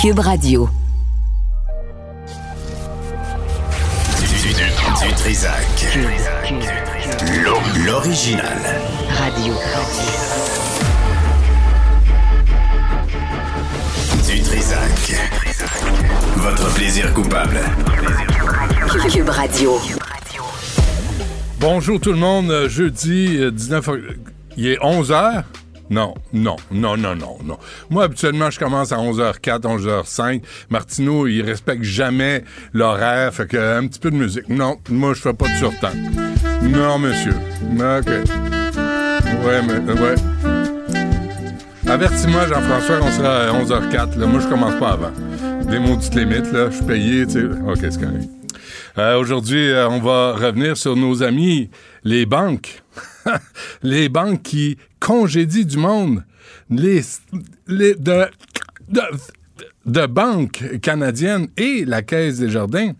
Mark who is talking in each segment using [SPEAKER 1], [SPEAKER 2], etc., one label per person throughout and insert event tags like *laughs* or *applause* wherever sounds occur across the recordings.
[SPEAKER 1] Cube Radio.
[SPEAKER 2] Du, du, Trisac. L'original.
[SPEAKER 1] Radio.
[SPEAKER 2] Du Trisac. Votre plaisir coupable.
[SPEAKER 1] Cube Radio.
[SPEAKER 3] Bonjour tout le monde. Jeudi 19 euh, Il est 11 h? Non, non, non, non, non, non. Moi, habituellement, je commence à 11h04, 11h05. Martineau, il respecte jamais l'horaire, fait que un petit peu de musique. Non, moi, je fais pas de surtemps. Non, monsieur. OK. Ouais, mais, ouais. Avertis-moi, Jean-François, on sera à 11h04. Là. Moi, je commence pas avant. Des maudites limites, là. Je suis payé, tu sais. OK, c'est correct. Euh, Aujourd'hui, euh, on va revenir sur nos amis, les banques. *laughs* les banques qui congédient du monde. Les, les de, banques canadiennes et la Caisse des Jardins.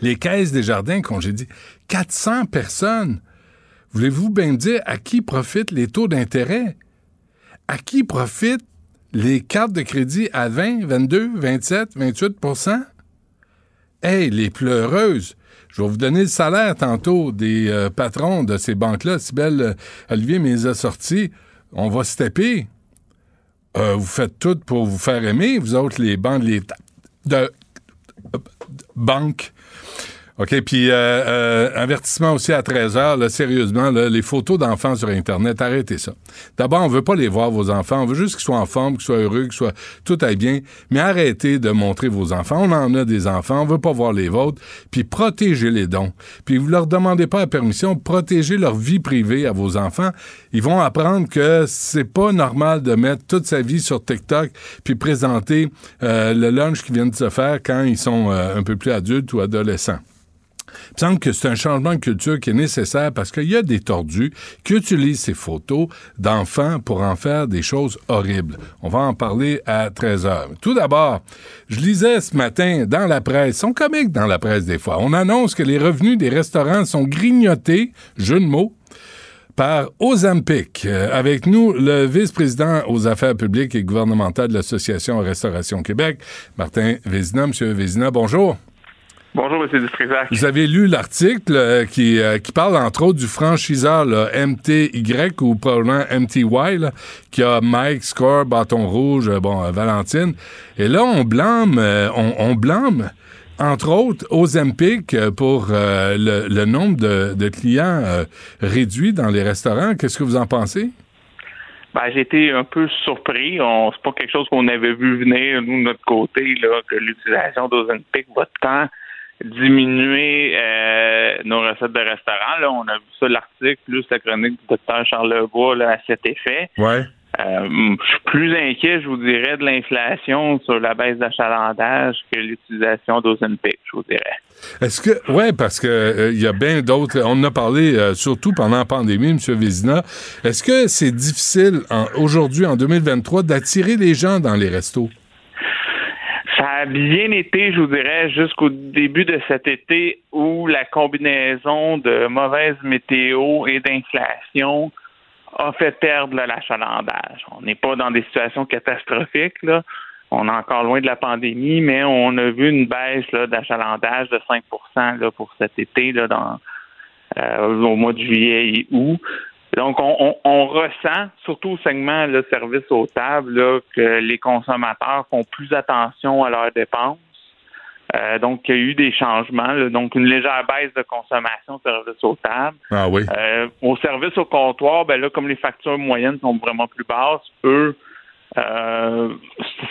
[SPEAKER 3] Les Caisses des Jardins congédient 400 personnes. Voulez-vous bien dire à qui profitent les taux d'intérêt? À qui profitent les cartes de crédit à 20, 22, 27, 28% Hey, les pleureuses! Je vais vous donner le salaire tantôt des euh, patrons de ces banques-là. Sibelle euh, Olivier les a sortis. On va se taper. Euh, vous faites tout pour vous faire aimer, vous autres, les banques, de, de banques. OK, puis euh, euh, avertissement aussi à 13h, là, sérieusement, les photos d'enfants sur Internet, arrêtez ça. D'abord, on veut pas les voir, vos enfants. On veut juste qu'ils soient en forme, qu'ils soient heureux, qu'ils soient... Tout aille bien. Mais arrêtez de montrer vos enfants. On en a des enfants, on veut pas voir les vôtres. Puis protégez les dons. Puis vous leur demandez pas la permission, protégez leur vie privée à vos enfants. Ils vont apprendre que c'est pas normal de mettre toute sa vie sur TikTok puis présenter euh, le lunch qu'ils viennent de se faire quand ils sont euh, un peu plus adultes ou adolescents. Il me semble que c'est un changement de culture qui est nécessaire parce qu'il y a des tordus qui utilisent ces photos d'enfants pour en faire des choses horribles. On va en parler à 13 heures. Tout d'abord, je lisais ce matin dans la presse, sont comiques dans la presse des fois, on annonce que les revenus des restaurants sont grignotés, jeu de mots, par Ozempic. Euh, avec nous, le vice-président aux affaires publiques et gouvernementales de l'Association Restauration Québec, Martin Vézina. Monsieur Vézina, bonjour.
[SPEAKER 4] Bonjour, M. Dutrisac.
[SPEAKER 3] Vous avez lu l'article euh, qui, euh, qui parle entre autres du franchiseur là, MTY ou probablement MTY, là, qui a Mike, Score, Bâton Rouge, euh, bon, euh, Valentine. Et là, on blâme, euh, on, on blâme entre autres, Ozempic pour euh, le, le nombre de, de clients euh, réduits dans les restaurants. Qu'est-ce que vous en pensez?
[SPEAKER 4] Ben, j'ai été un peu surpris. On, c'est pas quelque chose qu'on avait vu venir, nous, de notre côté, là, que l'utilisation d'Ozempic va tant diminuer euh, nos recettes de restaurant. Là, on a vu ça, l'article, plus la chronique du docteur Charles Lebois là, à cet effet.
[SPEAKER 3] Ouais.
[SPEAKER 4] Euh, je suis plus inquiet, je vous dirais, de l'inflation sur la baisse d'achalandage que l'utilisation d'Ozempic, je vous dirais.
[SPEAKER 3] Est-ce que ouais parce que euh, il y a bien d'autres on en a parlé euh, surtout pendant la pandémie monsieur Vézina. Est-ce que c'est difficile aujourd'hui en 2023 d'attirer les gens dans les restos?
[SPEAKER 4] Bien été, je vous dirais, jusqu'au début de cet été où la combinaison de mauvaise météo et d'inflation a fait perdre l'achalandage. On n'est pas dans des situations catastrophiques. On est encore loin de la pandémie, mais on a vu une baisse d'achalandage de 5 là, pour cet été euh, au mois de juillet et août. Donc, on, on, on ressent, surtout au segment le service aux tables, là, que les consommateurs font plus attention à leurs dépenses. Euh, donc, il y a eu des changements, là. donc une légère baisse de consommation de service aux tables.
[SPEAKER 3] Ah oui.
[SPEAKER 4] Euh, au service au comptoir, ben là, comme les factures moyennes sont vraiment plus basses, eux euh,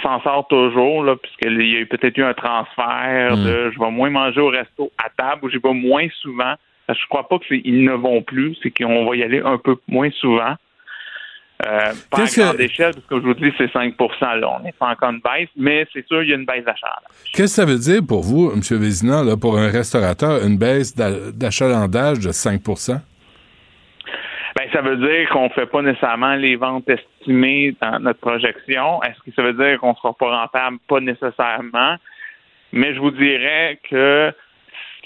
[SPEAKER 4] s'en sortent toujours, là, puisqu'il y a eu peut-être eu un transfert
[SPEAKER 3] Mm.
[SPEAKER 4] de je vais moins manger au resto à table ou j'y vais moins souvent. Parce que Je crois pas que c'est ils ne vont plus, c'est qu'on va y aller un peu moins souvent. Euh, pas à
[SPEAKER 3] Qu'est-ce que-
[SPEAKER 4] grande échelle, parce que je vous dis, c'est 5 là. On n'est pas encore une baisse, mais c'est sûr, il y a une baisse d'achat.
[SPEAKER 3] Qu'est-ce que ça veut dire pour vous, M. Vézina, là, pour un restaurateur, une baisse d'a- d'achalandage de 5%
[SPEAKER 4] Ben, ça veut dire qu'on ne fait pas nécessairement les ventes estimées dans notre projection. Est-ce que ça veut dire qu'on ne sera pas rentable? Pas nécessairement. Mais je vous dirais que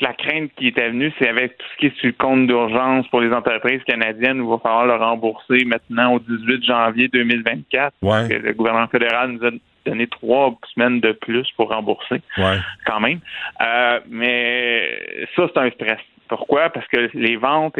[SPEAKER 4] la crainte qui était venue, c'est avec tout ce qui est sur le compte d'urgence pour les entreprises canadiennes où il va falloir le rembourser maintenant au 18 janvier 2024.
[SPEAKER 3] Ouais.
[SPEAKER 4] Que le gouvernement fédéral nous a donner trois semaines de plus pour rembourser,
[SPEAKER 3] Ouais.
[SPEAKER 4] quand même. Euh, mais ça, c'est un stress. Pourquoi? Parce que les ventes,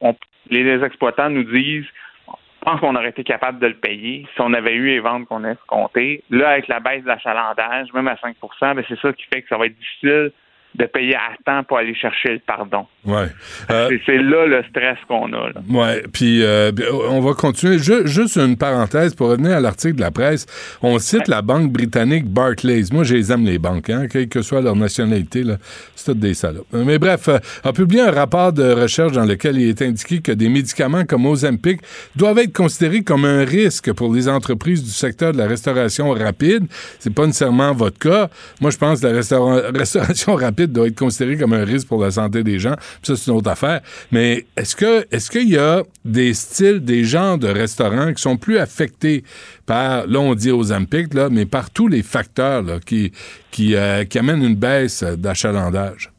[SPEAKER 4] on- les exploitants nous disent je pense qu'on aurait été capable de le payer si on avait eu les ventes qu'on a escomptées. Là, avec la baisse de l'achalandage, même à 5% ben, c'est ça qui fait que ça va être difficile de payer à temps pour aller chercher le pardon.
[SPEAKER 3] Ouais. Euh,
[SPEAKER 4] C'est- là le stress qu'on a. là.
[SPEAKER 3] Ouais, puis euh, on va continuer. Ju- juste une parenthèse pour revenir à l'article de la presse. On cite la banque britannique Barclays. Moi, je les aime les banques, hein, quelle que soit leur nationalité. là. C'est toutes des salopes. Mais bref, euh, a publié un rapport de recherche dans lequel il est indiqué que des médicaments comme Ozempic doivent être considérés comme un risque pour les entreprises du secteur de la restauration rapide. C'est pas nécessairement votre cas. Moi, je pense que la restaura- *laughs* restauration rapide doit être considérée comme un risque pour la santé des gens. Ça, c'est une autre affaire. Mais est-ce que est-ce qu'il y a des styles, des genres de restaurants qui sont plus affectés par, là, on dit Ozempic, là, mais par tous les facteurs là, qui, qui, euh, amènent une baisse d'achalandage?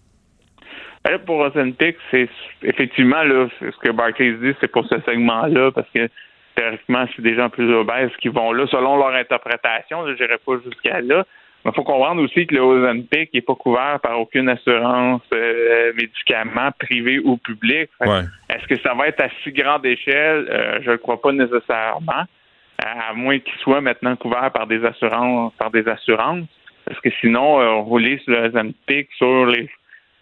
[SPEAKER 4] Là, pour Ozempic, c'est effectivement là, ce que Barclays dit, c'est pour ce segment-là, parce que théoriquement, c'est des gens plus obèses qui vont là, selon leur interprétation. Je n'irai pas jusqu'à là. Il faut comprendre aussi que le Ozempic n'est pas couvert par aucune assurance euh, médicaments privés ou que
[SPEAKER 3] Ouais.
[SPEAKER 4] Est-ce que ça va être à si grande échelle? Euh, je ne le crois pas nécessairement, à moins qu'il soit maintenant couvert par des assurances, par des assurances. Parce que sinon, euh, rouler sur le Ozempic sur les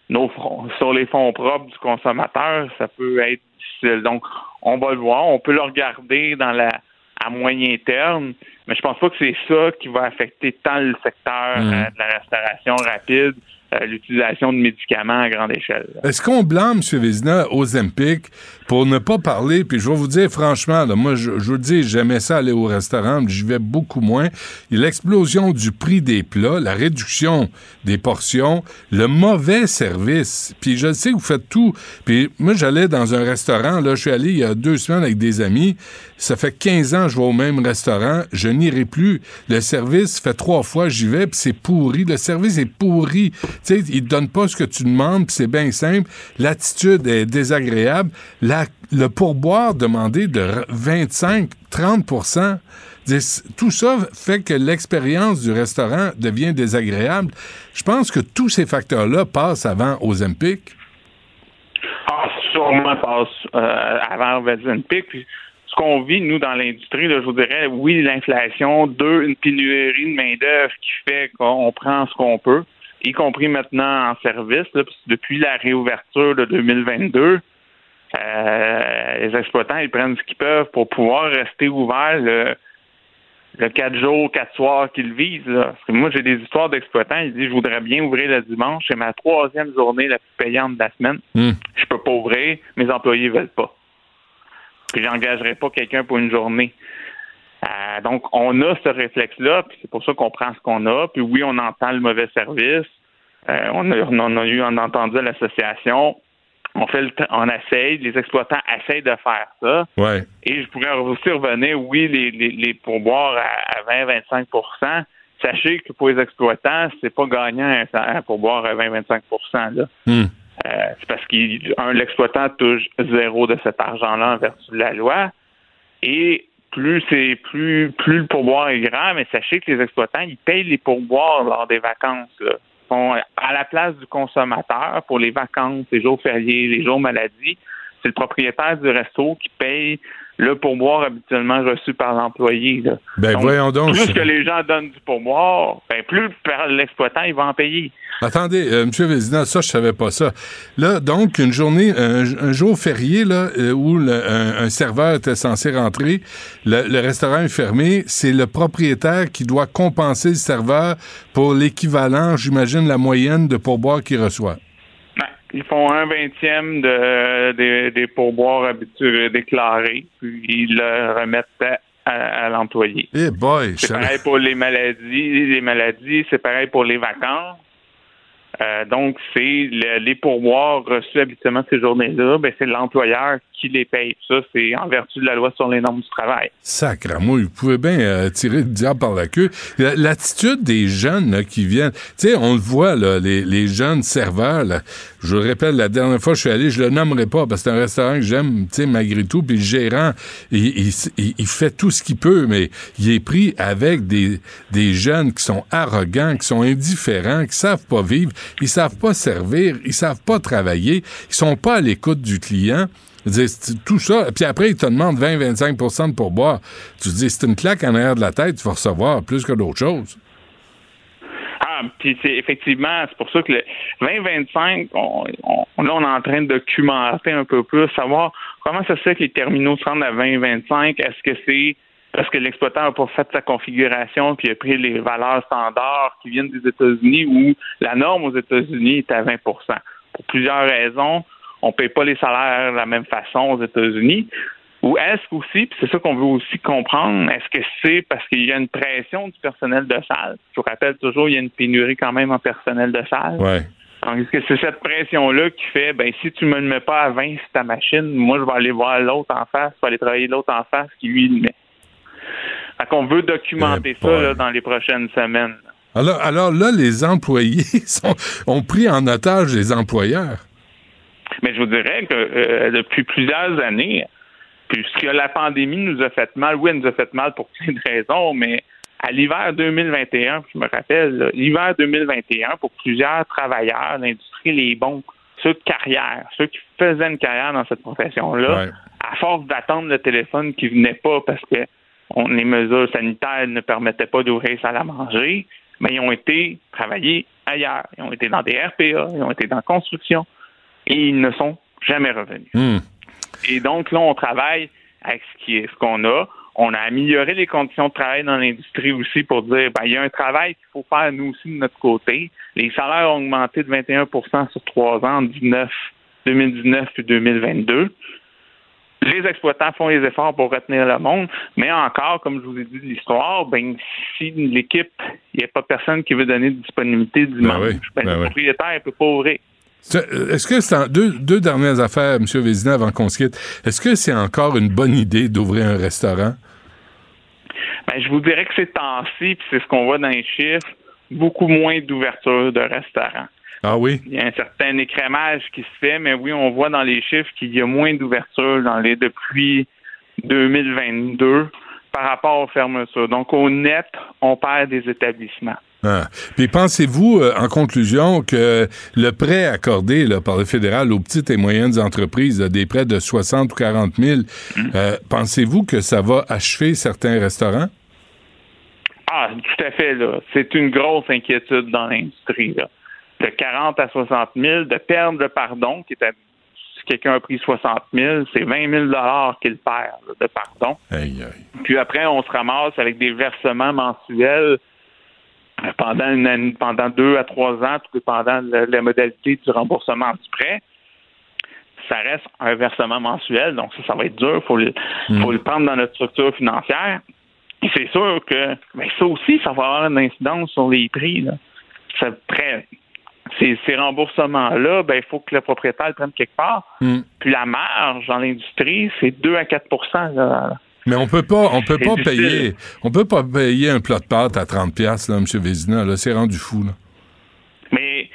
[SPEAKER 4] nos sur les fonds propres du consommateur, ça peut être difficile. Donc, on va le voir, on peut le regarder dans la à moyen terme, mais je pense pas que c'est ça qui va affecter tant le secteur
[SPEAKER 3] Mhm.
[SPEAKER 4] euh, de la restauration rapide, l'utilisation de médicaments à grande échelle.
[SPEAKER 3] Est-ce qu'on blâme, M. Vézina, Ozempic pour ne pas parler? Puis je vais vous dire franchement, là, moi, je, je vous dis, j'aimais ça aller au restaurant, mais j'y vais beaucoup moins. L'explosion du prix des plats, la réduction des portions, le mauvais service. Puis je sais que vous faites tout. Puis moi, j'allais dans un restaurant, là, je suis allé il y a deux semaines avec des amis. Ça fait 15 ans que je vais au même restaurant. Je n'irai plus. Le service fait trois fois j'y vais, puis c'est pourri. Le service est pourri. Sais, il te donne pas ce que tu demandes, c'est bien simple. L'attitude est désagréable. Le pourboire demandé de 25-30 Dis- Tout ça fait que l'expérience du restaurant devient désagréable. Je pense que tous ces facteurs-là passent avant Ozempic.
[SPEAKER 4] Ah, sûrement passe euh, avant Ozempic. Puis, ce qu'on vit, nous, dans l'industrie, je vous dirais, oui, l'inflation, deux, une pénurie de main-d'œuvre qui fait qu'on prend ce qu'on peut, y compris maintenant en service, là, depuis la réouverture de 2022, euh, les exploitants, ils prennent ce qu'ils peuvent pour pouvoir rester ouverts le, le quatre jours, quatre soirs qu'ils visent. Là. Parce que moi, j'ai des histoires d'exploitants, ils disent, je voudrais bien ouvrir le dimanche, c'est ma troisième journée la plus payante de la semaine.
[SPEAKER 3] Hmm.
[SPEAKER 4] Je peux pas ouvrir, mes employés veulent pas. Puis j'engagerai pas quelqu'un pour une journée. Euh, donc, on a ce réflexe-là, puis c'est pour ça qu'on prend ce qu'on a. Puis oui, on entend le mauvais service. Euh, on, a, on a eu, on a entendu à l'association. On fait le on essaye, les exploitants essayent de faire ça.
[SPEAKER 3] Ouais.
[SPEAKER 4] Et je pourrais aussi revenir, oui, les, les, les pourboires à, à 20-25% Sachez que pour les exploitants, c'est pas gagnant un, pourboire à 20-25 là.
[SPEAKER 3] Hmm.
[SPEAKER 4] Euh, c'est parce que l'exploitant touche zéro de cet argent-là en vertu de la loi. Et plus c'est plus plus le pourboire est grand, mais sachez que les exploitants, ils payent les pourboires lors des vacances. Là. Sont à la place du consommateur pour les vacances, les jours fériés, les jours maladie. C'est le propriétaire du resto qui paye le pourboire habituellement reçu par l'employé.
[SPEAKER 3] Ben
[SPEAKER 4] Donc,
[SPEAKER 3] voyons donc.
[SPEAKER 4] Plus que les gens donnent du pourboire, ben plus l'exploitant, il va en payer.
[SPEAKER 3] Attendez, euh, Monsieur Vézina, ça, je savais pas ça. Là, donc, une journée, un, un jour férié, là, euh, où le- un, un serveur était censé rentrer, le, le restaurant est fermé, c'est le propriétaire qui doit compenser le serveur pour l'équivalent, j'imagine, la moyenne de pourboire qu'il reçoit.
[SPEAKER 4] Ils font un vingtième de, des- des pourboires habituels déclarés, puis ils le remettent à, à- à l'employé.
[SPEAKER 3] Eh
[SPEAKER 4] C'est pareil pour les maladies, les maladies, c'est pareil pour les vacances. Euh, donc, c'est le- les pourboires reçus habituellement ces journées-là, ben, c'est l'employeur qui les paye. Ça, c'est en vertu de la loi sur les normes du travail.
[SPEAKER 3] Sacramouille, vous pouvez bien euh, tirer le diable par la queue. La- L'attitude des jeunes là, qui viennent, tu sais, on le voit, là, les, les jeunes serveurs, là, je le répète, la dernière fois que je suis allé, je le nommerai pas parce que c'est un restaurant que j'aime, tu sais, malgré tout. Puis le gérant, il, fait tout ce qu'il peut, mais il est pris avec des, des jeunes qui sont arrogants, qui sont indifférents, qui savent pas vivre, ils savent pas servir, ils savent pas travailler, ils sont pas à l'écoute du client. tout ça, puis après, ils te demandent 20-25% de pourboire. Tu te dis, c'est une claque en arrière de la tête, tu vas recevoir plus que d'autres choses.
[SPEAKER 4] Puis c'est effectivement, c'est pour ça que le 2025, on, on, là, on est en train de documenter un peu plus, savoir comment ça se fait que les terminaux se rendent à 2025. Est-ce que c'est parce que l'exploitant n'a pas fait sa configuration puis a pris les valeurs standards qui viennent des États-Unis ou la norme aux États-Unis est à 20% Pour plusieurs raisons, on ne paye pas les salaires de la même façon aux États-Unis. Ou est-ce aussi, puis c'est ça qu'on veut aussi comprendre, est-ce que c'est parce qu'il y a une pression du personnel de salle? Je vous rappelle toujours, il y a une pénurie quand même en personnel de salle.
[SPEAKER 3] Ouais.
[SPEAKER 4] Donc, est-ce que c'est cette pression-là qui fait, ben, si tu me le mets pas à 20 sur ta machine, moi, je vais aller voir l'autre en face, je vais aller travailler l'autre en face qui lui le met. Fait qu'on veut documenter
[SPEAKER 3] Eh
[SPEAKER 4] ça là, dans les prochaines semaines.
[SPEAKER 3] Alors, alors là, les employés *laughs* sont, ont pris en otage les employeurs.
[SPEAKER 4] Mais je vous dirais que euh, depuis plusieurs années, puisque la pandémie nous a fait mal, oui, elle nous a fait mal pour plein de raisons, mais à l'hiver 2021, je me rappelle, l'hiver 2021, pour plusieurs travailleurs, l'industrie, les bons, ceux de carrière, ceux qui faisaient une carrière dans cette profession-là, à force d'attendre le téléphone qui venait pas parce que les mesures sanitaires ne permettaient pas d'ouvrir ça à manger, mais ils ont été travailler ailleurs. Ils ont été dans des RPA, ils ont été dans la construction et ils ne sont jamais revenus.
[SPEAKER 3] Hmm.
[SPEAKER 4] Et donc là, on travaille avec ce qui est ce qu'on a. On a amélioré les conditions de travail dans l'industrie aussi pour dire ben, il y a un travail qu'il faut faire nous aussi de notre côté. Les salaires ont augmenté de 21% sur trois ans en 2019 puis 2022. Les exploitants font les efforts pour retenir le monde, mais encore, comme je vous ai dit de l'histoire, ben, si l'équipe, il n'y a pas personne qui veut donner de disponibilité dimanche, ben,
[SPEAKER 3] ben
[SPEAKER 4] le propriétaire ne peut pas ouvrir.
[SPEAKER 3] Est-ce que c'est deux, deux dernières affaires, M. Vézina, avant qu'on se quitte. Est-ce que c'est encore une bonne idée d'ouvrir un restaurant?
[SPEAKER 4] Ben, je vous dirais que c'est temps-ci, puis c'est ce qu'on voit dans les chiffres, beaucoup moins d'ouverture de restaurants.
[SPEAKER 3] Ah oui?
[SPEAKER 4] Il y a un certain écrémage qui se fait, mais oui, on voit dans les chiffres qu'il y a moins d'ouverture dans les depuis 2022 par rapport aux fermetures. Donc, au net, on perd des établissements.
[SPEAKER 3] Ah. Puis pensez-vous, euh, en conclusion, que le prêt accordé là, par le fédéral aux petites et moyennes entreprises, là, des prêts de 60 ou 40 000, euh, pensez-vous que ça va achever certains restaurants?
[SPEAKER 4] Ah, tout à fait. là. C'est une grosse inquiétude dans l'industrie. là. De 40 à 60 000, de perdre le pardon, qui était si quelqu'un a pris 60 000, c'est 20 000 qu'il perd là, de pardon.
[SPEAKER 3] Aïe, aïe.
[SPEAKER 4] Puis après, on se ramasse avec des versements mensuels pendant une année, pendant deux à trois ans, tout dépendant de la, modalité du remboursement du prêt. Ça reste un versement mensuel, donc ça, ça va être dur. Il faut, le, faut le prendre dans notre structure financière. Et c'est sûr que ça aussi, ça va avoir une incidence sur les prix. Là. Ça, prêt, ces, ces remboursements-là, ben, il faut que le propriétaire le prenne quelque part.
[SPEAKER 3] Hmm.
[SPEAKER 4] Puis la marge dans l'industrie, c'est 2 à 4 là.
[SPEAKER 3] Mais on peut pas, on peut pas
[SPEAKER 4] difficile.
[SPEAKER 3] payer, on peut pas payer un plat de pâtes à 30 pièces là, M. Vézina, là, c'est rendu fou, là.
[SPEAKER 4] Mais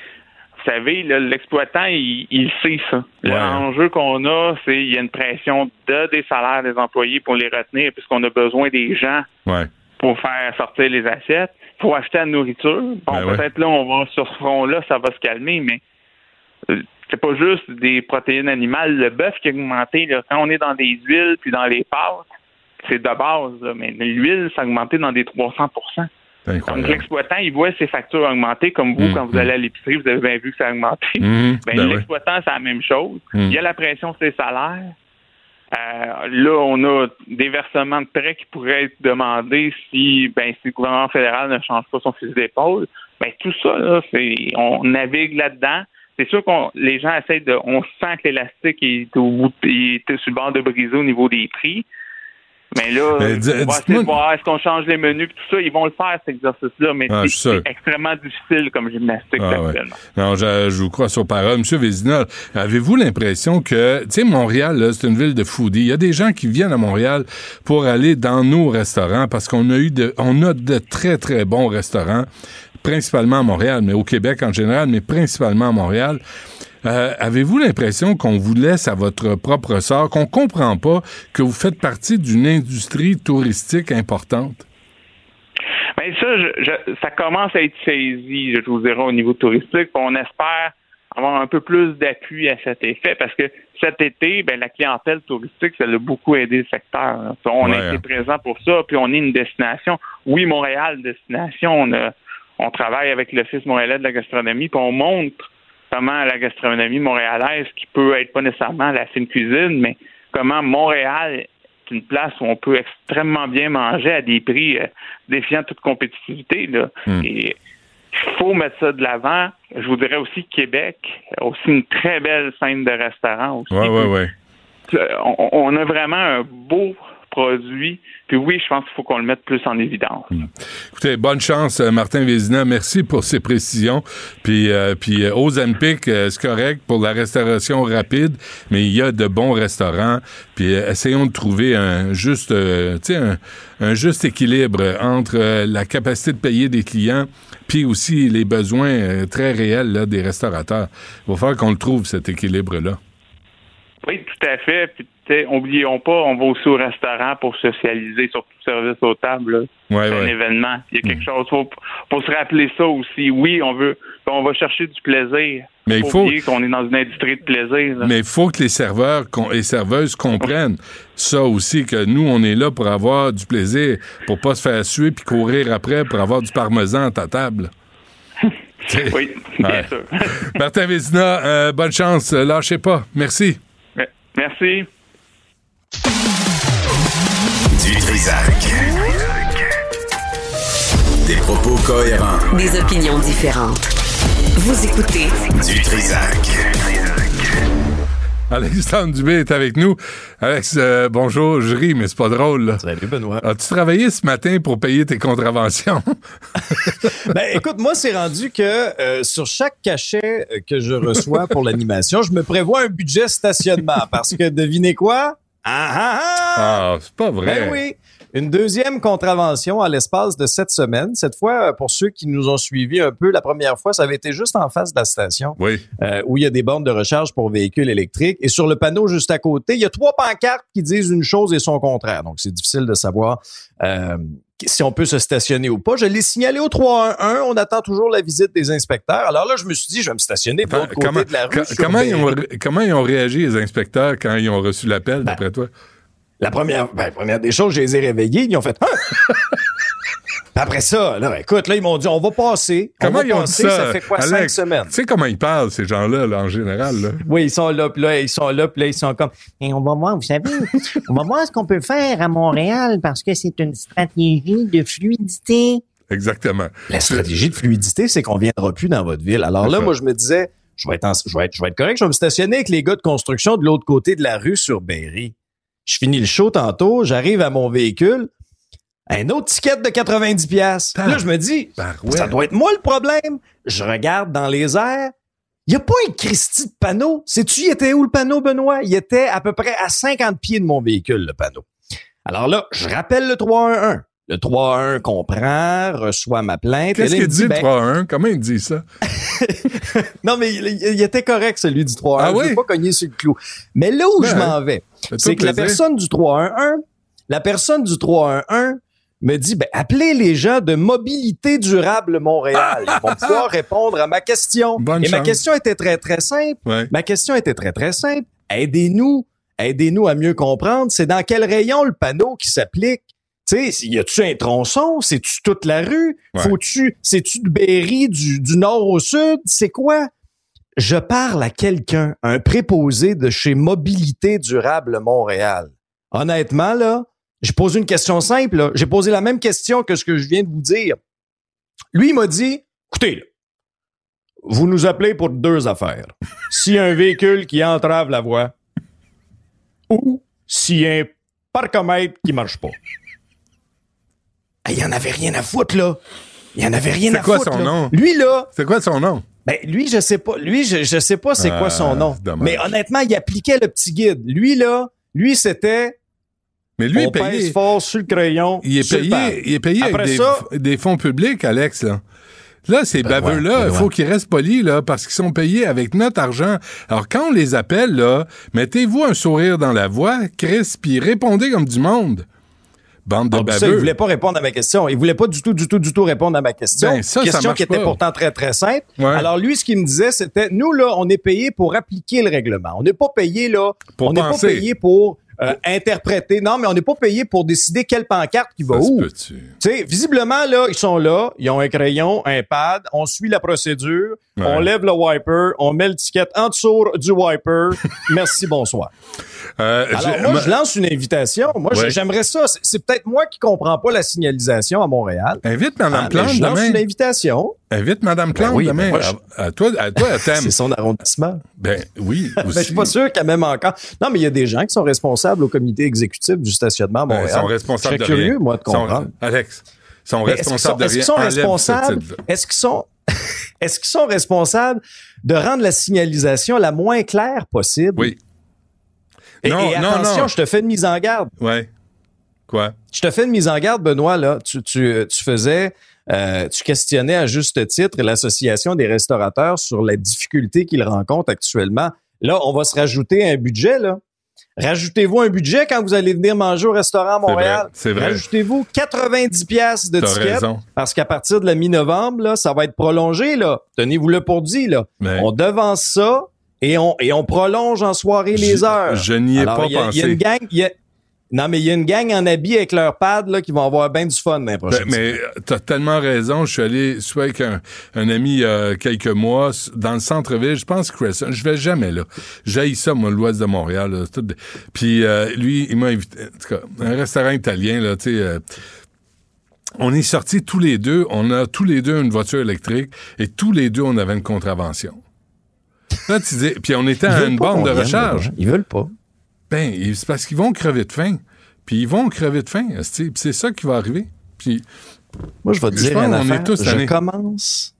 [SPEAKER 4] vous savez, l'exploitant, il, il sait ça.
[SPEAKER 3] Ouais.
[SPEAKER 4] L'enjeu qu'on a, c'est il y a une pression de des salaires des employés pour les retenir, puisqu'on a besoin des gens
[SPEAKER 3] Ouais.
[SPEAKER 4] pour faire sortir les assiettes. Faut acheter la nourriture. Bon,
[SPEAKER 3] Ben ouais.
[SPEAKER 4] peut-être là, on va sur ce front-là, ça va se calmer, mais euh, c'est pas juste des protéines animales. Le bœuf qui a augmenté, là, quand on est dans des huiles puis dans les pâtes, c'est de base, là, mais l'huile, ça a augmenté dans des 300
[SPEAKER 3] C'est
[SPEAKER 4] donc, l'exploitant, il voit ses factures augmenter, comme vous,
[SPEAKER 3] Mm,
[SPEAKER 4] quand vous
[SPEAKER 3] mm.
[SPEAKER 4] allez à l'épicerie, vous avez bien vu que ça a augmenté.
[SPEAKER 3] Mhm,
[SPEAKER 4] Ben,
[SPEAKER 3] ben oui.
[SPEAKER 4] l'exploitant, c'est la même chose.
[SPEAKER 3] Mm.
[SPEAKER 4] Il y a la pression sur les salaires. Euh, là, on a des versements de prêts qui pourraient être demandés si, ben, si le gouvernement fédéral ne change pas son fusil d'épaule. Ben, tout ça, là, c'est, on navigue là-dedans. C'est sûr qu'on, les gens essayent de, on sent que l'élastique est au est sur le bord de briser au niveau des prix. Mais là,
[SPEAKER 3] Mais di-
[SPEAKER 4] on va essayer
[SPEAKER 3] dites-moi-
[SPEAKER 4] de voir est-ce qu'on change les menus puis tout ça? Ils vont le faire, cet exercice-là, mais
[SPEAKER 3] Ah,
[SPEAKER 4] c'est extrêmement difficile comme gymnastique
[SPEAKER 3] Ah, ouais.
[SPEAKER 4] actuellement.
[SPEAKER 3] Non, je, je vous crois sur parole. Monsieur Vézina, avez-vous l'impression que, tu sais, Montréal, c'est une ville de foodie. Il y a des gens qui viennent à Montréal pour aller dans nos restaurants parce qu'on a eu de, on a de très, très bons restaurants, principalement à Montréal, mais au Québec en général, mais principalement à Montréal. Euh, Avez-vous l'impression qu'on vous laisse à votre propre sort, qu'on comprend pas que vous faites partie d'une industrie touristique importante?
[SPEAKER 4] Bien, ça, je, je, ça commence à être saisi, je vous dirais, au niveau touristique. On espère avoir un peu plus d'appui à cet effet parce que cet été, ben, la clientèle touristique, ça a beaucoup aidé le secteur. On
[SPEAKER 3] Ouais,
[SPEAKER 4] a été
[SPEAKER 3] hein.
[SPEAKER 4] présent pour ça, puis on est une destination. Oui, Montréal, destination, on, a- on travaille avec l'Office montréalais de la gastronomie, puis on montre comment la gastronomie montréalaise, qui peut être pas nécessairement la fine cuisine, mais comment Montréal est une place où on peut extrêmement bien manger à des prix euh, défiant toute compétitivité. Là.
[SPEAKER 3] Hmm.
[SPEAKER 4] Et il faut mettre ça de l'avant. Je vous dirais aussi Québec, aussi une très belle scène de restaurants aussi.
[SPEAKER 3] Ouais, ouais, ouais.
[SPEAKER 4] Euh, On, on a vraiment un beau produit. Puis oui, je pense qu'il faut qu'on le mette plus en évidence.
[SPEAKER 3] Écoutez, bonne chance, euh, Martin Vézina. Merci pour ces précisions. Puis, euh, puis euh, Ozempic, euh, c'est correct pour la restauration rapide, mais il y a de bons restaurants. Puis euh, essayons de trouver un juste, euh, un, un juste équilibre entre euh, la capacité de payer des clients, puis aussi les besoins euh, très réels là, des restaurateurs. Il va falloir qu'on le trouve, cet équilibre-là.
[SPEAKER 4] Oui, tout à fait. Puis, sais, oublions pas, on va aussi au restaurant pour socialiser, surtout service aux tables.
[SPEAKER 3] Ouais,
[SPEAKER 4] C'est un événement. Il y a quelque chose. Faut, faut se rappeler ça aussi. Oui, on veut, on va chercher du plaisir.
[SPEAKER 3] Mais il
[SPEAKER 4] Faut qu'on est dans une industrie de plaisir. là.
[SPEAKER 3] Mais il faut que les serveurs et serveuses comprennent ça aussi, que nous, on est là pour avoir du plaisir, pour pas se faire suer puis courir après pour avoir du parmesan à ta table. *laughs*
[SPEAKER 4] Oui, bien
[SPEAKER 3] Ouais.
[SPEAKER 4] sûr.
[SPEAKER 3] Martin Vézina, euh, bonne chance. Lâchez pas. Merci.
[SPEAKER 4] Merci.
[SPEAKER 2] Du Trisac. Des propos cohérents.
[SPEAKER 1] Des opinions différentes. Vous écoutez
[SPEAKER 2] Du Trisac.
[SPEAKER 3] Alexandre Dubé est avec nous. Alex, euh, bonjour. Je ris, mais c'est pas drôle. là.
[SPEAKER 5] Salut Benoît.
[SPEAKER 3] As-tu travaillé ce matin pour payer tes contraventions? *laughs*
[SPEAKER 5] Ben écoute, moi c'est rendu que euh, sur chaque cachet euh, que je reçois pour l'animation, je me prévois un budget stationnement parce que devinez quoi? Ah ah ah
[SPEAKER 3] ah, c'est pas vrai.
[SPEAKER 5] Ben oui. Une deuxième contravention à l'espace de cette semaine. Cette fois, euh, pour ceux qui nous ont suivis un peu, la première fois, ça avait été juste en face de la station
[SPEAKER 3] Oui.
[SPEAKER 5] euh, où il y a des bornes de recharge pour véhicules électriques. Et sur le panneau juste à côté, il y a trois pancartes qui disent une chose et son contraire. Donc, c'est difficile de savoir euh, si on peut se stationner ou pas. Je l'ai signalé au 311. On attend toujours la visite des inspecteurs. Alors là, je me suis dit, je vais me stationner de l'autre côté
[SPEAKER 3] comment,
[SPEAKER 5] de la rue.
[SPEAKER 3] ils ont, comment ils ont réagi, les inspecteurs, quand ils ont reçu l'appel,
[SPEAKER 5] Ben,
[SPEAKER 3] d'après toi?
[SPEAKER 5] La première, ben, première des choses, je les ai réveillés. Ils ont fait, Hein? *laughs* Après ça, là, écoute, là, ils m'ont dit, on va passer. On
[SPEAKER 3] Comment
[SPEAKER 5] va
[SPEAKER 3] ils ont dit
[SPEAKER 5] passer,
[SPEAKER 3] ça?
[SPEAKER 5] ça fait quoi,
[SPEAKER 3] Alex?
[SPEAKER 5] cinq semaines?
[SPEAKER 3] Tu sais comment ils parlent, ces gens-là, là, en général, là?
[SPEAKER 5] Oui, ils sont là, puis là, ils sont là, puis là, ils sont comme,
[SPEAKER 6] Et on va voir, vous savez, on va voir ce qu'on peut faire à Montréal parce que c'est une stratégie de fluidité.
[SPEAKER 3] Exactement.
[SPEAKER 5] La stratégie de fluidité, c'est qu'on viendra plus dans votre ville. Alors là, moi, je me disais, je vais être, en- je vais être, je vais être correct, je vais me stationner avec les gars de construction de l'autre côté de la rue sur Berry. Je finis le show tantôt, j'arrive à mon véhicule, un autre ticket de 90 pièces. Là, je me dis, ça doit être moi le problème. Je regarde dans les airs. Il n'y a pas un Christy de panneau. Sais-tu, il était où le panneau, Benoît? Il était à peu près à 50 pieds de mon véhicule, le panneau. Alors là, je rappelle le 311. Le 311 comprend, reçoit ma plainte.
[SPEAKER 3] Qu'est-ce qu'il
[SPEAKER 5] il me
[SPEAKER 3] dit, le
[SPEAKER 5] ben,
[SPEAKER 3] 3-1? Comment il dit ça? *laughs* *laughs*
[SPEAKER 5] Non, mais il, il était correct, celui du 311.
[SPEAKER 3] Ah
[SPEAKER 5] Je
[SPEAKER 3] oui?
[SPEAKER 5] pas cogner sur le clou. Mais là où
[SPEAKER 3] Ben,
[SPEAKER 5] je m'en vais, c'est que la personne du 311, la personne du 311 me dit, ben, appelez les gens de Mobilité Durable Montréal. Ils vont pouvoir *laughs* répondre à ma question.
[SPEAKER 3] Bonne
[SPEAKER 5] Et ma
[SPEAKER 3] chance.
[SPEAKER 5] question était très, très simple.
[SPEAKER 3] Ouais.
[SPEAKER 5] Ma question était très, très simple. Aidez-nous. Aidez-nous à mieux comprendre. C'est dans quel rayon le panneau qui s'applique? Tu sais, y a-tu un tronçon? C'est-tu toute la rue?
[SPEAKER 3] Ouais.
[SPEAKER 5] Faut-tu, c'est-tu de Berry du, du nord au sud? C'est quoi? Je parle à quelqu'un, un préposé de chez Mobilité Durable Montréal. Honnêtement, là, j'ai posé une question simple. J'ai posé la même question que ce que je viens de vous dire. Lui, il m'a dit, écoutez, là, vous nous appelez pour deux affaires. S'il y a un véhicule qui entrave la voie ou s'il y a un parcomètre qui marche pas. Ah, Il y en avait rien à foutre, là. Il y en avait rien
[SPEAKER 3] C'est
[SPEAKER 5] à
[SPEAKER 3] quoi
[SPEAKER 5] foutre.
[SPEAKER 3] son
[SPEAKER 5] là.
[SPEAKER 3] nom?
[SPEAKER 5] Lui, là,
[SPEAKER 3] C'est quoi son nom?
[SPEAKER 5] ben, lui, je sais pas. Lui, je, je sais pas c'est
[SPEAKER 3] Ah,
[SPEAKER 5] quoi son nom.
[SPEAKER 3] c'est.
[SPEAKER 5] Mais honnêtement, il appliquait le petit guide. Lui, là, lui, c'était
[SPEAKER 3] Mais lui,
[SPEAKER 5] on
[SPEAKER 3] est payé.
[SPEAKER 5] pèse fort sur le crayon.
[SPEAKER 3] Il est payé, il est payé avec
[SPEAKER 5] Après ça-
[SPEAKER 3] des fonds publics, Alex, là. Là, ces
[SPEAKER 5] Ben,
[SPEAKER 3] baveux-là,
[SPEAKER 5] ouais,
[SPEAKER 3] il
[SPEAKER 5] ben,
[SPEAKER 3] faut
[SPEAKER 5] ouais.
[SPEAKER 3] qu'ils restent polis, là, parce qu'ils sont payés avec notre argent. Alors, quand on les appelle, là, mettez-vous un sourire dans la voix, Chris, puis répondez comme du monde. Bande de
[SPEAKER 5] Ah, ça, il voulait pas répondre à ma question. Il voulait pas du tout, du tout, du tout répondre à ma question.
[SPEAKER 3] Ben, ça,
[SPEAKER 5] question qui était pourtant très, très simple.
[SPEAKER 3] Ouais.
[SPEAKER 5] Alors, lui, ce qu'il me disait, c'était, nous, là, on est payé pour appliquer le règlement. On n'est pas payé, là,
[SPEAKER 3] Pour
[SPEAKER 5] on n'est pas payé pour euh, interpréter. Non, mais on n'est pas payé pour décider quelle pancarte qui va
[SPEAKER 3] Ça
[SPEAKER 5] où. Tu sais, visiblement, là, ils sont là, ils ont un crayon, un pad, on suit la procédure,
[SPEAKER 3] Ouais.
[SPEAKER 5] on lève le wiper, on met l'étiquette en dessous du wiper. *laughs* Merci, bonsoir.
[SPEAKER 3] Euh,
[SPEAKER 5] Alors, moi, je lance une invitation. Moi,
[SPEAKER 3] Ouais.
[SPEAKER 5] j'aimerais ça. C'est- peut-être moi qui comprends pas la signalisation à Montréal.
[SPEAKER 3] Invite Mme
[SPEAKER 5] Ah,
[SPEAKER 3] Plante
[SPEAKER 5] je lance
[SPEAKER 3] demain.
[SPEAKER 5] une invitation.
[SPEAKER 3] Invite Mme Plante
[SPEAKER 5] oui,
[SPEAKER 3] demain.
[SPEAKER 5] ben moi, je-
[SPEAKER 3] à, toi, à toi. *laughs*
[SPEAKER 5] C'est son arrondissement.
[SPEAKER 3] Ben oui, *laughs*
[SPEAKER 5] Ben, je
[SPEAKER 3] aussi.
[SPEAKER 5] suis pas sûr qu'elle m'aime encore. Non, mais il y a des gens qui sont responsables au comité exécutif du stationnement à
[SPEAKER 3] Ben,
[SPEAKER 5] Montréal.
[SPEAKER 3] ils sont responsables
[SPEAKER 5] Je
[SPEAKER 3] de
[SPEAKER 5] serais
[SPEAKER 3] rien.
[SPEAKER 5] curieux, moi, de
[SPEAKER 3] sont-
[SPEAKER 5] comprendre.
[SPEAKER 3] Alex, ils sont
[SPEAKER 5] Mais Est-ce
[SPEAKER 3] responsables de
[SPEAKER 5] est-ce
[SPEAKER 3] rien.
[SPEAKER 5] qu'ils sont responsables? Est-ce qu'ils sont, est-ce qu'ils sont responsables de rendre la signalisation la moins claire possible?
[SPEAKER 3] Oui.
[SPEAKER 5] Et,
[SPEAKER 3] Non,
[SPEAKER 5] et
[SPEAKER 3] non,
[SPEAKER 5] attention,
[SPEAKER 3] non.
[SPEAKER 5] je te fais une mise en garde.
[SPEAKER 3] Ouais. Quoi?
[SPEAKER 5] Je te fais une mise en garde, Benoît, là. Tu, tu, tu faisais, euh, tu questionnais à juste titre l'Association des restaurateurs sur la difficulté qu'ils rencontrent actuellement. Là, on va se rajouter un budget, là. Rajoutez-vous un budget quand vous allez venir manger au restaurant à Montréal.
[SPEAKER 3] c'est vrai.
[SPEAKER 5] Rajoutez-vous 90 pièces de
[SPEAKER 3] T'as
[SPEAKER 5] ticket
[SPEAKER 3] raison.
[SPEAKER 5] parce qu'à partir de la mi-novembre, là, ça va être prolongé, là. Tenez-vous le pour dit, là.
[SPEAKER 3] Mais
[SPEAKER 5] On devance ça et on, et on prolonge en soirée les heures.
[SPEAKER 3] Je n'y ai
[SPEAKER 5] Alors,
[SPEAKER 3] pas
[SPEAKER 5] y a- Il y a
[SPEAKER 3] pensé.
[SPEAKER 5] une gang, il y a- non, mais il y a une gang en habit avec leur pad là, qui vont avoir bien du fun dans les
[SPEAKER 3] Ben, mais t'as tellement raison. Je suis allé soit avec un, un ami il y a quelques mois dans le centre-ville. Je pense Crescent. Je vais jamais là. J'haïs ça, moi, l'ouest de Montréal. là. Tout Puis euh, lui, il m'a invité. En tout cas, un restaurant italien là. Tu sais. euh, on est sortis tous les deux. On a tous les deux une voiture électrique et tous les deux on avait une contravention. Là, tu dis, puis on était à une borne de recharge.
[SPEAKER 5] Ils veulent pas.
[SPEAKER 3] Ben, c'est parce qu'ils vont crever de faim. Puis ils vont crever de faim. c'est ça qui va arriver. Puis
[SPEAKER 5] Moi, je vais te dire une affaire.
[SPEAKER 3] tous
[SPEAKER 5] je commence,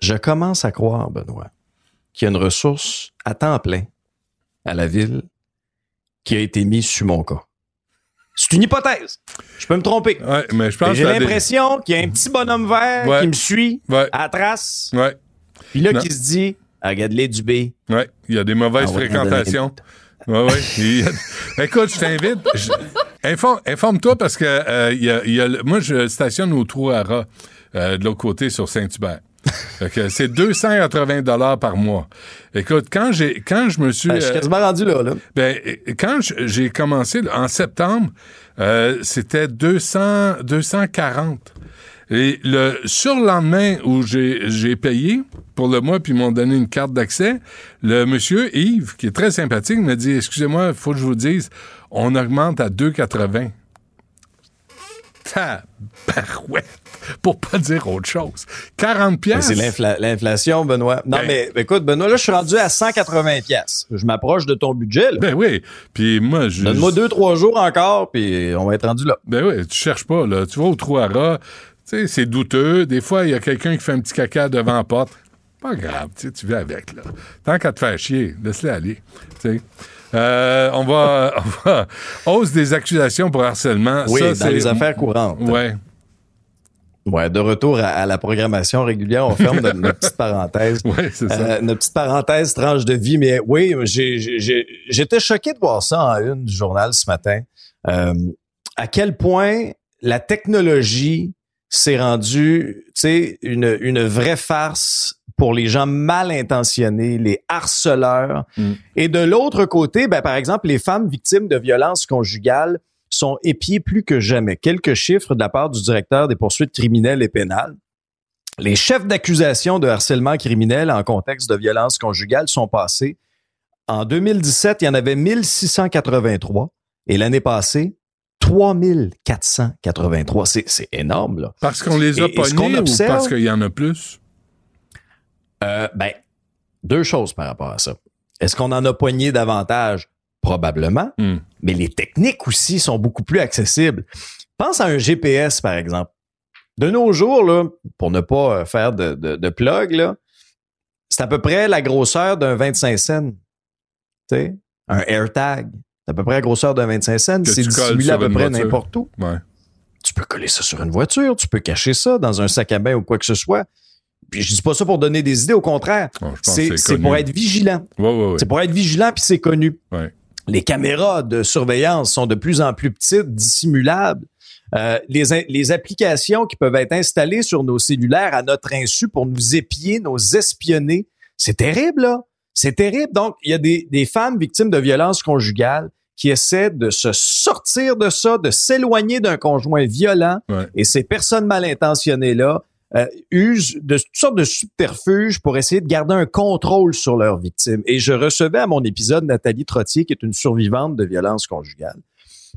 [SPEAKER 5] je commence à croire, Benoît, qu'il y a une ressource à temps plein à la ville qui a été mise sur mon cas. C'est une hypothèse. Je peux me tromper.
[SPEAKER 3] Ouais, mais je pense
[SPEAKER 5] J'ai l'impression qu'il y a un petit bonhomme vert
[SPEAKER 3] Ouais.
[SPEAKER 5] qui me suit
[SPEAKER 3] Ouais,
[SPEAKER 5] à la trace,
[SPEAKER 3] ouais,
[SPEAKER 5] puis là, qui se dit, regarde-les du B.
[SPEAKER 3] ouais. Il y a des mauvaises
[SPEAKER 5] Ah
[SPEAKER 3] fréquentations. Y a- Écoute, je t'invite. je- Informe, informe-toi parce que euh, il y a, y a moi, je stationne au Trou à euh, de l'autre côté sur Saint-Hubert. C'est 280 dollars par mois. Écoute, quand j'ai quand je me suis
[SPEAKER 5] Ben, je suis
[SPEAKER 3] euh,
[SPEAKER 5] quasiment rendu là, là.
[SPEAKER 3] Ben, quand j'ai commencé en septembre, euh, c'était 200, 240. Et le surlendemain où j'ai payé pour le mois, puis ils m'ont donné une carte d'accès, le monsieur Yves, qui est très sympathique, m'a dit Excusez-moi, il faut que je vous dise, on augmente à 2,80. Tabarouette! Pour pas dire autre chose. 40
[SPEAKER 5] Mais
[SPEAKER 3] pièces.
[SPEAKER 5] C'est l'infla- l'inflation, Benoît. Non,
[SPEAKER 3] Ben-
[SPEAKER 5] mais écoute, Benoît, là, je suis rendu à 180 pièces. Je m'approche de ton budget, là.
[SPEAKER 3] Ben oui. Puis moi, je.
[SPEAKER 5] Donne-moi deux, trois jours encore, puis on va être rendu là.
[SPEAKER 3] Ben oui, tu cherches pas, là. Tu vas au tu sais, c'est douteux. Des fois, il y a quelqu'un qui fait un petit caca devant la porte. Pas grave, tu vas avec, là. Tant qu'à te faire chier, laisse-le aller. Euh, on va, *laughs* on va... Hausse des accusations pour harcèlement.
[SPEAKER 5] Oui,
[SPEAKER 3] Ça,
[SPEAKER 5] dans
[SPEAKER 3] c'est-
[SPEAKER 5] les affaires courantes.
[SPEAKER 3] Ouais.
[SPEAKER 5] Ouais, de retour à, à la programmation régulière, on ferme notre, notre petite parenthèse. *laughs*
[SPEAKER 3] Ouais, c'est ça.
[SPEAKER 5] Euh, notre petite parenthèse tranche de vie, mais oui, j'étais choqué de voir ça en une du journal ce matin. Euh, à quel point la technologie s'est rendue, tu sais, une, une vraie farce pour les gens mal intentionnés, les harceleurs.
[SPEAKER 3] Mm.
[SPEAKER 5] Et de l'autre côté, ben, par exemple, les femmes victimes de violences conjugales sont épiées plus que jamais. Quelques chiffres de la part du directeur des poursuites criminelles et pénales. Les chefs d'accusation de harcèlement criminel en contexte de violence conjugale sont passés. En 2017, il y en avait 1683 et l'année passée, 3483. C'est, c'est énorme, là.
[SPEAKER 3] Parce qu'on les a
[SPEAKER 5] Et-
[SPEAKER 3] pognés ou parce qu'il y en a plus?
[SPEAKER 5] Euh, ben, deux choses par rapport à ça. Est-ce qu'on en a poigné davantage? Probablement.
[SPEAKER 3] Hmm.
[SPEAKER 5] Mais les techniques aussi sont beaucoup plus accessibles. Pense à un GPS, par exemple. De nos jours, là, pour ne pas euh, faire de, de, de plug, là, c'est à peu près la grosseur d'un 25 cents. Un AirTag. À peu près la grosseur d'un 25 cents. C'est dissimulé à peu près n'importe où.
[SPEAKER 3] Ouais.
[SPEAKER 5] Tu peux coller ça sur une voiture, tu peux cacher ça dans un sac à bain ou quoi que ce soit. puis je dis pas ça pour donner des idées, au contraire.
[SPEAKER 3] Bon,
[SPEAKER 5] c'est pour être vigilant.
[SPEAKER 3] Ouais, ouais, ouais.
[SPEAKER 5] C'est pour être vigilant, puis c'est connu. Les caméras de surveillance sont de plus en plus petites, dissimulables. Euh, les, les applications qui peuvent être installées sur nos cellulaires à notre insu pour nous épier, nous espionner, c'est terrible, là. C'est terrible. Donc, il y a des, des femmes victimes de violences conjugales qui essaient de se sortir de ça, de s'éloigner d'un conjoint violent.
[SPEAKER 3] Ouais.
[SPEAKER 5] Et ces personnes mal intentionnées-là euh, usent de toutes sortes de subterfuges pour essayer de garder un contrôle sur leurs victimes. Et je recevais à mon épisode Nathalie Trottier, qui est une survivante de violences conjugales,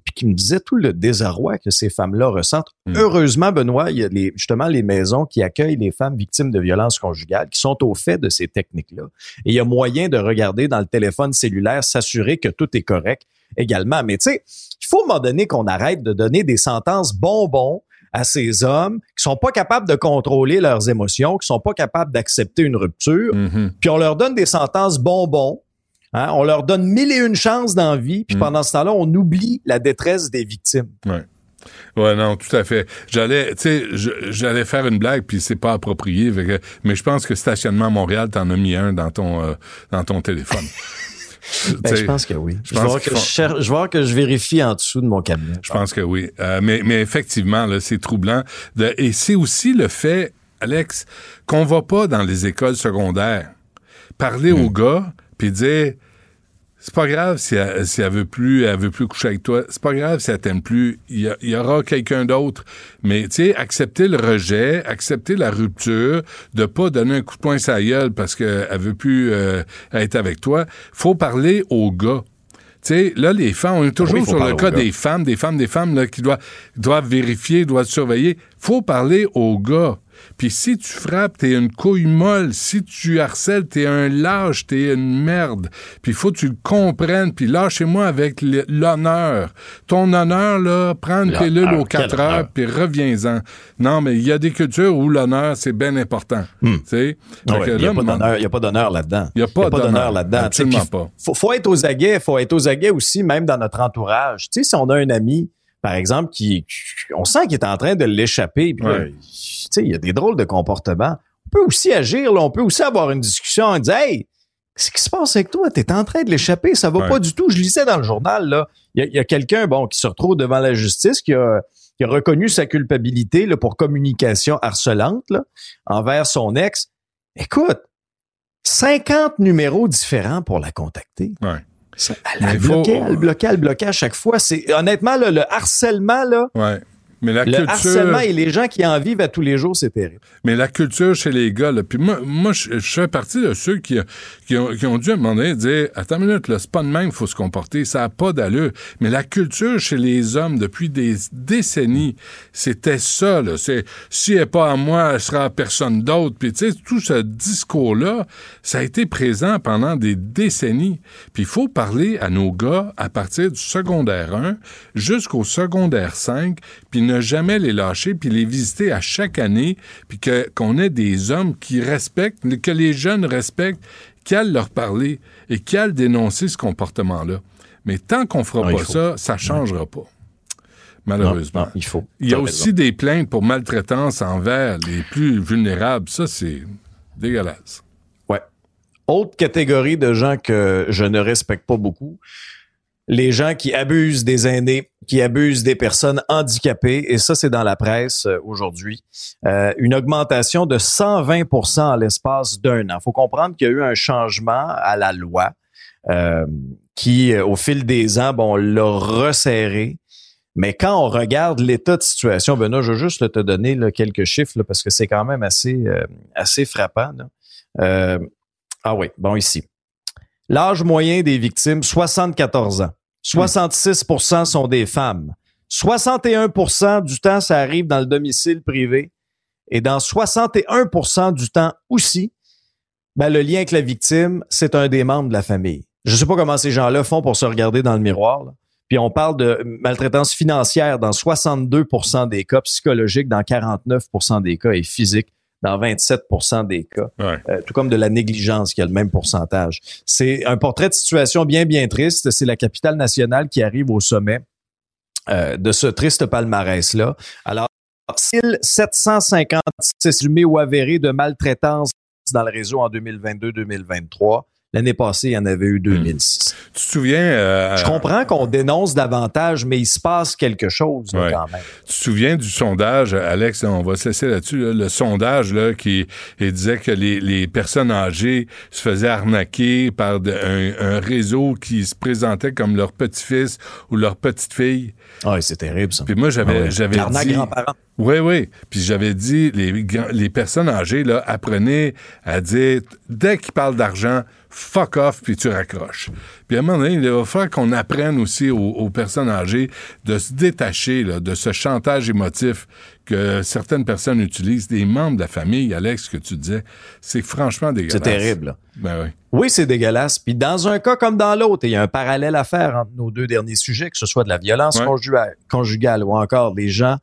[SPEAKER 5] puis qui me disait tout le désarroi que ces femmes-là ressentent.
[SPEAKER 3] Mm.
[SPEAKER 5] Heureusement, Benoît, il y a les, justement les maisons qui accueillent les femmes victimes de violences conjugales, qui sont au fait de ces techniques-là. Et il y a moyen de regarder dans le téléphone cellulaire, s'assurer que tout est correct également. Mais tu sais, il faut à un moment donné qu'on arrête de donner des sentences bonbons à ces hommes qui sont pas capables de contrôler leurs émotions, qui sont pas capables d'accepter une rupture,
[SPEAKER 3] Mhm.
[SPEAKER 5] puis on leur donne des sentences bonbons. Hein, on leur donne mille et une chances dans la vie, puis
[SPEAKER 3] Mm.
[SPEAKER 5] pendant ce temps-là, on oublie la détresse des victimes.
[SPEAKER 3] Ouais. Ouais, non, tout à fait. J'allais, tu sais, je- j'allais faire une blague, puis c'est pas approprié, que- mais je pense que Stationnement Montréal, t'en as mis un dans ton, euh, dans ton téléphone. *laughs*
[SPEAKER 5] Ben, je pense que oui.
[SPEAKER 3] je
[SPEAKER 5] Je, vais
[SPEAKER 3] pense
[SPEAKER 5] voir
[SPEAKER 3] qu'ils
[SPEAKER 5] que
[SPEAKER 3] font-
[SPEAKER 5] je, cher- je voir que je vérifie en dessous de mon cabinet.
[SPEAKER 3] Je pense que oui. Euh, mais, mais effectivement, c'est troublant. De- et c'est aussi le fait, Alex, qu'on va pas dans les écoles secondaires parler aux gars puis dire c'est pas grave si elle, si elle veut plus, elle veut plus coucher avec toi. C'est pas grave si elle t'aime plus. Il y, a- il y aura quelqu'un d'autre. Mais, tu sais, accepter le rejet, accepter la rupture, de pas donner un coup de poing la gueule parce qu'elle veut plus euh, être avec toi. Faut parler aux gars. Tu sais, là, les femmes, on est toujours
[SPEAKER 5] Oui, faut
[SPEAKER 3] sur le cas des femmes, des femmes, des femmes là, qui doivent, doivent vérifier, doivent surveiller. Faut parler aux gars. Puis si tu frappes, t'es une couille molle. Si tu harcèles, t'es un lâche, t'es une merde. Puis il faut que tu le comprennes. Puis lâchez-moi avec l'honneur. Ton honneur, là, prends une pilule aux 4 heures,
[SPEAKER 5] honneur.
[SPEAKER 3] puis reviens-en. Non, mais il y a des cultures où l'honneur, c'est bien important. Tu
[SPEAKER 5] ouais,
[SPEAKER 3] que
[SPEAKER 5] Il n'y a, pas d'honneur- il y a pas d'honneur là-dedans.
[SPEAKER 3] Il y a pas d'honneur.
[SPEAKER 5] d'honneur là-dedans. Tu
[SPEAKER 3] Absolument pas.
[SPEAKER 5] Faut, faut être aux aguets. faut être aux aguets aussi, même dans notre entourage. Tu sais, si on a un ami, par exemple, qui, on sent qu'il est en train de l'échapper, puis
[SPEAKER 3] Ouais.
[SPEAKER 5] tu sais, il y a des drôles de comportements. On peut aussi agir, là, on peut aussi avoir une discussion en disant, hey, qu'est-ce qui se passe avec toi? T'es en train de l'échapper, ça va
[SPEAKER 3] Ouais.
[SPEAKER 5] pas du tout. Je lisais dans le journal, là, il y a, quelqu'un, bon, qui se retrouve devant la justice, qui a, qui a reconnu sa culpabilité, là, pour communication harcelante, là, envers son ex. Écoute, 50 numéros différents pour la contacter.
[SPEAKER 3] Ouais.
[SPEAKER 5] Elle,
[SPEAKER 3] faut-
[SPEAKER 5] bloquait, elle bloquait, elle bloquait à chaque fois. C'est honnêtement là, le harcèlement là,
[SPEAKER 3] Ouais. Mais la
[SPEAKER 5] le
[SPEAKER 3] culture.
[SPEAKER 5] harcèlement et les gens qui en vivent à tous les jours, c'est terrible.
[SPEAKER 3] Mais la culture chez les gars, là, puis moi, moi je, je fais partie de ceux qui, qui, ont, qui ont dû à un moment donné dire Attends une minute, là, c'est pas de même qu'il faut se comporter, ça n'a pas d'allure. Mais la culture chez les hommes depuis des décennies, c'était ça. Là. C'est si elle n'est pas à moi, elle sera à personne d'autre. Puis tu sais, tout ce discours-là, ça a été présent pendant des décennies. Puis il faut parler à nos gars à partir du secondaire 1 jusqu'au secondaire 5, puis ne jamais les lâcher, puis les visiter à chaque année, puis que, qu'on ait des hommes qui respectent, que les jeunes respectent, qui aillent leur parler et qui aillent dénoncer ce comportement-là. Mais tant qu'on fera
[SPEAKER 5] Non, il
[SPEAKER 3] pas ça, ça changera pas. Malheureusement.
[SPEAKER 5] Non, non, il faut.
[SPEAKER 3] Il y a aussi
[SPEAKER 5] raison.
[SPEAKER 3] des plaintes pour maltraitance envers les plus vulnérables. Ça, c'est dégueulasse.
[SPEAKER 5] Ouais. Autre catégorie de gens que je ne respecte pas beaucoup, les gens qui abusent des aînés, qui abusent des personnes handicapées, et ça, c'est dans la presse euh, aujourd'hui. Euh, une augmentation de 120% en l'espace d'un an. faut comprendre qu'il y a eu un changement à la loi euh, qui, au fil des ans, bon, l'a resserré. Mais quand on regarde l'état de situation, Benoît, je veux juste te donner quelques chiffres parce que c'est quand même assez, assez frappant. ah oui, bon, ici. L'âge moyen des victimes, 74 ans. 66% sont des femmes. 61% du temps, ça arrive dans le domicile privé. Et dans 61% du temps aussi, ben, le lien avec la victime, c'est un des membres de la famille. Je sais pas comment ces gens-là font pour se regarder dans le miroir. là. Puis on parle de maltraitance financière dans 62% des cas, psychologique dans 49% des cas et physique dans 27% des cas.
[SPEAKER 3] Ouais.
[SPEAKER 5] Euh, tout comme de la négligence qui a le même pourcentage. C'est un portrait de situation bien, bien triste. C'est la capitale nationale qui arrive au sommet euh, de ce triste palmarès-là. Alors, 756 humés ou avérés de maltraitance dans le réseau en 2022-2023. L'année passée, il y en avait eu 2006.
[SPEAKER 3] Tu te souviens... euh,
[SPEAKER 5] Je comprends qu'on dénonce davantage, mais il se passe quelque chose
[SPEAKER 3] Ouais.
[SPEAKER 5] quand même.
[SPEAKER 3] Tu te souviens du sondage, Alex, on va se laisser là-dessus, là, le sondage là, qui disait que les, les personnes âgées se faisaient arnaquer par de- un, un réseau qui se présentait comme leur petit-fils ou leur petite-fille.
[SPEAKER 5] Ah, c'est terrible, ça.
[SPEAKER 3] Puis moi, j'avais
[SPEAKER 5] Ah ouais.
[SPEAKER 3] j'avais
[SPEAKER 5] L'arnaque
[SPEAKER 3] dit...
[SPEAKER 5] grands-parents.
[SPEAKER 3] Oui, oui. Puis j'avais dit, les, les personnes âgées, là, apprenaient à dire, dès qu'ils parlent d'argent, fuck off, puis tu raccroches. Puis à un moment donné, il va falloir qu'on apprenne aussi aux, aux personnes âgées de se détacher là, de ce chantage émotif que certaines personnes utilisent, des membres de la famille, Alex, que tu disais. C'est franchement dégueulasse.
[SPEAKER 5] C'est terrible. là.
[SPEAKER 3] Ben oui.
[SPEAKER 5] Oui, c'est dégueulasse. Puis dans un cas comme dans l'autre, il y a un parallèle à faire entre nos deux derniers sujets, que ce soit de la violence
[SPEAKER 3] Ouais.
[SPEAKER 5] conjugale, conjugale ou encore des gens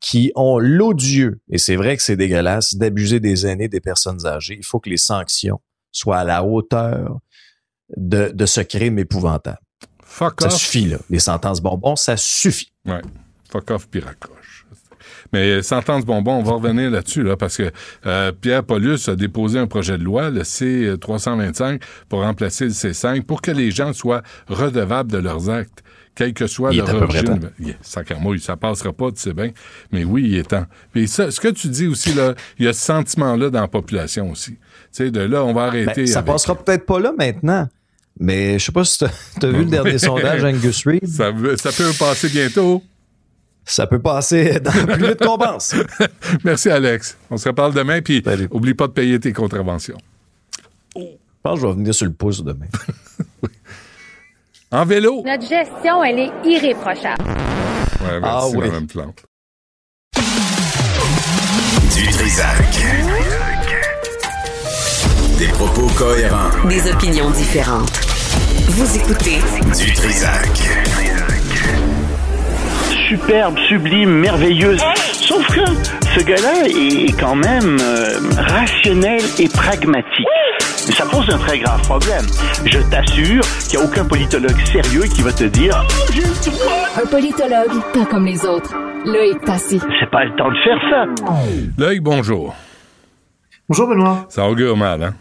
[SPEAKER 5] qui ont l'odieux, et c'est vrai que c'est dégueulasse, d'abuser des aînés, des personnes âgées. Il faut que les sanctions soient à la hauteur de, de ce crime épouvantable.
[SPEAKER 3] Fuck
[SPEAKER 5] Ça
[SPEAKER 3] off.
[SPEAKER 5] suffit, là. Les sentences bonbons, ça suffit.
[SPEAKER 3] Ouais. Fuck off puis raccroche. Mais euh, sentence bonbon, on va revenir là-dessus, là, parce que euh, Pierre Paulus a déposé un projet de loi, le C-325, pour remplacer le C-5, pour que les gens soient redevables de leurs actes, quelle que soit
[SPEAKER 5] Il
[SPEAKER 3] leur origine. sacrémouille, ça passera pas, tu sais bien. Mais oui, il est temps. Puis ça, ce que tu dis aussi, là, il y a ce sentiment-là dans la population aussi. Tu sais, de là, on va arrêter.
[SPEAKER 5] Ben, ça
[SPEAKER 3] avec-
[SPEAKER 5] passera peut-être pas là maintenant, mais je sais pas si t'as as vu le dernier sondage Angus Reid?
[SPEAKER 3] Ça, ça peut passer bientôt.
[SPEAKER 5] Ça peut passer dans le plus vite qu'on pense.
[SPEAKER 3] Merci, Alex. On se reparle demain, puis
[SPEAKER 5] Salut.
[SPEAKER 3] oublie pas de payer tes contraventions.
[SPEAKER 5] Je pense que je vais venir sur le pouce demain. *laughs*
[SPEAKER 3] En vélo.
[SPEAKER 7] Notre gestion, elle est irréprochable.
[SPEAKER 3] Ouais, merci,
[SPEAKER 5] Ah oui.
[SPEAKER 3] Mme Plante.
[SPEAKER 2] Du Trisac. Des propos cohérents.
[SPEAKER 1] Des opinions différentes. Vous écoutez
[SPEAKER 2] Du Trisac.
[SPEAKER 8] superbe, sublime, merveilleuse. Sauf que ce gars-là est quand même euh, rationnel et pragmatique. Mais ça pose un très grave problème. Je t'assure qu'il n'y a aucun politologue sérieux qui va te dire Oh.
[SPEAKER 9] Un politologue, pas comme les autres. Loïc Passy.
[SPEAKER 8] C'est pas le temps de faire ça.
[SPEAKER 3] Loïc, bonjour.
[SPEAKER 10] Bonjour Benoît.
[SPEAKER 3] Ça augure mal, hein?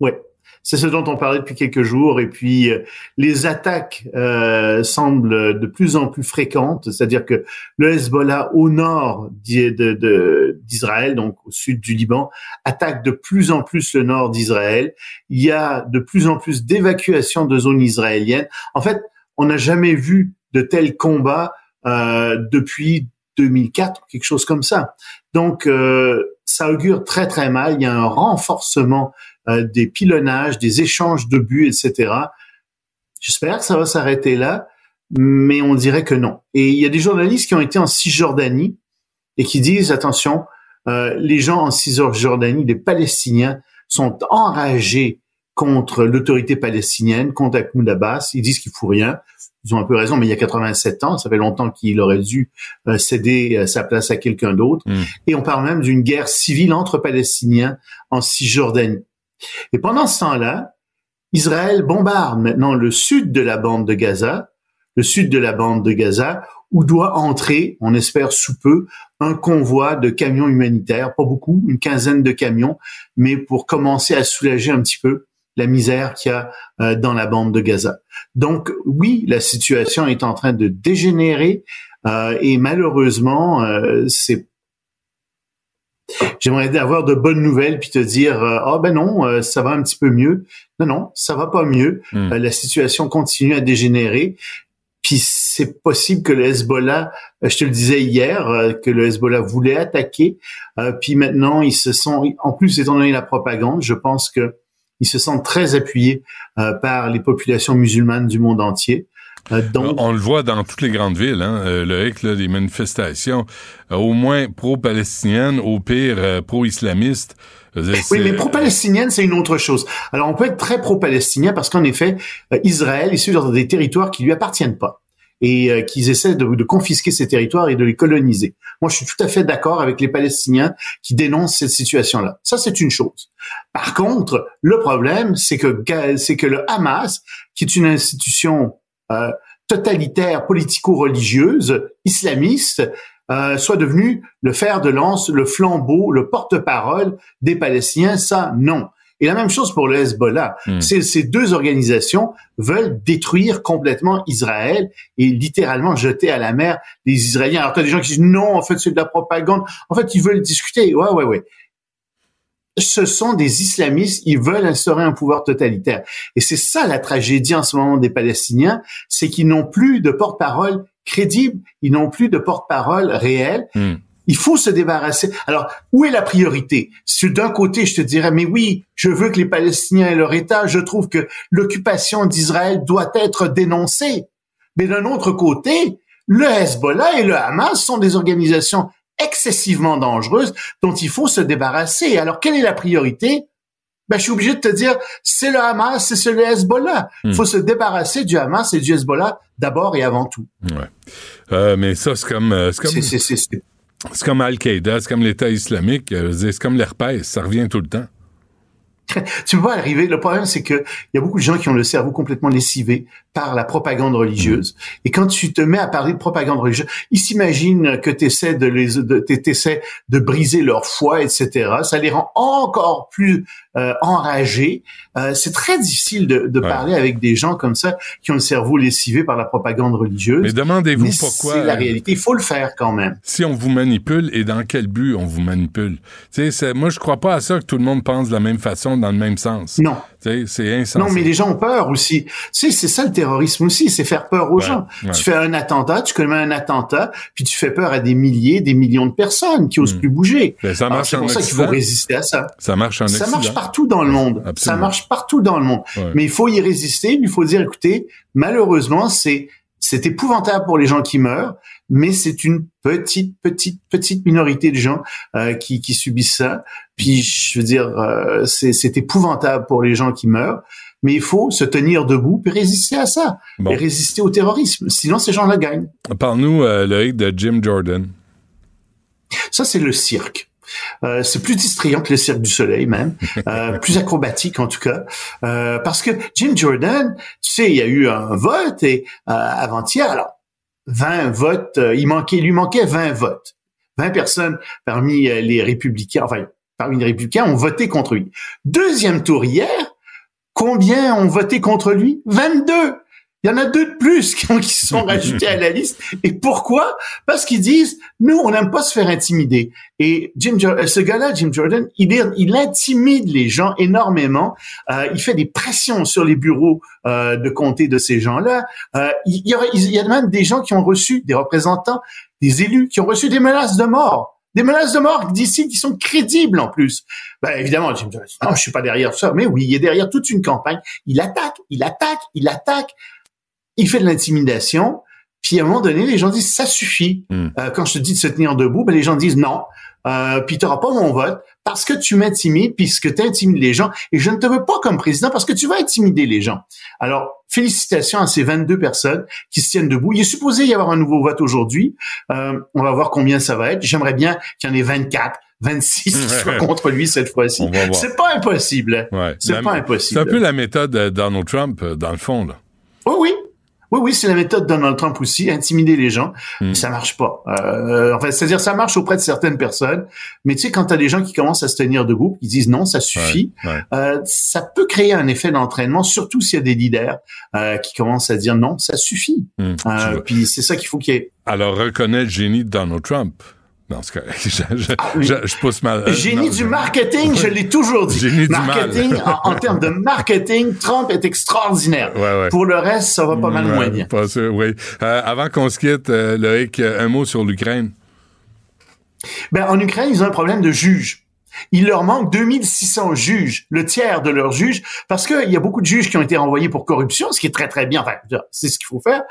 [SPEAKER 10] Ouais, c'est ce dont on parlait depuis quelques jours. Et puis euh, les attaques euh, semblent de plus en plus fréquentes, c'est-à-dire que le Hezbollah au nord d'Israël, donc au sud du Liban, attaque de plus en plus le nord d'Israël. Il y a de plus en plus d'évacuations de zones israéliennes. En fait, on n'a jamais vu de tels combats euh, depuis 2004, quelque chose comme ça. Donc, euh, ça augure très très mal. Il y a un renforcement des pilonnages, des échanges de buts, etc. J'espère que ça va s'arrêter là, mais on dirait que non. Et il y a des journalistes qui ont été en Cisjordanie et qui disent attention, euh, les gens en Cisjordanie, les Palestiniens, sont enragés contre l'autorité palestinienne, contre Mahmoud Abbas. Ils disent qu'il fout rien. Ils ont un peu raison, mais il y a 87 ans, ça fait longtemps qu'il aurait dû euh, céder euh, sa place à quelqu'un d'autre.
[SPEAKER 3] Mm.
[SPEAKER 10] Et on parle même d'une guerre civile entre Palestiniens en Cisjordanie. Et pendant ce temps-là, Israël bombarde maintenant le sud de la bande de Gaza, le sud de la bande de Gaza, où doit entrer, on espère sous peu, un convoi de camions humanitaires, pas beaucoup, une quinzaine de camions, mais pour commencer à soulager un petit peu la misère qu'il y a euh, dans la bande de Gaza. Donc oui, la situation est en train de dégénérer euh, et malheureusement, euh, c'est J'aimerais avoir de bonnes nouvelles puis te dire euh, ah ben non euh, ça va un petit peu mieux. Non non ça va pas mieux.
[SPEAKER 3] Hmm.
[SPEAKER 10] Euh, la situation continue à dégénérer. Puis c'est possible que le Hezbollah je te le disais hier que le Hezbollah voulait attaquer. Puis maintenant ils se sont en plus étant donné la propagande je pense que ils se sentent très appuyés par les populations musulmanes du monde entier donc
[SPEAKER 3] On le voit dans toutes les grandes villes, hein, euh, Loïc, là, les manifestations, euh, au moins pro-palestiniennes, au pire euh, pro-islamistes.
[SPEAKER 10] Oui, mais pro-palestinienne, c'est une autre chose. Alors, on peut être très pro-palestinien parce qu'en effet, euh, Israël est sur des territoires qui lui appartiennent pas et euh, qu'ils essaient de, de confisquer ces territoires et de les coloniser. Moi, je suis tout à fait d'accord avec les Palestiniens qui dénoncent cette situation-là. Ça, c'est une chose. Par contre, le problème, c'est que c'est que le Hamas, qui est une institution euh, totalitaire, politico-religieuse, islamiste, euh, soit devenu le fer de lance, le flambeau, le porte-parole des Palestiniens. Ça, non. Et la même chose pour le Hezbollah.
[SPEAKER 3] Hmm.
[SPEAKER 10] Ces, ces deux organisations veulent détruire complètement Israël et littéralement jeter à la mer les Israéliens. Alors, tu as des gens qui disent non, en fait, c'est de la propagande. En fait, ils veulent discuter. Ouais, ouais, ouais. Ce sont des islamistes, ils veulent instaurer un pouvoir totalitaire. Et c'est ça la tragédie en ce moment des Palestiniens, c'est qu'ils n'ont plus de porte-parole crédible, ils n'ont plus de porte-parole réel.
[SPEAKER 3] Hmm.
[SPEAKER 10] Il faut se débarrasser. Alors, où est la priorité? Si d'un côté, je te dirais, mais oui, je veux que les Palestiniens aient leur État, je trouve que l'occupation d'Israël doit être dénoncée. Mais d'un autre côté, le Hezbollah et le Hamas sont des organisations excessivement dangereuses dont il faut se débarrasser. Alors, quelle est la priorité? Ben, je suis obligé de te dire, c'est le Hamas c'est le Hezbollah. Il
[SPEAKER 3] Hmm.
[SPEAKER 10] faut se débarrasser du Hamas et du Hezbollah d'abord et avant tout.
[SPEAKER 3] Ouais. Euh, mais ça, c'est comme, euh, c'est comme,
[SPEAKER 10] C'est- c'est- c'est- c'est-
[SPEAKER 3] c'est comme Al-Qaïda, c'est comme l'État islamique, euh, c'est comme l'herpès, ça revient tout le temps. *laughs*
[SPEAKER 10] tu peux pas arriver. Le problème, c'est que il y a beaucoup de gens qui ont le cerveau complètement lessivé par la propagande religieuse. Et quand tu te mets à parler de propagande religieuse, ils s'imaginent que tu essaies de les, de, t'essaies de briser leur foi, etc. Ça les rend encore plus euh, enragés. Euh, c'est très difficile de, de
[SPEAKER 3] Ouais.
[SPEAKER 10] parler avec des gens comme ça qui ont le cerveau lessivé par la propagande religieuse.
[SPEAKER 3] Mais demandez-vous pourquoi.
[SPEAKER 10] C'est la
[SPEAKER 3] euh,
[SPEAKER 10] réalité. Il faut le faire quand même.
[SPEAKER 3] si on vous manipule et dans quel but on vous manipule? Tu sais, c'est- moi, je crois pas à ça que tout le monde pense de la même façon, dans le même sens.
[SPEAKER 10] Non.
[SPEAKER 3] C'est insensé.
[SPEAKER 10] Non, mais les gens ont peur aussi. Tu sais, c'est ça le terrorisme aussi, c'est faire peur aux
[SPEAKER 3] Ouais,
[SPEAKER 10] gens.
[SPEAKER 3] ouais.
[SPEAKER 10] Tu fais un attentat, tu commets un attentat, puis tu fais peur à des milliers, des millions de personnes qui osent
[SPEAKER 3] Hmm.
[SPEAKER 10] plus bouger.
[SPEAKER 3] Ben, ça marche
[SPEAKER 10] c'est pour ça qu'il faut résister à ça.
[SPEAKER 3] Ça marche en
[SPEAKER 10] Ça
[SPEAKER 3] Occident.
[SPEAKER 10] marche partout dans le monde. Ça marche partout dans le monde.
[SPEAKER 3] Ouais.
[SPEAKER 10] Mais il faut y résister. Il faut dire, écoutez, malheureusement, c'est c'est épouvantable pour les gens qui meurent, mais c'est une petite, petite, petite minorité de gens euh, qui, qui subissent ça. Puis, je veux dire, euh, c'est c'est épouvantable pour les gens qui meurent, mais il faut se tenir debout et résister à ça,
[SPEAKER 3] Bon.
[SPEAKER 10] et résister au terrorisme. Sinon, ces gens-là gagnent.
[SPEAKER 3] Parle-nous, euh, Loïc, de Jim Jordan.
[SPEAKER 10] Ça, c'est le cirque. Euh, c'est plus distrayant que le cirque du soleil même, *laughs* euh, plus acrobatique en tout cas, Euh, parce que Jim Jordan, tu sais, il y a eu un vote et euh, avant-hier, alors 20 votes, euh, il manquait, il lui manquait 20 votes, 20 personnes parmi euh, les républicains, enfin parmi les républicains ont voté contre lui. Deuxième tour hier, combien ont voté contre lui? 22. Il y en a deux de plus qui, se sont rajoutés à la liste. Et pourquoi? Parce qu'ils disent nous, on n'aime pas se faire intimider. Et Jim, euh, ce gars-là, Jim Jordan, il, il intimide les gens énormément. Euh, il fait des pressions sur les bureaux euh, de comté de ces gens-là. Euh, il, y aurait- il y a même des gens qui ont reçu, des représentants, des élus, qui ont reçu des menaces de mort. Des menaces de mort d'ici qui sont crédibles en plus. Ben, évidemment, Jim Jordan, non, je suis pas derrière ça. Mais oui, il est derrière toute une campagne. Il attaque, il attaque, il attaque. Il fait de l'intimidation. Puis à un moment donné, les gens disent ça suffit.
[SPEAKER 3] Hmm.
[SPEAKER 10] Euh, quand je te dis de se tenir debout, ben les gens disent non. Euh, puis tu n'auras pas mon vote parce que tu m'intimides, puisque tu intimides les gens, et je ne te veux pas comme président parce que tu vas intimider les gens. Alors, félicitations à ces 22 personnes qui se tiennent debout. Il est supposé y avoir un nouveau vote aujourd'hui. Euh, on va voir combien ça va être. J'aimerais bien qu'il y en ait 24, 26 qui soient *laughs* contre lui cette fois-ci. C'est pas impossible.
[SPEAKER 3] Ouais.
[SPEAKER 10] C'est pas
[SPEAKER 3] C'est
[SPEAKER 10] impossible.
[SPEAKER 3] un peu la méthode de Donald Trump, euh, dans le fond. Là.
[SPEAKER 10] Oui, oui. Oui, oui, c'est la méthode de Donald Trump aussi, intimider les gens.
[SPEAKER 3] Hmm.
[SPEAKER 10] Mais ça marche pas. Euh, enfin, c'est-à-dire, ça marche auprès de certaines personnes. Mais tu sais, quand tu as des gens qui commencent à se tenir debout, qui disent non, ça suffit,
[SPEAKER 3] Ouais, ouais.
[SPEAKER 10] euh, ça peut créer un effet d'entraînement, surtout s'il y a des leaders euh, qui commencent à dire non, ça suffit.
[SPEAKER 3] Vois.
[SPEAKER 10] puis c'est ça qu'il faut qu'il y ait.
[SPEAKER 3] Alors, reconnais le génie de Donald Trump. Non, c'est correct. *laughs* Je, je,
[SPEAKER 10] oui.
[SPEAKER 3] je- je pousse mal. euh,
[SPEAKER 10] Génie
[SPEAKER 3] non,
[SPEAKER 10] du marketing, je l'ai toujours dit.
[SPEAKER 3] Génie du mal.
[SPEAKER 10] marketing, en, en *laughs* termes de marketing, Trump est extraordinaire.
[SPEAKER 3] Ouais, ouais.
[SPEAKER 10] Pour le reste, ça va pas mal
[SPEAKER 3] Ouais,
[SPEAKER 10] moins bien.
[SPEAKER 3] Pas sûr, oui. Euh, avant qu'on se quitte, euh, Loïc, un mot sur l'Ukraine.
[SPEAKER 10] Ben, en Ukraine, ils ont un problème de juges. Il leur manque 2600 juges, le tiers de leurs juges, parce qu'il y a beaucoup de juges qui ont été renvoyés pour corruption, ce qui est très, très bien. Enfin, c'est ce qu'il faut faire.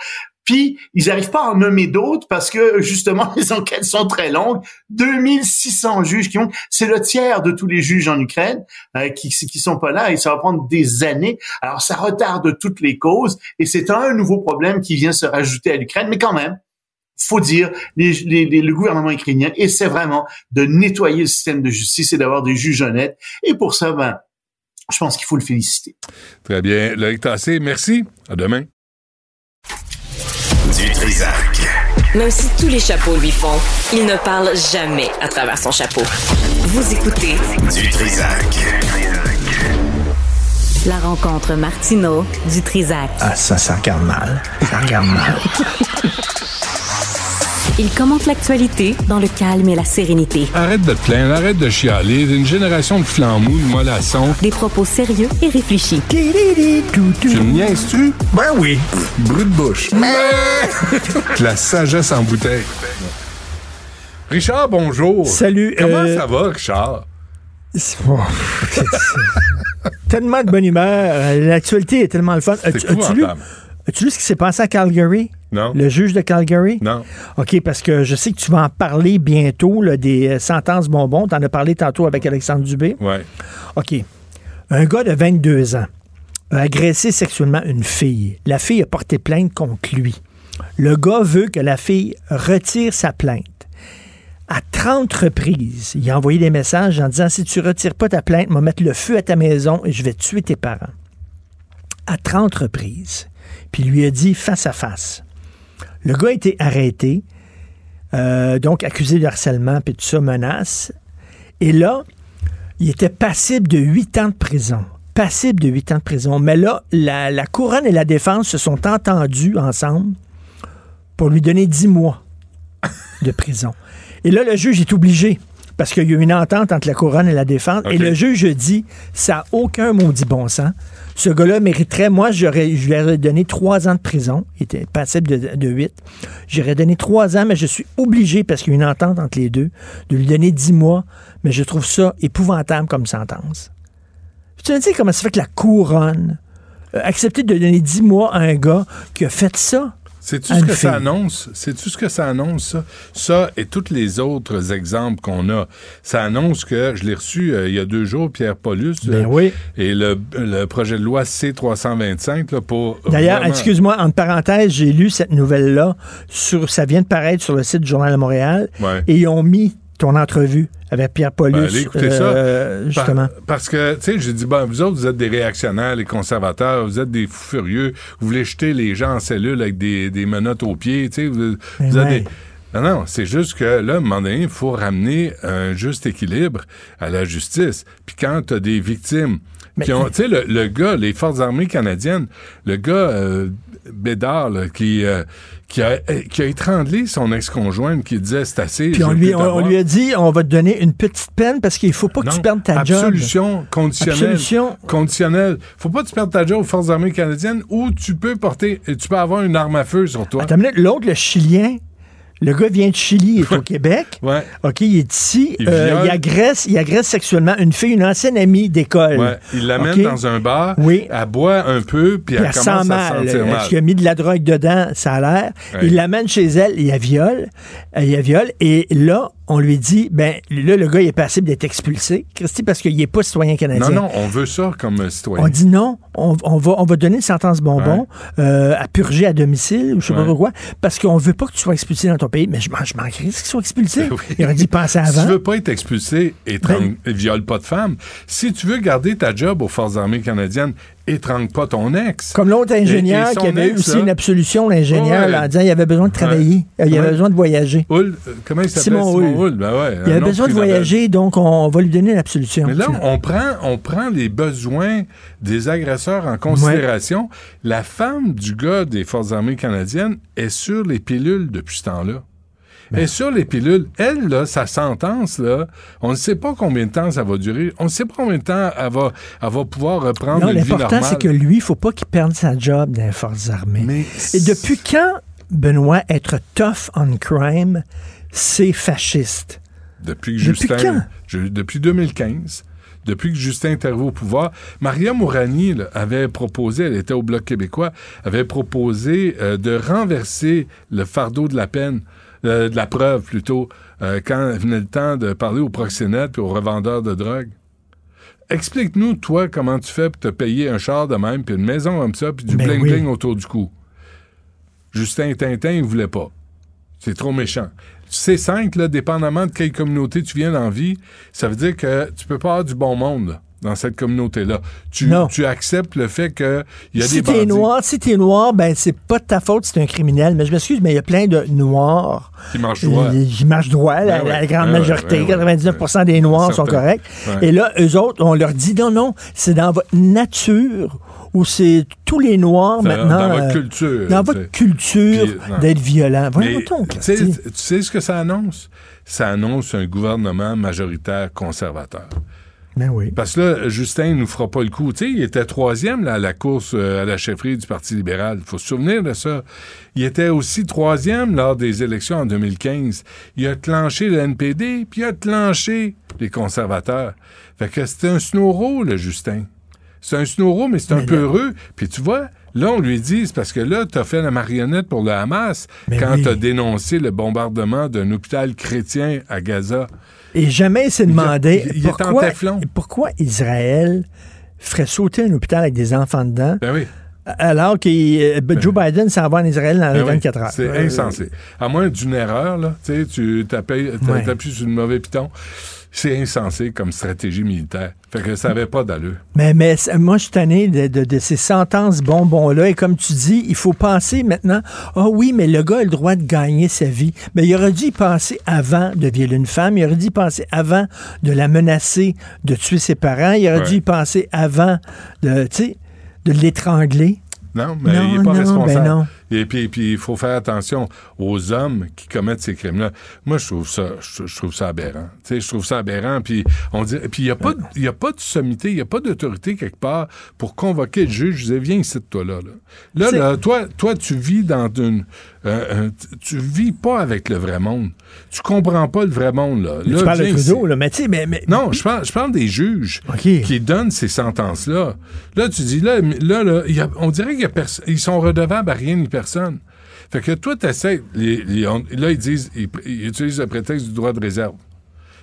[SPEAKER 10] Puis, ils n'arrivent pas à en nommer d'autres parce que, justement, *laughs* les enquêtes sont très longues. 2600 juges qui ont... C'est le tiers de tous les juges en Ukraine euh, qui qui sont pas là et ça va prendre des années. Alors, ça retarde toutes les causes et c'est un nouveau problème qui vient se rajouter à l'Ukraine, mais quand même, faut dire, les, les- les- le gouvernement ukrainien essaie vraiment de nettoyer le système de justice et d'avoir des juges honnêtes. Et pour ça, ben, je pense qu'il faut le féliciter.
[SPEAKER 3] Très bien. Loïc Tassé, merci. À demain.
[SPEAKER 2] Trisac.
[SPEAKER 1] Même si tous les chapeaux lui font, il ne parle jamais à travers son chapeau. Vous écoutez
[SPEAKER 2] Du Trisac.
[SPEAKER 9] La rencontre Martino du Trisac.
[SPEAKER 11] Ah, ça, ça regarde mal. Ça regarde mal. *laughs*
[SPEAKER 9] Il commente l'actualité dans le calme et la sérénité.
[SPEAKER 3] Arrête de te plaindre, arrête de chialer. Une génération de flambous, de mollassons.
[SPEAKER 9] Des propos sérieux et réfléchis.
[SPEAKER 3] Tu me niaises-tu?
[SPEAKER 11] Ben oui.
[SPEAKER 3] Brut de bouche. *laughs* La sagesse en bouteille. Richard, bonjour.
[SPEAKER 12] Salut.
[SPEAKER 3] Comment
[SPEAKER 12] euh,
[SPEAKER 3] ça va, Richard? *laughs*
[SPEAKER 12] tellement de bonne humeur. L'actualité est tellement le fun.
[SPEAKER 3] C'est
[SPEAKER 12] As-tu lu, as-tu lu ce qui s'est passé à Calgary?
[SPEAKER 3] Non.
[SPEAKER 12] Le juge de Calgary?
[SPEAKER 3] Non.
[SPEAKER 12] OK, parce que je sais que tu vas en parler bientôt, là, des euh, sentences bonbons. Tu en as parlé tantôt avec Alexandre Dubé.
[SPEAKER 3] Ouais.
[SPEAKER 12] OK. Un gars de 22 ans a agressé sexuellement une fille. La fille a porté plainte contre lui. Le gars veut que la fille retire sa plainte. À 30 reprises, il a envoyé des messages en disant si tu retires pas ta plainte, je vais mettre le feu à ta maison et je vais tuer tes parents. À 30 reprises. Puis il lui a dit face à face. Le gars a été arrêté, euh, donc accusé de harcèlement, puis tout ça, menace. Et là, il était passible de 8 ans de prison. Passible de 8 ans de prison. Mais là, la, la couronne et la défense se sont entendus ensemble pour lui donner 10 mois de prison. Et là, le juge est obligé, parce qu'il y a eu une entente entre la couronne et la défense, et le juge dit, ça n'a aucun maudit bon sens. Ce gars-là mériterait, moi, j'aurais, je lui aurais donné trois ans de prison. Il était passible de, de 8. J'aurais donné trois ans, mais je suis obligé, parce qu'il y a une entente entre les deux, de lui donner 10 mois. Mais je trouve ça épouvantable comme sentence. Tu me dis comment ça fait que la couronne a accepté de donner 10 mois à un gars qui a fait ça? À
[SPEAKER 3] ce que ça annonce? Sais-tu ce que ça annonce, ça? Ça et tous les autres exemples qu'on a. Ça annonce que, je l'ai reçu euh, il y a deux jours, Pierre Paulus,
[SPEAKER 12] Ben
[SPEAKER 3] euh,
[SPEAKER 12] oui.
[SPEAKER 3] et le, le projet de loi C-325, là, pour...
[SPEAKER 12] D'ailleurs,
[SPEAKER 3] vraiment-
[SPEAKER 12] excuse-moi, entre parenthèses, j'ai lu cette nouvelle-là. Sur, ça vient de paraître sur le site du Journal de Montréal.
[SPEAKER 3] Ouais.
[SPEAKER 12] Et ils ont mis ton entrevue avec Pierre Paulus.
[SPEAKER 3] Ben,
[SPEAKER 12] euh,
[SPEAKER 3] ça.
[SPEAKER 12] Justement.
[SPEAKER 3] Par- parce que, tu sais, j'ai dit, ben, vous autres, vous êtes des réactionnaires, les conservateurs, vous êtes des fous furieux, vous voulez jeter les gens en cellule avec des, des menottes aux pieds, tu sais, vous, vous
[SPEAKER 12] ouais.
[SPEAKER 3] des- Non, non, c'est juste que là, à un moment donné, il faut ramener un juste équilibre à la justice. Puis quand tu as des victimes
[SPEAKER 12] Mais-
[SPEAKER 3] qui ont... *laughs* Tu sais, le, le gars, les Forces armées canadiennes, le gars euh, Bédard, là, qui, euh, qui, a, qui a étranglé son ex-conjointe, qui disait, c'est assez...
[SPEAKER 12] Puis on lui,
[SPEAKER 3] plus
[SPEAKER 12] on, on
[SPEAKER 3] t'avoir.
[SPEAKER 12] lui a dit, on va te donner une petite peine parce qu'il faut pas que
[SPEAKER 3] Non,
[SPEAKER 12] tu perdes ta job.
[SPEAKER 3] absolution conditionnelle.
[SPEAKER 12] Absolution.
[SPEAKER 3] Conditionnelle. Faut pas que tu perdes ta job aux Forces armées canadiennes ou tu peux porter, tu peux avoir une arme à feu sur toi.
[SPEAKER 12] Attends une minute, l'autre, le Chilien, le gars vient de Chili, il est au Québec.
[SPEAKER 3] Ouais.
[SPEAKER 12] OK, il est ici.
[SPEAKER 3] Il
[SPEAKER 12] euh, il, agresse, il agresse sexuellement une fille, une ancienne amie d'école.
[SPEAKER 3] Ouais. Il l'amène dans un bar,
[SPEAKER 12] Oui.
[SPEAKER 3] elle boit un peu, puis
[SPEAKER 12] Puis
[SPEAKER 3] elle,
[SPEAKER 12] elle
[SPEAKER 3] commence
[SPEAKER 12] sent
[SPEAKER 3] à se sentir mal.
[SPEAKER 12] Est-ce qu'il a mis de la drogue dedans? Ça a l'air. Il l'amène chez elle, il la viole. Euh, Il la viole. Et là, on lui dit, ben là, le gars, il est passible d'être expulsé, Christy, parce qu'il n'est pas citoyen canadien.
[SPEAKER 3] Non, non, on veut ça comme citoyen.
[SPEAKER 12] On dit non, on, on va, on va donner une sentence bonbon euh, à purger à domicile ou je sais pas
[SPEAKER 3] Ouais.
[SPEAKER 12] quoi, parce qu'on veut pas que tu sois expulsé dans ton pays. Mais je m'en je m'en crisse qu'ils soient expulsés. *laughs*
[SPEAKER 3] Oui.
[SPEAKER 12] Il aurait dit penser
[SPEAKER 3] Si
[SPEAKER 12] avant.
[SPEAKER 3] tu veux pas être expulsé, étrangle, viole pas de femme. Si tu veux garder ta job aux Forces armées canadiennes, étrangle pas ton ex.
[SPEAKER 12] Comme l'autre ingénieur
[SPEAKER 3] Et- et son
[SPEAKER 12] qui avait eu
[SPEAKER 3] ex,
[SPEAKER 12] aussi
[SPEAKER 3] là.
[SPEAKER 12] une absolution, l'ingénieur,
[SPEAKER 3] Ouais.
[SPEAKER 12] en disant qu'il avait besoin de travailler, il avait besoin de voyager.
[SPEAKER 3] Hull, euh, comment il s'appelle?
[SPEAKER 12] Simon Hull.
[SPEAKER 3] Ben ouais,
[SPEAKER 12] Il avait besoin de voyager, donc on va lui donner l'absolution.
[SPEAKER 3] Mais là, on prend, on prend les besoins des agresseurs en considération. La femme du gars des Forces armées canadiennes est sur les pilules depuis ce temps-là. Elle est sur les pilules. Elle, là, sa sentence, là, on ne sait pas combien de temps ça va durer. On ne sait pas combien de temps elle va, elle va pouvoir reprendre
[SPEAKER 12] Non,
[SPEAKER 3] une vie
[SPEAKER 12] l'important,
[SPEAKER 3] normale.
[SPEAKER 12] c'est que lui, il faut pas qu'il perde sa job dans les forces armées.
[SPEAKER 3] Mais
[SPEAKER 12] Et depuis quand, Benoît, être tough on crime, c'est fasciste?
[SPEAKER 3] Depuis que
[SPEAKER 12] Depuis
[SPEAKER 3] Justin,
[SPEAKER 12] quand?
[SPEAKER 3] je- depuis 2015, depuis que Justin est arrivé au pouvoir, Maria Mourani là, avait proposé, elle était au Bloc québécois, avait proposé euh, de renverser le fardeau de la peine, euh, de la preuve plutôt, euh, quand venait le temps de parler aux proxénètes et aux revendeurs de drogue. Explique-nous, toi, comment tu fais pour te payer un char de même, puis une maison comme ça, puis du
[SPEAKER 12] Ben
[SPEAKER 3] bling-bling
[SPEAKER 12] oui.
[SPEAKER 3] autour du cou. Justin Tintin, il voulait pas. C'est trop méchant. C5, là, dépendamment de quelle communauté tu viens dans vie, ça veut dire que tu peux pas avoir du bon monde. Dans cette communauté-là. Tu,
[SPEAKER 12] Non.
[SPEAKER 3] tu acceptes le fait qu'il y a
[SPEAKER 12] si
[SPEAKER 3] des
[SPEAKER 12] t'es
[SPEAKER 3] bandits
[SPEAKER 12] noir, si t'es noir, ben c'est pas de ta faute, c'est un criminel. Mais je m'excuse, mais il y a plein de noirs
[SPEAKER 3] qui marchent droit.
[SPEAKER 12] euh, qui marchent droit. la,
[SPEAKER 3] Ben ouais,
[SPEAKER 12] la grande
[SPEAKER 3] ben ouais,
[SPEAKER 12] majorité,
[SPEAKER 3] ben ouais.
[SPEAKER 12] 99% des noirs sont corrects.
[SPEAKER 3] Ouais.
[SPEAKER 12] Et là, eux autres, on leur dit non, non, c'est dans votre nature ou c'est tous les noirs maintenant.
[SPEAKER 3] dans votre
[SPEAKER 12] euh,
[SPEAKER 3] culture,
[SPEAKER 12] Dans votre culture d'être violent. Voyons donc,
[SPEAKER 3] tu sais,
[SPEAKER 12] Christy.
[SPEAKER 3] tu sais ce que ça annonce? Ça annonce un gouvernement majoritaire conservateur.
[SPEAKER 12] Ben oui.
[SPEAKER 3] Parce que là, Justin nous fera pas le coup. Tu sais, il était troisième là, à la course euh, à la chefferie du Parti libéral. Il faut se souvenir de ça. Il était aussi troisième lors des élections en 2015. Il a clenché le NPD, puis il a clenché les conservateurs. Fait que c'était un snoro, le Justin. C'est un snoro, mais c'est un
[SPEAKER 12] Mais
[SPEAKER 3] peu
[SPEAKER 12] là-
[SPEAKER 3] heureux. Puis tu vois, là, on lui dit, c'est parce que là, t'as fait la marionnette pour le Hamas
[SPEAKER 12] Mais
[SPEAKER 3] quand
[SPEAKER 12] oui.
[SPEAKER 3] t'as dénoncé le bombardement d'un hôpital chrétien à Gaza.
[SPEAKER 12] Et jamais il s'est
[SPEAKER 3] Il a-
[SPEAKER 12] demandé
[SPEAKER 3] il-
[SPEAKER 12] pourquoi, Israël ferait sauter un hôpital avec des enfants dedans
[SPEAKER 3] Ben oui.
[SPEAKER 12] alors que euh, Joe Biden s'en va en Israël dans les
[SPEAKER 3] Ben oui,
[SPEAKER 12] 24 heures.
[SPEAKER 3] C'est
[SPEAKER 12] Euh,
[SPEAKER 3] insensé. À moins d'une erreur, là, tu sais, tu t'appuies
[SPEAKER 12] Ouais.
[SPEAKER 3] sur le mauvais piton. C'est insensé comme stratégie militaire. Fait que ça avait pas d'allure.
[SPEAKER 12] Mais, mais moi, je suis tanné de, de- de ces sentences bonbons-là. Et comme tu dis, il faut penser maintenant, ah oui, mais le gars a le droit de gagner sa vie. Mais il aurait dû y penser avant de violer une femme. Il aurait dû y penser avant de la menacer de tuer ses parents. Il aurait
[SPEAKER 3] Ouais.
[SPEAKER 12] dû y penser avant de, de l'étrangler.
[SPEAKER 3] Non, mais
[SPEAKER 12] Non,
[SPEAKER 3] il n'est pas
[SPEAKER 12] non,
[SPEAKER 3] responsable.
[SPEAKER 12] ben non.
[SPEAKER 3] Et puis, puis il faut faire attention aux hommes qui commettent ces crimes-là. Moi, je trouve ça, je, je trouve ça aberrant. Tu sais, je trouve ça aberrant. Puis on dit, puis il n'y a pas, de- il y a pas de sommité, il n'y a pas d'autorité quelque part pour convoquer le juge. Je disais, viens ici, toi là. Là, là, là, toi, toi, tu vis dans une, euh, un- tu vis pas avec le vrai monde. Tu comprends pas le vrai monde là. Là,
[SPEAKER 12] tu parles de Trudeau, là, mais tu sais, mais, mais-
[SPEAKER 3] Non, je parle, je parle des juges qui donnent ces sentences-là. Là, tu dis, là, là, là, y a- on dirait qu'ils sont redevables à rien ni personne. Fait que toi, tu essaies. là, ils disent, ils, ils utilisent le prétexte du droit de réserve.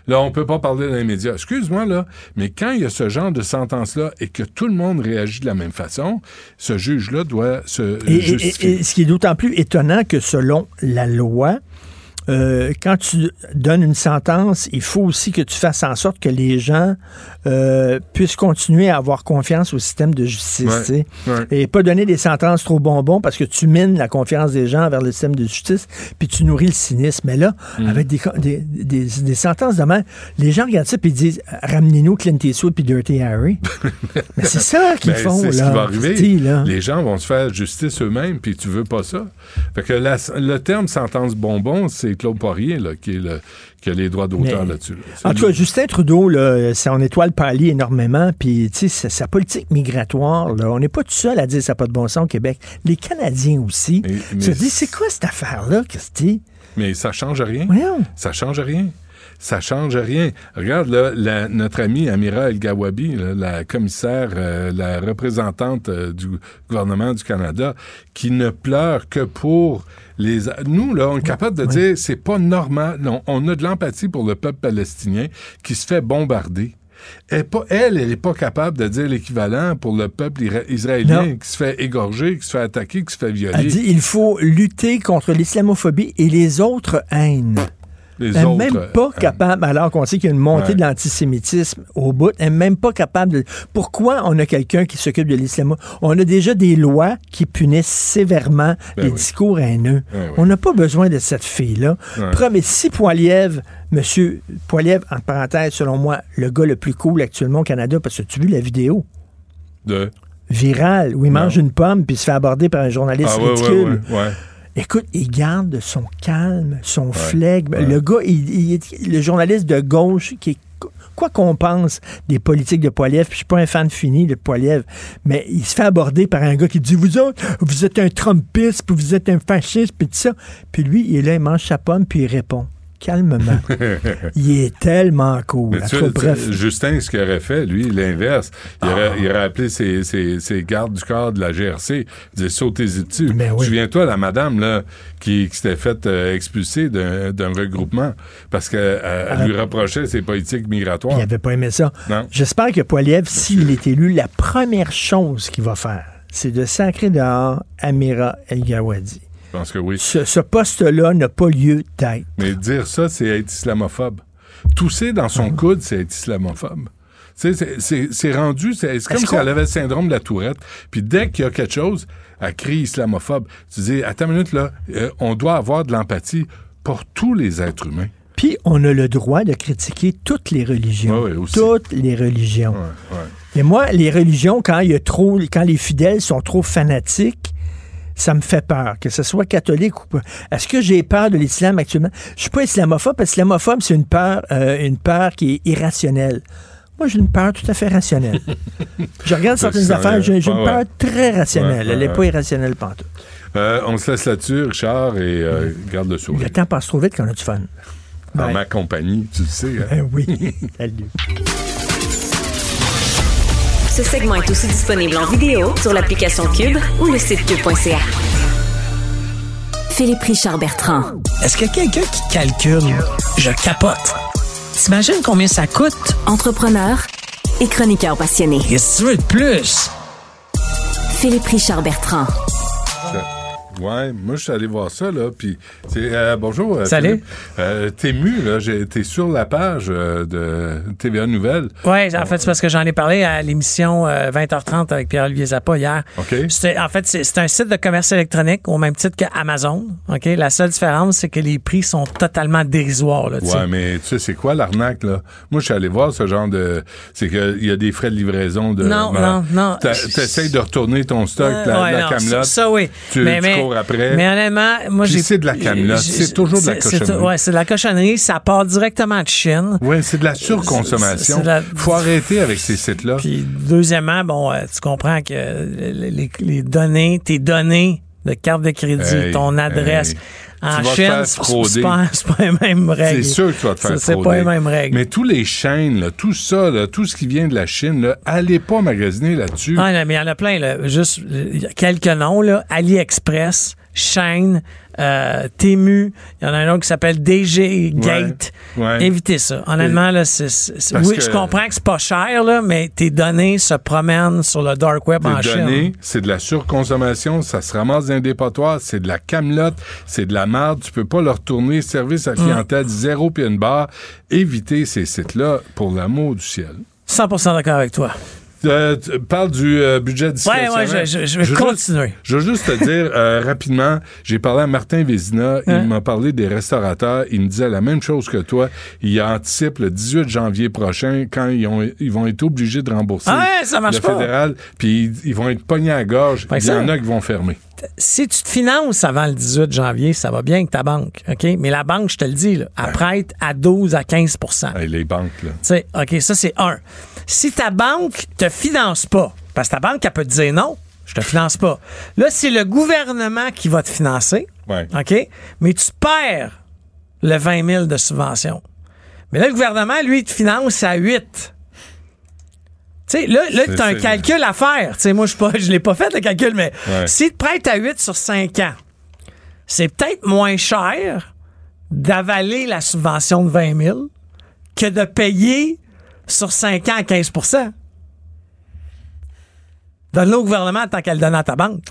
[SPEAKER 3] Là, on peut pas parler dans les médias. Excuse-moi, là, mais quand il y a ce genre de sentence-là et que tout le monde réagit de la même façon, ce juge-là doit se
[SPEAKER 12] et-
[SPEAKER 3] justifier.
[SPEAKER 12] et- et ce qui est d'autant plus étonnant que selon la loi, euh, quand tu donnes une sentence, il faut aussi que tu fasses en sorte que les gens euh, puissent continuer à avoir confiance au système de justice.
[SPEAKER 3] Ouais, ouais.
[SPEAKER 12] Et pas donner des sentences trop bonbons parce que tu mines la confiance des gens vers le système de justice, puis tu nourris le cynisme. Mais là,
[SPEAKER 3] Mm.
[SPEAKER 12] avec des, des, des- des sentences de même, les gens regardent ça puis ils disent Ramenez-nous Clint Eastwood puis Dirty Harry. *laughs* Mais c'est ça qu'ils
[SPEAKER 3] Ben,
[SPEAKER 12] font,
[SPEAKER 3] c'est ce qui va arriver.
[SPEAKER 12] Là.
[SPEAKER 3] Les gens vont se faire justice eux-mêmes, puis tu veux pas ça. Fait que la- le terme sentence bonbon, c'est Claude Poirier là, qui, est le- qui a les droits d'auteur là-dessus. là. C'est
[SPEAKER 12] En tout cas. Justin Trudeau, là, c'est en étoile pâlie énormément. Puis, tu sais, sa, politique migratoire, là, on n'est pas tout seul à dire ça n'a pas de bon sens au Québec. Les Canadiens aussi.
[SPEAKER 3] Mais-
[SPEAKER 12] disent, c'est quoi cette affaire-là, Christy?
[SPEAKER 3] Mais ça change rien.
[SPEAKER 12] Voyons.
[SPEAKER 3] Ça change rien. Ça change rien. Regarde, là, la- notre amie Amira El-Gawabi, la commissaire, euh, la représentante euh, du gouvernement du Canada, qui ne pleure que pour les... Nous, là, on est capable de dire, c'est pas normal. Non, on a de l'empathie pour le peuple palestinien qui se fait bombarder. Elle, pas- elle, elle n'est pas capable de dire l'équivalent pour le peuple israélien
[SPEAKER 12] Non.
[SPEAKER 3] qui se fait égorger, qui se fait attaquer, qui se fait violer.
[SPEAKER 12] Elle dit, il faut lutter contre l'islamophobie et les autres haines.
[SPEAKER 3] Les
[SPEAKER 12] Elle n'est
[SPEAKER 3] autres,
[SPEAKER 12] même pas
[SPEAKER 3] euh,
[SPEAKER 12] capable, alors qu'on sait qu'il y a une montée
[SPEAKER 3] Ouais.
[SPEAKER 12] de l'antisémitisme au bout, elle n'est même pas capable de... Pourquoi on a quelqu'un qui s'occupe de l'islamophobie? On a déjà des lois qui punissent sévèrement
[SPEAKER 3] Ben
[SPEAKER 12] les
[SPEAKER 3] oui.
[SPEAKER 12] discours haineux.
[SPEAKER 3] Ouais.
[SPEAKER 12] On n'a pas besoin de cette fille-là.
[SPEAKER 3] Ouais.
[SPEAKER 12] Mais si Poiliev, monsieur Poiliev, en parenthèse, selon moi, le gars le plus cool actuellement au Canada, parce que tu as vu la vidéo
[SPEAKER 3] de...
[SPEAKER 12] virale où il mange une pomme puis se fait aborder par un journaliste
[SPEAKER 3] Ah,
[SPEAKER 12] ridicule.
[SPEAKER 3] ouais.
[SPEAKER 12] Écoute, il garde son calme, son
[SPEAKER 3] Ouais,
[SPEAKER 12] flegme.
[SPEAKER 3] ouais.
[SPEAKER 12] Le gars, il, il est le journaliste de gauche qui est quoi qu'on pense des politiques de Poiliev, puis je suis pas un fan fini de Poiliev, mais il se fait aborder par un gars qui dit vous autres, vous êtes un Trumpiste, puis vous êtes un fasciste, puis tout ça. Puis lui, il est là, il mange sa pomme, puis il répond calmement. *laughs* il est tellement cool.
[SPEAKER 3] Mais tu
[SPEAKER 12] bref.
[SPEAKER 3] Justin, ce qu'il aurait fait, lui, l'inverse, il,
[SPEAKER 12] Ah.
[SPEAKER 3] aurait, il aurait appelé ses, ses- ses gardes du corps de la GRC, il disait sautez-y dessus.
[SPEAKER 12] Oui.
[SPEAKER 3] Souviens-toi, la madame là, qui, qui s'était faite euh, expulser d'un regroupement parce qu'elle
[SPEAKER 12] Ah.
[SPEAKER 3] lui reprochait ses politiques migratoires.
[SPEAKER 12] Il avait pas aimé ça. J'espère que Poiliev, s'il est élu, la première chose qu'il va faire, c'est de sacrer dehors Amira El-Gawadi.
[SPEAKER 3] Je pense que oui.
[SPEAKER 12] Ce, ce poste-là n'a pas lieu d'être.
[SPEAKER 3] Mais dire ça, c'est être islamophobe. Tousser dans son coude, c'est être islamophobe. C'est- rendu, c'est comme si elle avait le syndrome de la tourette. Puis dès qu'il y a quelque chose, elle crie islamophobe. Tu dis, attends une minute, là, euh, on doit avoir de l'empathie pour tous les êtres humains.
[SPEAKER 12] Puis on a le droit de critiquer toutes les religions.
[SPEAKER 3] Ouais, ouais,
[SPEAKER 12] toutes les religions.
[SPEAKER 3] Ouais, ouais.
[SPEAKER 12] Et moi, les religions, quand il y a trop, quand les fidèles sont trop fanatiques, ça me fait peur, que ce soit catholique ou pas. Est-ce que j'ai peur de l'islam actuellement? Je suis pas islamophobe, parce que l'islamophobe, c'est une peur, euh, une peur qui est irrationnelle. Moi, j'ai une peur tout à fait rationnelle. *laughs* je regarde certaines affaires, j'ai une peur
[SPEAKER 3] ouais.
[SPEAKER 12] très rationnelle.
[SPEAKER 3] Ouais,
[SPEAKER 12] Elle n'est pas irrationnelle pantoute.
[SPEAKER 3] Euh, on se laisse là-dessus, Richard, et euh, garde le sourire.
[SPEAKER 12] Le temps passe trop vite quand on a du fun.
[SPEAKER 3] En
[SPEAKER 12] Ouais.
[SPEAKER 3] ma compagnie, tu le sais. hein?
[SPEAKER 12] Ben *laughs* oui. Salut.
[SPEAKER 1] Ce segment est aussi disponible en vidéo sur l'application Cube ou le site cube.ca.
[SPEAKER 9] Philippe Richard Bertrand.
[SPEAKER 11] Est-ce qu'il y a quelqu'un qui calcule? Je capote. T'imagines combien ça coûte?
[SPEAKER 9] Entrepreneur et chroniqueur passionné.
[SPEAKER 11] Qu'est-ce que tu veux de plus?
[SPEAKER 9] Philippe Richard Bertrand.
[SPEAKER 3] Ouais, moi je suis allé voir ça là, puis euh, bonjour. euh,
[SPEAKER 13] Salut.
[SPEAKER 3] Philippe. Euh, t'es mu là, t'es sur la page euh, de TVA Nouvelles.
[SPEAKER 13] Oui, en fait, c'est parce que j'en ai parlé à l'émission euh, 20h30 avec Pierre-Olivier Zappa hier.
[SPEAKER 3] Ok.
[SPEAKER 13] En fait, c'est un site de commerce électronique au même titre qu'Amazon. OK? La seule différence, c'est que les prix sont totalement dérisoires. Là.
[SPEAKER 3] Ouais, mais tu sais c'est quoi l'arnaque là? Moi je suis allé voir ce genre de, c'est que il y a des frais de livraison de.
[SPEAKER 13] Non, non, non.
[SPEAKER 3] T'essayes de retourner ton stock,
[SPEAKER 13] Euh,
[SPEAKER 3] la,
[SPEAKER 13] ouais,
[SPEAKER 3] la
[SPEAKER 13] non. Ça, ça, oui.
[SPEAKER 3] Tu,
[SPEAKER 13] mais,
[SPEAKER 3] tu
[SPEAKER 13] mais-
[SPEAKER 3] après.
[SPEAKER 13] Mais honnêtement, moi, j'ai.
[SPEAKER 3] c'est de la camelote, c'est toujours de la cochonnerie.
[SPEAKER 13] Ouais, c'est de la cochonnerie. Ça part directement de Chine.
[SPEAKER 3] Ouais, c'est de la surconsommation.
[SPEAKER 13] La-
[SPEAKER 3] Faut arrêter avec ces sites-là.
[SPEAKER 13] Puis, deuxièmement, bon, euh, tu comprends que les données, tes données de carte de crédit,
[SPEAKER 3] Hey,
[SPEAKER 13] ton adresse,
[SPEAKER 3] hey.
[SPEAKER 13] en
[SPEAKER 3] faire
[SPEAKER 13] c'est pas, pas les mêmes règles.
[SPEAKER 3] C'est sûr que tu vas te faire
[SPEAKER 13] C'est- C'est pas les mêmes règles.
[SPEAKER 3] Mais tous les chaînes, là, tout ça, là, tout ce qui vient de la Chine, là, allez pas magasiner là-dessus.
[SPEAKER 13] Ah, non, mais il y en a plein, là. Juste euh, quelques noms, là. AliExpress, Shane, euh, Temu, il y en a un autre qui s'appelle DG Gate.
[SPEAKER 3] Ouais, ouais.
[SPEAKER 13] Évitez ça. Honnêtement, là, c'est, oui,
[SPEAKER 3] que-
[SPEAKER 13] je comprends que c'est pas cher, là, mais tes données se promènent sur le dark web en
[SPEAKER 3] Tes
[SPEAKER 13] Chine.
[SPEAKER 3] données, c'est de la surconsommation, ça se ramasse dans un dépotoir, c'est de la camelote, c'est de la merde, tu peux pas leur retourner, service à clientèle zéro puis une barre. Évitez ces sites-là pour l'amour du ciel.
[SPEAKER 13] 100% d'accord avec toi.
[SPEAKER 3] Euh, tu parles du euh, budget discrétionnaire.
[SPEAKER 13] ouais, je- je- je vais continuer.
[SPEAKER 3] Juste, je veux juste te dire euh, *laughs* rapidement, j'ai parlé à Martin Vézina,
[SPEAKER 13] Hein?
[SPEAKER 3] il m'a parlé des restaurateurs, il me disait la même chose que toi. Il anticipe le 18 janvier prochain quand ils, ont, ils vont être obligés de rembourser
[SPEAKER 13] Ah ouais, ça marche
[SPEAKER 3] le fédéral, puis ils, ils vont être pognés à la gorge. Il y en a qui vont fermer.
[SPEAKER 13] Si tu te finances avant le 18 janvier, ça va bien avec ta banque, OK? Mais la banque, je te le dis, là, elle prête à 12 à 15
[SPEAKER 3] Hey, les banques, là.
[SPEAKER 13] OK, ça, c'est un. Si ta banque te finance pas, parce que ta banque, elle peut te dire non, je te finance pas. Là, c'est le gouvernement qui va te financer,
[SPEAKER 3] Ouais.
[SPEAKER 13] OK? Mais tu perds le 20 000 de subvention. Mais là, le gouvernement, lui, il te finance à 8. Tu sais, là, tu as un calcul à faire. Tu sais, moi, je ne l'ai pas fait, le calcul, mais
[SPEAKER 3] Ouais.
[SPEAKER 13] s'il te prête à 8 sur 5 ans, c'est peut-être moins cher d'avaler la subvention de 20 000 que de payer sur 5 ans à 15% Donne-le au gouvernement tant qu'elle le donne à ta banque.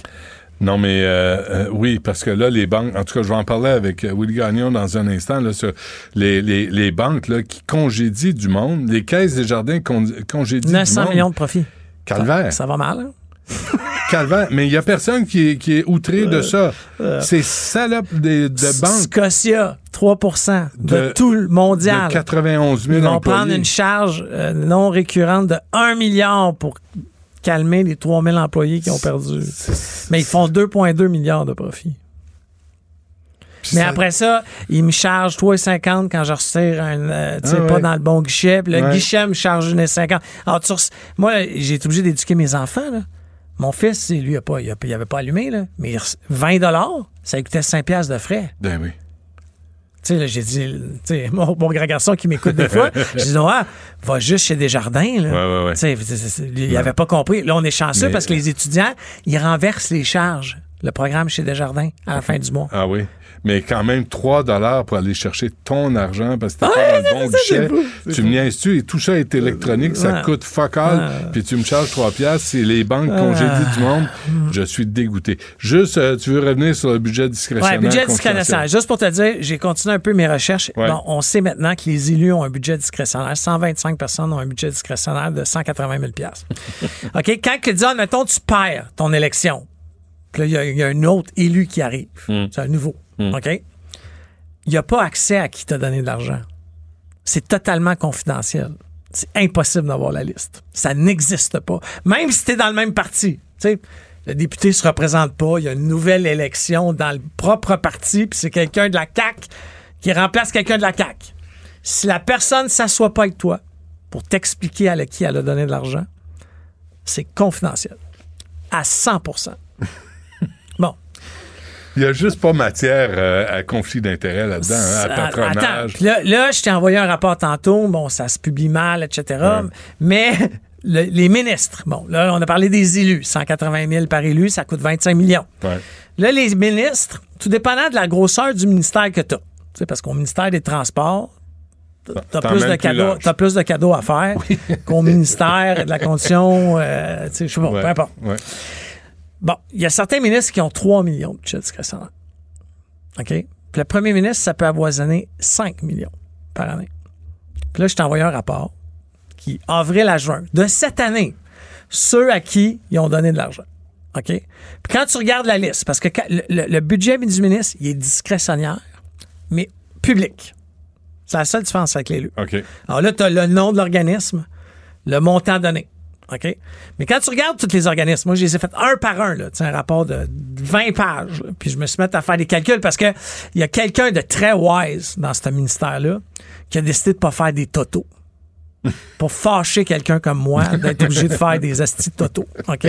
[SPEAKER 3] Non, mais euh, euh, oui, parce que là, les banques, en tout cas, je vais en parler avec euh, Willy Gagnon dans un instant, là, sur les, les, les banques là, qui congédient du monde, les caisses des jardins con, congédient du
[SPEAKER 13] 900
[SPEAKER 3] monde.
[SPEAKER 13] millions de profits.
[SPEAKER 3] Calvaire.
[SPEAKER 13] Ça va mal, hein? *laughs*
[SPEAKER 3] Calvaire. Mais il n'y a personne qui est, qui est outré de ça. C'est salope de, de banques
[SPEAKER 13] Scotia, 3 de,
[SPEAKER 3] De-
[SPEAKER 13] tout le mondial.
[SPEAKER 3] de 91 000
[SPEAKER 13] Ils vont
[SPEAKER 3] employés.
[SPEAKER 13] prendre une charge euh, non récurrente de 1 milliard pour calmer les 3 000 employés qui ont perdu. Mais ils font 2,2 milliards de profits. Mais
[SPEAKER 3] ça-
[SPEAKER 13] après ça, ils me chargent 3,50 quand je retire un, euh, tu sais,
[SPEAKER 3] Ah
[SPEAKER 13] pas dans le bon guichet. Puis le
[SPEAKER 3] Ouais.
[SPEAKER 13] guichet me charge 1,50. Alors, tu moi, j'ai été obligé d'éduquer mes enfants. Là. Mon fils, lui, il a pas, il, a- il avait pas allumé, là, mais il re- 20 ça coûtait 5 piastres de frais.
[SPEAKER 3] Ben oui.
[SPEAKER 13] Tu sais, là, j'ai dit, mon, mon grand garçon qui m'écoute des fois, j'ai dit, ouais, va juste chez Desjardins, là.
[SPEAKER 3] Ouais, ouais,
[SPEAKER 13] il avait pas compris. Là, on est chanceux
[SPEAKER 3] Mais-
[SPEAKER 13] parce que les étudiants, ils renversent les charges, le programme chez Desjardins, à la fin du mois.
[SPEAKER 3] Ah oui? Mais quand même 3 dollars pour aller chercher ton argent parce que t'es
[SPEAKER 13] Ouais,
[SPEAKER 3] pas dans le bon guichet. Tu me niaises-tu? Et tout ça est électronique, ça
[SPEAKER 13] Ouais.
[SPEAKER 3] coûte fuck all,
[SPEAKER 13] Ouais.
[SPEAKER 3] puis tu me charges 3 piastres. C'est les banques
[SPEAKER 13] Ah.
[SPEAKER 3] congédient du monde. Je suis dégoûté. Juste, euh, tu veux revenir sur le budget discrétionnaire?
[SPEAKER 13] Ouais, budget discrétionnaire. Juste pour te dire, j'ai continué un peu mes recherches. Bon, on sait maintenant que les élus ont un budget discrétionnaire. 125 personnes ont un budget discrétionnaire de 180 000 *laughs* OK? Quand tu dis, admettons, tu perds ton élection, puis là, il y a- il y, a un autre élu qui arrive. C'est un nouveau. OK? Il n'y a pas accès à qui t'a donné de l'argent. C'est totalement confidentiel. C'est impossible d'avoir la liste. Ça n'existe pas. Même si tu es dans le même parti. Tu sais, le député se représente pas, il y a une nouvelle élection dans le propre parti, puis c'est quelqu'un de la CAQ qui remplace quelqu'un de la CAQ. Si la personne ne s'assoit pas avec toi pour t'expliquer à qui elle a donné de l'argent, c'est confidentiel. À 100 Bon. *laughs*
[SPEAKER 3] Il y a juste pas matière euh, à conflit d'intérêt là-dedans, hein, à
[SPEAKER 13] Attends,
[SPEAKER 3] patronage.
[SPEAKER 13] puis là, là, je t'ai envoyé un rapport tantôt. Bon, ça se publie mal, etc. Mais *laughs* le- les ministres, bon, là, on a parlé des élus. 180 000 par élu, ça coûte 25 millions.
[SPEAKER 3] Ouais.
[SPEAKER 13] Là, les ministres, tout dépendant de la grosseur du ministère que tu as, parce qu'au ministère des Transports, T'as plus, de cadeaux, t'as plus de cadeaux à faire qu'au ministère de la condition, euh, tu sais, je sais pas,
[SPEAKER 3] Ouais,
[SPEAKER 13] peu importe.
[SPEAKER 3] ouais.
[SPEAKER 13] Bon, il y a certains ministres qui ont 3 millions de budget discrétionnaire. OK? Puis le premier ministre, ça peut avoisiner 5 millions par année. Puis là, je t'ai envoyé un rapport qui, avril à juin, de cette année, ceux à qui ils ont donné de l'argent. OK? Puis quand tu regardes la liste, parce que quand- le, le- le budget du ministre, il est discrétionnaire, mais public. C'est la seule différence avec l'élu.
[SPEAKER 3] OK.
[SPEAKER 13] Alors là, tu as le nom de l'organisme, le montant donné. OK? Mais quand tu regardes tous les organismes, moi, je les ai fait un par un, là, un rapport de 20 pages. là. Puis je me suis mis à faire des calculs parce que il y a quelqu'un de très wise dans ce ministère-là qui a décidé de pas faire des totaux. *laughs* Pour fâcher quelqu'un comme moi d'être obligé de faire des astis totaux. OK?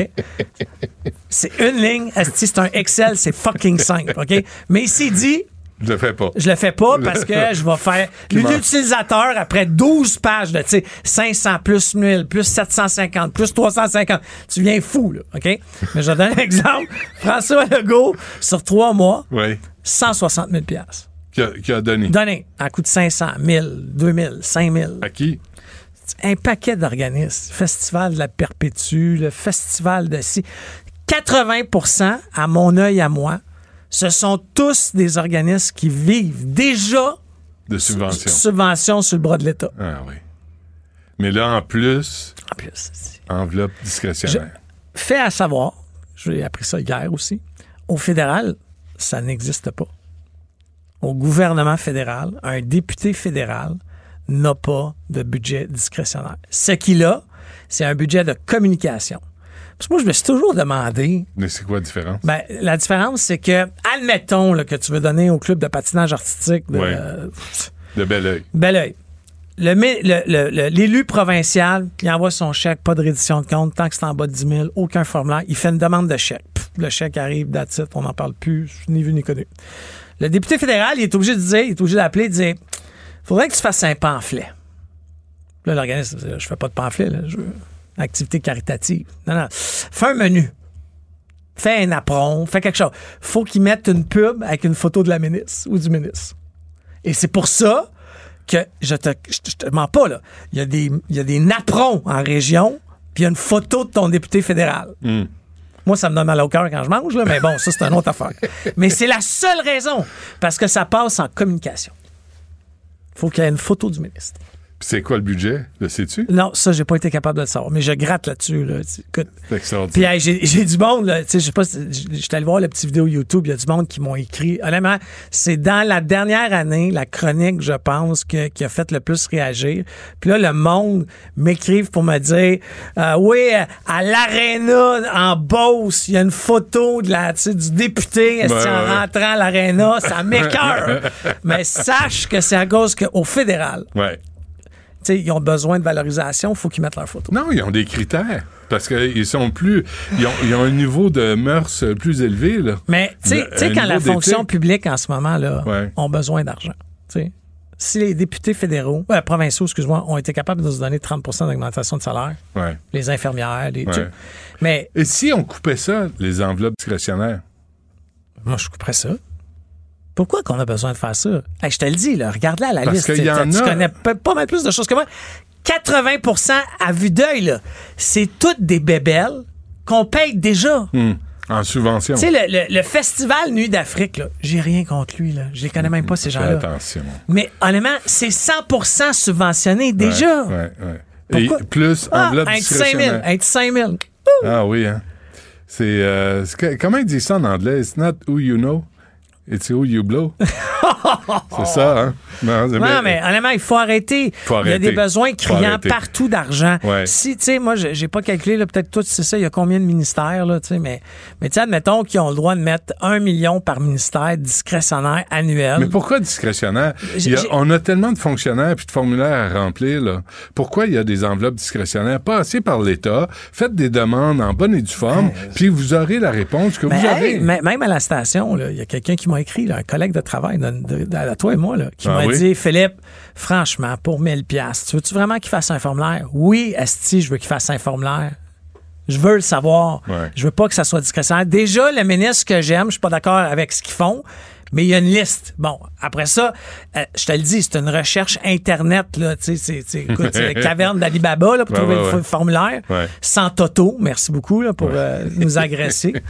[SPEAKER 13] C'est une ligne, asti, c'est un Excel, c'est fucking simple. OK? Mais il s'est dit,
[SPEAKER 3] Je le fais pas.
[SPEAKER 13] je le fais pas parce que *laughs* je vais faire. L'utilisateur, après 12 pages de, tu sais, 500 plus 1000, plus 750, plus 350, tu viens fou, là, OK? Mais je donne un *laughs* exemple. François Legault, sur trois mois,
[SPEAKER 3] Oui.
[SPEAKER 13] 160 000 piastres.
[SPEAKER 3] Qui a, qui a donné?
[SPEAKER 13] Donné à coût de 500, 1000, 2000, 5000.
[SPEAKER 3] À qui?
[SPEAKER 13] Un paquet d'organismes. Festival de la Perpétue, le Festival de si. 80% à mon œil à moi, ce sont tous des organismes qui vivent déjà
[SPEAKER 3] De subvention.
[SPEAKER 13] subventions sur le bras de l'État.
[SPEAKER 3] Ah oui. Mais là, en plus,
[SPEAKER 13] En plus,
[SPEAKER 3] enveloppe discrétionnaire.
[SPEAKER 13] fait à savoir, j'ai appris ça hier aussi, au fédéral, ça n'existe pas. Au gouvernement fédéral, un député fédéral n'a pas de budget discrétionnaire. Ce qu'il a, c'est un budget de communication. Parce que moi, je me suis toujours demandé,
[SPEAKER 3] Mais c'est quoi la différence?
[SPEAKER 13] ben, la différence, c'est que, admettons là, que tu veux donner au club de patinage artistique de,
[SPEAKER 3] Ouais.
[SPEAKER 13] euh,
[SPEAKER 3] De bel oeil.
[SPEAKER 13] Bel oeil. Le mi- le- le- le- L'élu provincial, il envoie son chèque, pas de reddition de compte, tant que c'est en bas de 10 000, aucun formulaire. Il fait une demande de chèque. Pff, le chèque arrive, it, on n'en parle plus, ni vu ni connu. Le député fédéral, il est obligé de dire, il est obligé d'appeler et de dire faudrait que tu fasses un pamphlet. Là, l'organisme, je fais pas de pamphlet, là, je veux activité caritative. Non, non. Fais un menu. Fais un apron, fais quelque chose. Faut qu'ils mettent une pub avec une photo de la ministre ou du ministre. Et c'est pour ça que je te, je te, mens pas, là. Il y a des, il y a des napperons en région, puis il y a une photo de ton député fédéral.
[SPEAKER 3] Hmm.
[SPEAKER 13] Moi, ça me donne mal au cœur quand je mange, là, mais bon, ça, c'est une autre affaire. Mais c'est la seule raison, parce que ça passe en communication. faut qu'il y ait une photo du ministre.
[SPEAKER 3] C'est quoi le budget? Le sais-tu?
[SPEAKER 13] Non, ça, j'ai pas été capable de le savoir, mais je gratte là-dessus. Là. Écoute,
[SPEAKER 3] C'est extraordinaire.
[SPEAKER 13] puis hey, j'ai du monde, là, tu sais, je sais pas, si- j'étais allé voir la petite vidéo YouTube, il y a du monde qui m'ont écrit. Honnêtement, c'est dans la dernière année, la chronique, je pense, que- qui a fait le plus réagir. Puis là, le monde m'écrive pour me dire, euh, oui, à l'aréna en Beauce, il y a une photo de la, du député en rentrant à l'aréna, ça m'écœure. *laughs* Mais sache que c'est à cause qu'au fédéral,
[SPEAKER 3] Ouais.
[SPEAKER 13] Ils ont besoin de valorisation, il faut qu'ils mettent leur photo.
[SPEAKER 3] Non, ils ont des critères. Parce qu'ils sont plus. Ils ont, ils ont un niveau de mœurs plus élevé, là.
[SPEAKER 13] Mais tu sais- quand la fonction publique en ce moment là
[SPEAKER 3] Ouais.
[SPEAKER 13] ont besoin d'argent, si les députés fédéraux, euh, provinciaux, excuse-moi, ont été capables de nous donner 30% d'augmentation de salaire,
[SPEAKER 3] Ouais.
[SPEAKER 13] les infirmières, les,
[SPEAKER 3] Ouais.
[SPEAKER 13] mais
[SPEAKER 3] Et si on coupait ça, les enveloppes discrétionnaires?
[SPEAKER 13] moi je couperais ça. Pourquoi qu'on a besoin de faire ça? Hey, je te le dis, là, regarde là la
[SPEAKER 3] Parce
[SPEAKER 13] liste.
[SPEAKER 3] y en
[SPEAKER 13] tu connais pas, pas mal plus de choses que moi. 80% à vue d'œil, là, c'est toutes des bébelles qu'on paye déjà.
[SPEAKER 3] Hmm. En subvention.
[SPEAKER 13] Tu sais, le, le- le festival Nuit d'Afrique, là, j'ai rien contre lui, là. Je les connais même pas, ces gens-là.
[SPEAKER 3] attention.
[SPEAKER 13] Mais honnêtement, c'est 100% subventionné déjà.
[SPEAKER 3] Ouais, ouais, ouais. Et plus
[SPEAKER 13] Ah,
[SPEAKER 3] enveloppe
[SPEAKER 13] un de 5 000,
[SPEAKER 3] discrétionnaire.
[SPEAKER 13] un de 5 000.
[SPEAKER 3] Ah oui, hein. C'est, euh, comment ils disent ça en anglais? It's not who you know, it's who you blow. *laughs* c'est ça, hein? Non, c'est-
[SPEAKER 13] Non, mais honnêtement, il faut arrêter.
[SPEAKER 3] Faut
[SPEAKER 13] Il y a
[SPEAKER 3] arrêter.
[SPEAKER 13] des besoins criants
[SPEAKER 3] arrêter.
[SPEAKER 13] partout d'argent.
[SPEAKER 3] Ouais.
[SPEAKER 13] Si, tu sais, moi, j'ai pas calculé, là, peut-être tu sais ça, il y a combien de ministères, là, tu sais, mais, mais tu sais, admettons qu'ils ont le droit de mettre un million par ministère discrétionnaire annuel.
[SPEAKER 3] Mais pourquoi discrétionnaire? Il y a-
[SPEAKER 13] J'ai-
[SPEAKER 3] on a tellement de fonctionnaires puis de formulaires à remplir. Là. Pourquoi il y a des enveloppes discrétionnaires? Passez par l'État, faites des demandes en bonne et due forme, puis vous aurez la réponse que
[SPEAKER 13] Mais
[SPEAKER 3] vous
[SPEAKER 13] hey,
[SPEAKER 3] avez.
[SPEAKER 13] mais- même à la station, il y a quelqu'un qui m'a écrit, là, un collègue de travail, de, de- de- à toi et moi, là, qui
[SPEAKER 3] Ah
[SPEAKER 13] m'a
[SPEAKER 3] oui?
[SPEAKER 13] dit, Philippe, franchement, pour 1000 pièces, tu veux-tu vraiment qu'il fasse un formulaire? Oui, Esti, je veux qu'il fasse un formulaire. Je veux le savoir.
[SPEAKER 3] Ouais.
[SPEAKER 13] Je veux pas que ça soit discrétionnaire. Déjà, le ministre que j'aime, je suis pas d'accord avec ce qu'ils font, mais il y a une liste. Bon, après ça, euh, je te le dis, c'est une recherche Internet, là. Tu sais, c'est- c'est- écoute, c'est la *laughs* caverne d'Alibaba, là, pour
[SPEAKER 3] Ouais,
[SPEAKER 13] trouver
[SPEAKER 3] ouais,
[SPEAKER 13] le formulaire.
[SPEAKER 3] Ouais.
[SPEAKER 13] Sans Toto. Merci beaucoup, là, pour euh, nous agresser. *laughs*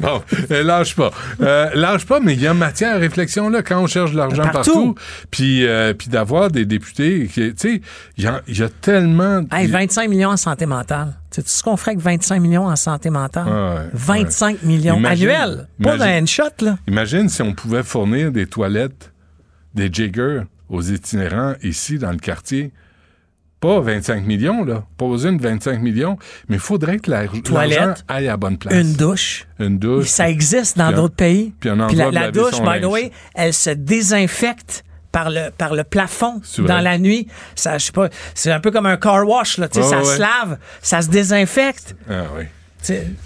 [SPEAKER 3] Bon, euh, lâche pas. Euh, lâche pas, mais il y a matière à réflexion là quand on cherche de l'argent
[SPEAKER 13] Partout.
[SPEAKER 3] partout. Puis, euh, puis d'avoir des députés qui, tu sais, il y, a- il y a tellement.
[SPEAKER 13] Hey, 25 millions en santé mentale. Sais-tu ce qu'on ferait avec 25 millions en santé mentale?
[SPEAKER 3] Ah ouais,
[SPEAKER 13] 25 millions
[SPEAKER 3] Imagine-
[SPEAKER 13] annuels. Pas
[SPEAKER 3] imagine-
[SPEAKER 13] d'un shot, là.
[SPEAKER 3] Imagine si on pouvait fournir des toilettes, des jiggers aux itinérants ici dans le quartier. Pas 25 millions, là. Pas besoin de 25 millions, mais il faudrait que la-
[SPEAKER 13] Toilette,
[SPEAKER 3] l'argent aille à la bonne place.
[SPEAKER 13] Une douche.
[SPEAKER 3] Une douche.
[SPEAKER 13] Ça existe dans d'autres pays.
[SPEAKER 3] puis
[SPEAKER 13] la, la douche, by the way, elle se désinfecte par le, par le plafond dans la nuit. Ça, je sais pas, c'est un peu comme un car wash, là. Tu sais, ça
[SPEAKER 3] ouais.
[SPEAKER 13] se lave, ça se désinfecte.
[SPEAKER 3] Ah oui.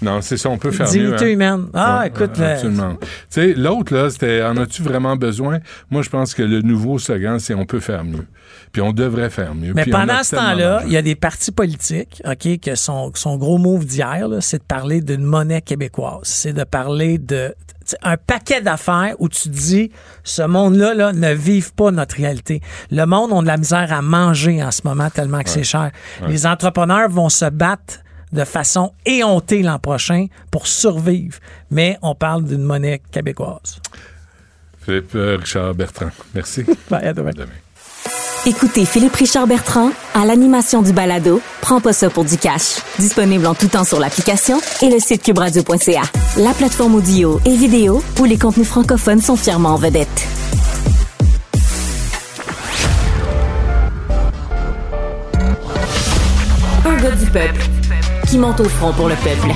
[SPEAKER 3] Non, c'est ça, on peut faire
[SPEAKER 13] Dignité
[SPEAKER 3] mieux. hein.
[SPEAKER 13] humaine. Ah,
[SPEAKER 3] Ouais,
[SPEAKER 13] écoute, là,
[SPEAKER 3] Absolument. Tu sais, l'autre, là, c'était en as-tu vraiment besoin? Moi, je pense que le nouveau slogan, c'est on peut faire mieux. Puis on devrait faire mieux.
[SPEAKER 13] Mais
[SPEAKER 3] Puis
[SPEAKER 13] pendant ce temps-là, il y a des partis politiques, OK, que son, son gros move d'hier, c'est de parler d'une monnaie québécoise. C'est de parler de un paquet d'affaires où tu dis ce monde-là là, ne vive pas notre réalité. Le monde a de la misère à manger en ce moment tellement que c'est cher.
[SPEAKER 3] Ouais.
[SPEAKER 13] Les entrepreneurs vont se battre de façon éhontée l'an prochain pour survivre. Mais on parle d'une monnaie québécoise.
[SPEAKER 3] Philippe euh, Richard Bertrand. Merci. *laughs*
[SPEAKER 13] Bye, à demain.
[SPEAKER 9] Écoutez Philippe Richard Bertrand à l'animation du balado Prends pas ça pour du cash. Disponible en tout temps sur l'application et le site cubradio.ca. La plateforme audio et vidéo où les contenus francophones sont fièrement en vedette. Un gars du peuple qui monte au front pour le peuple.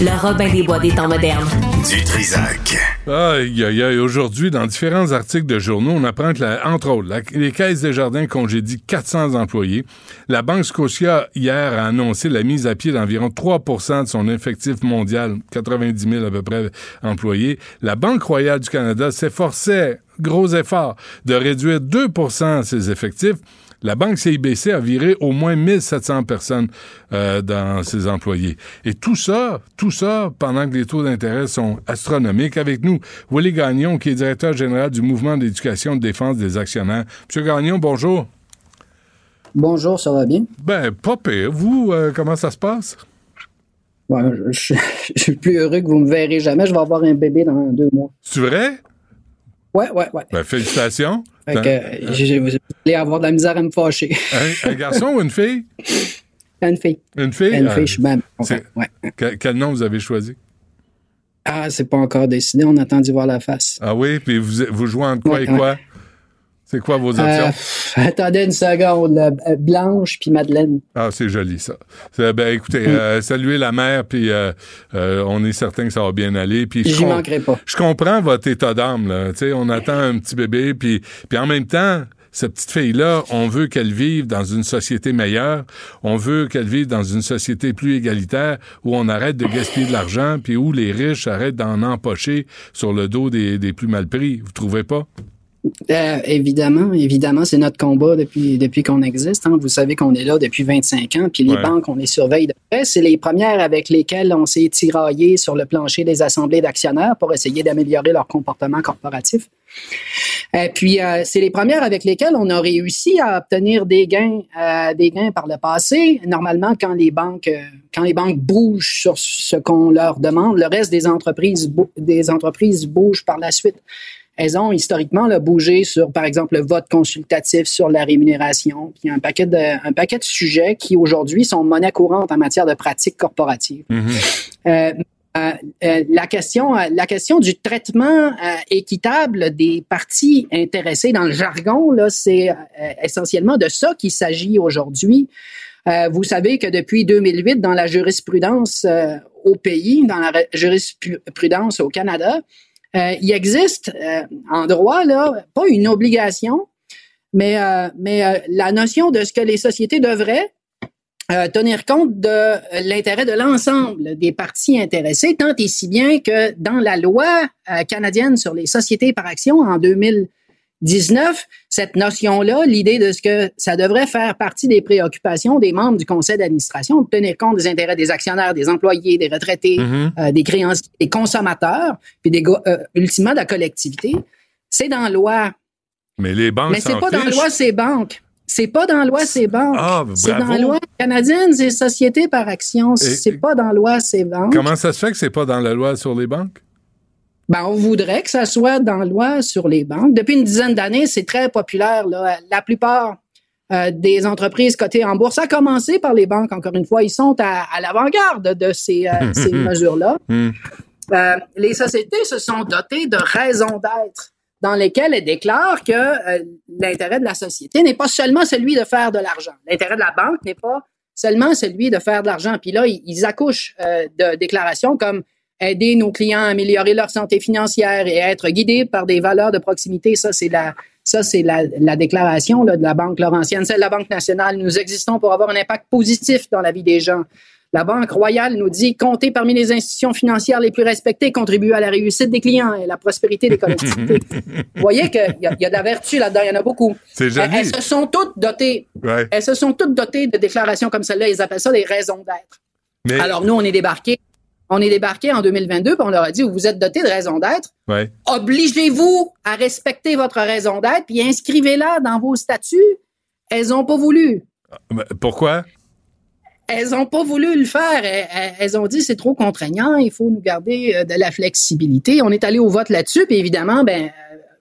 [SPEAKER 9] Le Robin des Bois des temps modernes.
[SPEAKER 2] Du Trisac.
[SPEAKER 3] Aïe, aïe, aïe. Aujourd'hui, dans différents articles de journaux, on apprend que, la- entre autres, la- les caisses des jardins congédient 400 employés. La Banque Scotia, hier, a annoncé la mise à pied d'environ 3% de son effectif mondial, 90 000 à peu près employés. La Banque royale du Canada s'efforçait, gros effort, de réduire 2% ses effectifs. La banque CIBC a viré au moins 1700 personnes euh, dans ses employés. Et tout ça, tout ça, pendant que les taux d'intérêt sont astronomiques. Avec nous, Willy Gagnon, qui est directeur général du Mouvement d'éducation de défense des actionnaires. Monsieur Gagnon, bonjour.
[SPEAKER 14] Bonjour, ça va bien?
[SPEAKER 3] Ben, pas pire. Vous, euh, comment ça se passe?
[SPEAKER 14] Ouais, je, je- *laughs* je suis plus heureux que vous me verrez jamais. Je vais avoir un bébé dans deux mois.
[SPEAKER 3] C'est vrai?
[SPEAKER 14] Ouais, ouais, ouais.
[SPEAKER 3] Ben, félicitations.
[SPEAKER 14] Fait que, euh, j'ai- vous allez avoir de la misère à me fâcher. *laughs*
[SPEAKER 3] Un, un garçon ou une fille?
[SPEAKER 14] Une fille.
[SPEAKER 3] Une fille?
[SPEAKER 14] Une
[SPEAKER 3] Ah,
[SPEAKER 14] fille, je suis
[SPEAKER 3] c'est-
[SPEAKER 14] Ouais.
[SPEAKER 3] Quel, quel nom vous avez choisi?
[SPEAKER 14] Ah, c'est pas encore décidé. On attend d'y voir la face.
[SPEAKER 3] Ah oui, puis vous, vous jouez entre quoi
[SPEAKER 14] Ouais,
[SPEAKER 3] et
[SPEAKER 14] ouais.
[SPEAKER 3] quoi? C'est quoi vos options?
[SPEAKER 14] Euh, *laughs* pff, attendez une seconde. Euh, Blanche puis Madeleine.
[SPEAKER 3] Ah, c'est joli, ça. Ben, écoutez,
[SPEAKER 14] Mm.
[SPEAKER 3] euh, saluez la mère, puis euh, on est certain que ça va bien aller. Puis je
[SPEAKER 14] J'y manquerai pas.
[SPEAKER 3] Je comprends votre état d'âme, là. Tu sais, on attend un petit bébé, puis, puis en même temps, cette petite fille-là, on veut qu'elle vive dans une société meilleure. On veut qu'elle vive dans une société plus égalitaire où on arrête de gaspiller de l'argent, puis où les riches arrêtent d'en empocher sur le dos des, des plus mal pris. Vous trouvez pas?
[SPEAKER 14] Euh, évidemment, évidemment, c'est notre combat depuis depuis qu'on existe. hein. Vous savez qu'on est là depuis 25 ans, puis les
[SPEAKER 15] Ouais.
[SPEAKER 14] banques, on les surveille de près. C'est les premières avec lesquelles on s'est tiraillé sur le plancher des assemblées d'actionnaires pour essayer d'améliorer leur comportement corporatif. Euh, puis euh, c'est les premières avec lesquelles on a réussi à obtenir des gains, euh, des gains par le passé. Normalement, quand les banques, euh, quand les banques bougent sur ce qu'on leur demande, le reste des entreprises, des entreprises bougent par la suite. Elles ont historiquement là, bougé sur, par exemple, le vote consultatif sur la rémunération, puis un paquet de, un paquet de sujets qui aujourd'hui sont monnaie courante en matière de pratiques corporatives. Euh, euh, euh, la question, euh, la question du traitement équitable des parties intéressées dans le jargon, là, c'est essentiellement de ça qu'il s'agit aujourd'hui. Vous savez que depuis 2008, dans la jurisprudence au pays, dans la jurisprudence au Canada, euh, il existe euh, en droit là pas une obligation, mais euh, mais euh, la notion de ce que les sociétés devraient tenir compte de l'intérêt de l'ensemble des parties intéressées, tant et si bien que dans la loi canadienne sur les sociétés par action en 2019, cette notion-là, l'idée de ce que ça devrait faire partie des préoccupations des membres du conseil d'administration, de tenir compte des intérêts des actionnaires, des employés, des retraités,
[SPEAKER 3] Mhm.
[SPEAKER 14] euh, des créanciers, des consommateurs, puis des, euh, ultimement de la collectivité, c'est dans la loi.
[SPEAKER 3] Mais les banques
[SPEAKER 14] Mais c'est
[SPEAKER 3] s'en
[SPEAKER 14] pas dans la loi ces banques. C'est pas dans la loi ces banques.
[SPEAKER 3] Ah,
[SPEAKER 14] c'est dans la loi canadienne des sociétés par action. C'est pas dans la loi ces banques.
[SPEAKER 3] Comment ça se fait que c'est pas dans la loi sur les banques?
[SPEAKER 14] Ben, on voudrait que ça soit dans la loi sur les banques. Depuis une dizaine d'années, c'est très populaire. Là. La plupart euh, des entreprises cotées en bourse, à commencer par les banques, encore une fois, ils sont à, à l'avant-garde de ces, euh, ces mesures-là.
[SPEAKER 3] Hmm.
[SPEAKER 14] Euh, les sociétés se sont dotées de raisons d'être dans lesquelles elles déclarent que l'intérêt de la société n'est pas seulement celui de faire de l'argent. L'intérêt de la banque n'est pas seulement celui de faire de l'argent. Puis là, ils, accouchent de déclarations comme aider nos clients à améliorer leur santé financière et être guidés par des valeurs de proximité. Ça, c'est la, ça, c'est la, la déclaration là, de la Banque Laurentienne. C'est la Banque nationale. Nous existons pour avoir un impact positif dans la vie des gens. La Banque royale nous dit compter parmi les institutions financières les plus respectées, contribuer à la réussite des clients et la prospérité des collectivités. *laughs* Vous voyez qu'il y, y a de la vertu là-dedans, il y en a beaucoup.
[SPEAKER 3] C'est joli.
[SPEAKER 14] Elles, elles se sont toutes dotées.
[SPEAKER 3] Ouais.
[SPEAKER 14] Elles se sont toutes dotées de déclarations comme celle-là. Ils appellent ça des raisons d'être.
[SPEAKER 3] Mais-
[SPEAKER 14] Alors nous, on est débarqués. On est débarqués en 2022, puis on leur a dit, vous êtes dotés de raisons d'être.
[SPEAKER 3] Ouais.
[SPEAKER 14] Obligez-vous à respecter votre raison d'être, puis inscrivez-la dans vos statuts. Elles n'ont pas voulu.
[SPEAKER 3] Ben, Pourquoi?
[SPEAKER 14] Elles n'ont pas voulu le faire. Elles, elles- ont dit c'est trop contraignant, il faut nous garder euh, de la flexibilité. On est allé au vote là-dessus, puis évidemment, ben,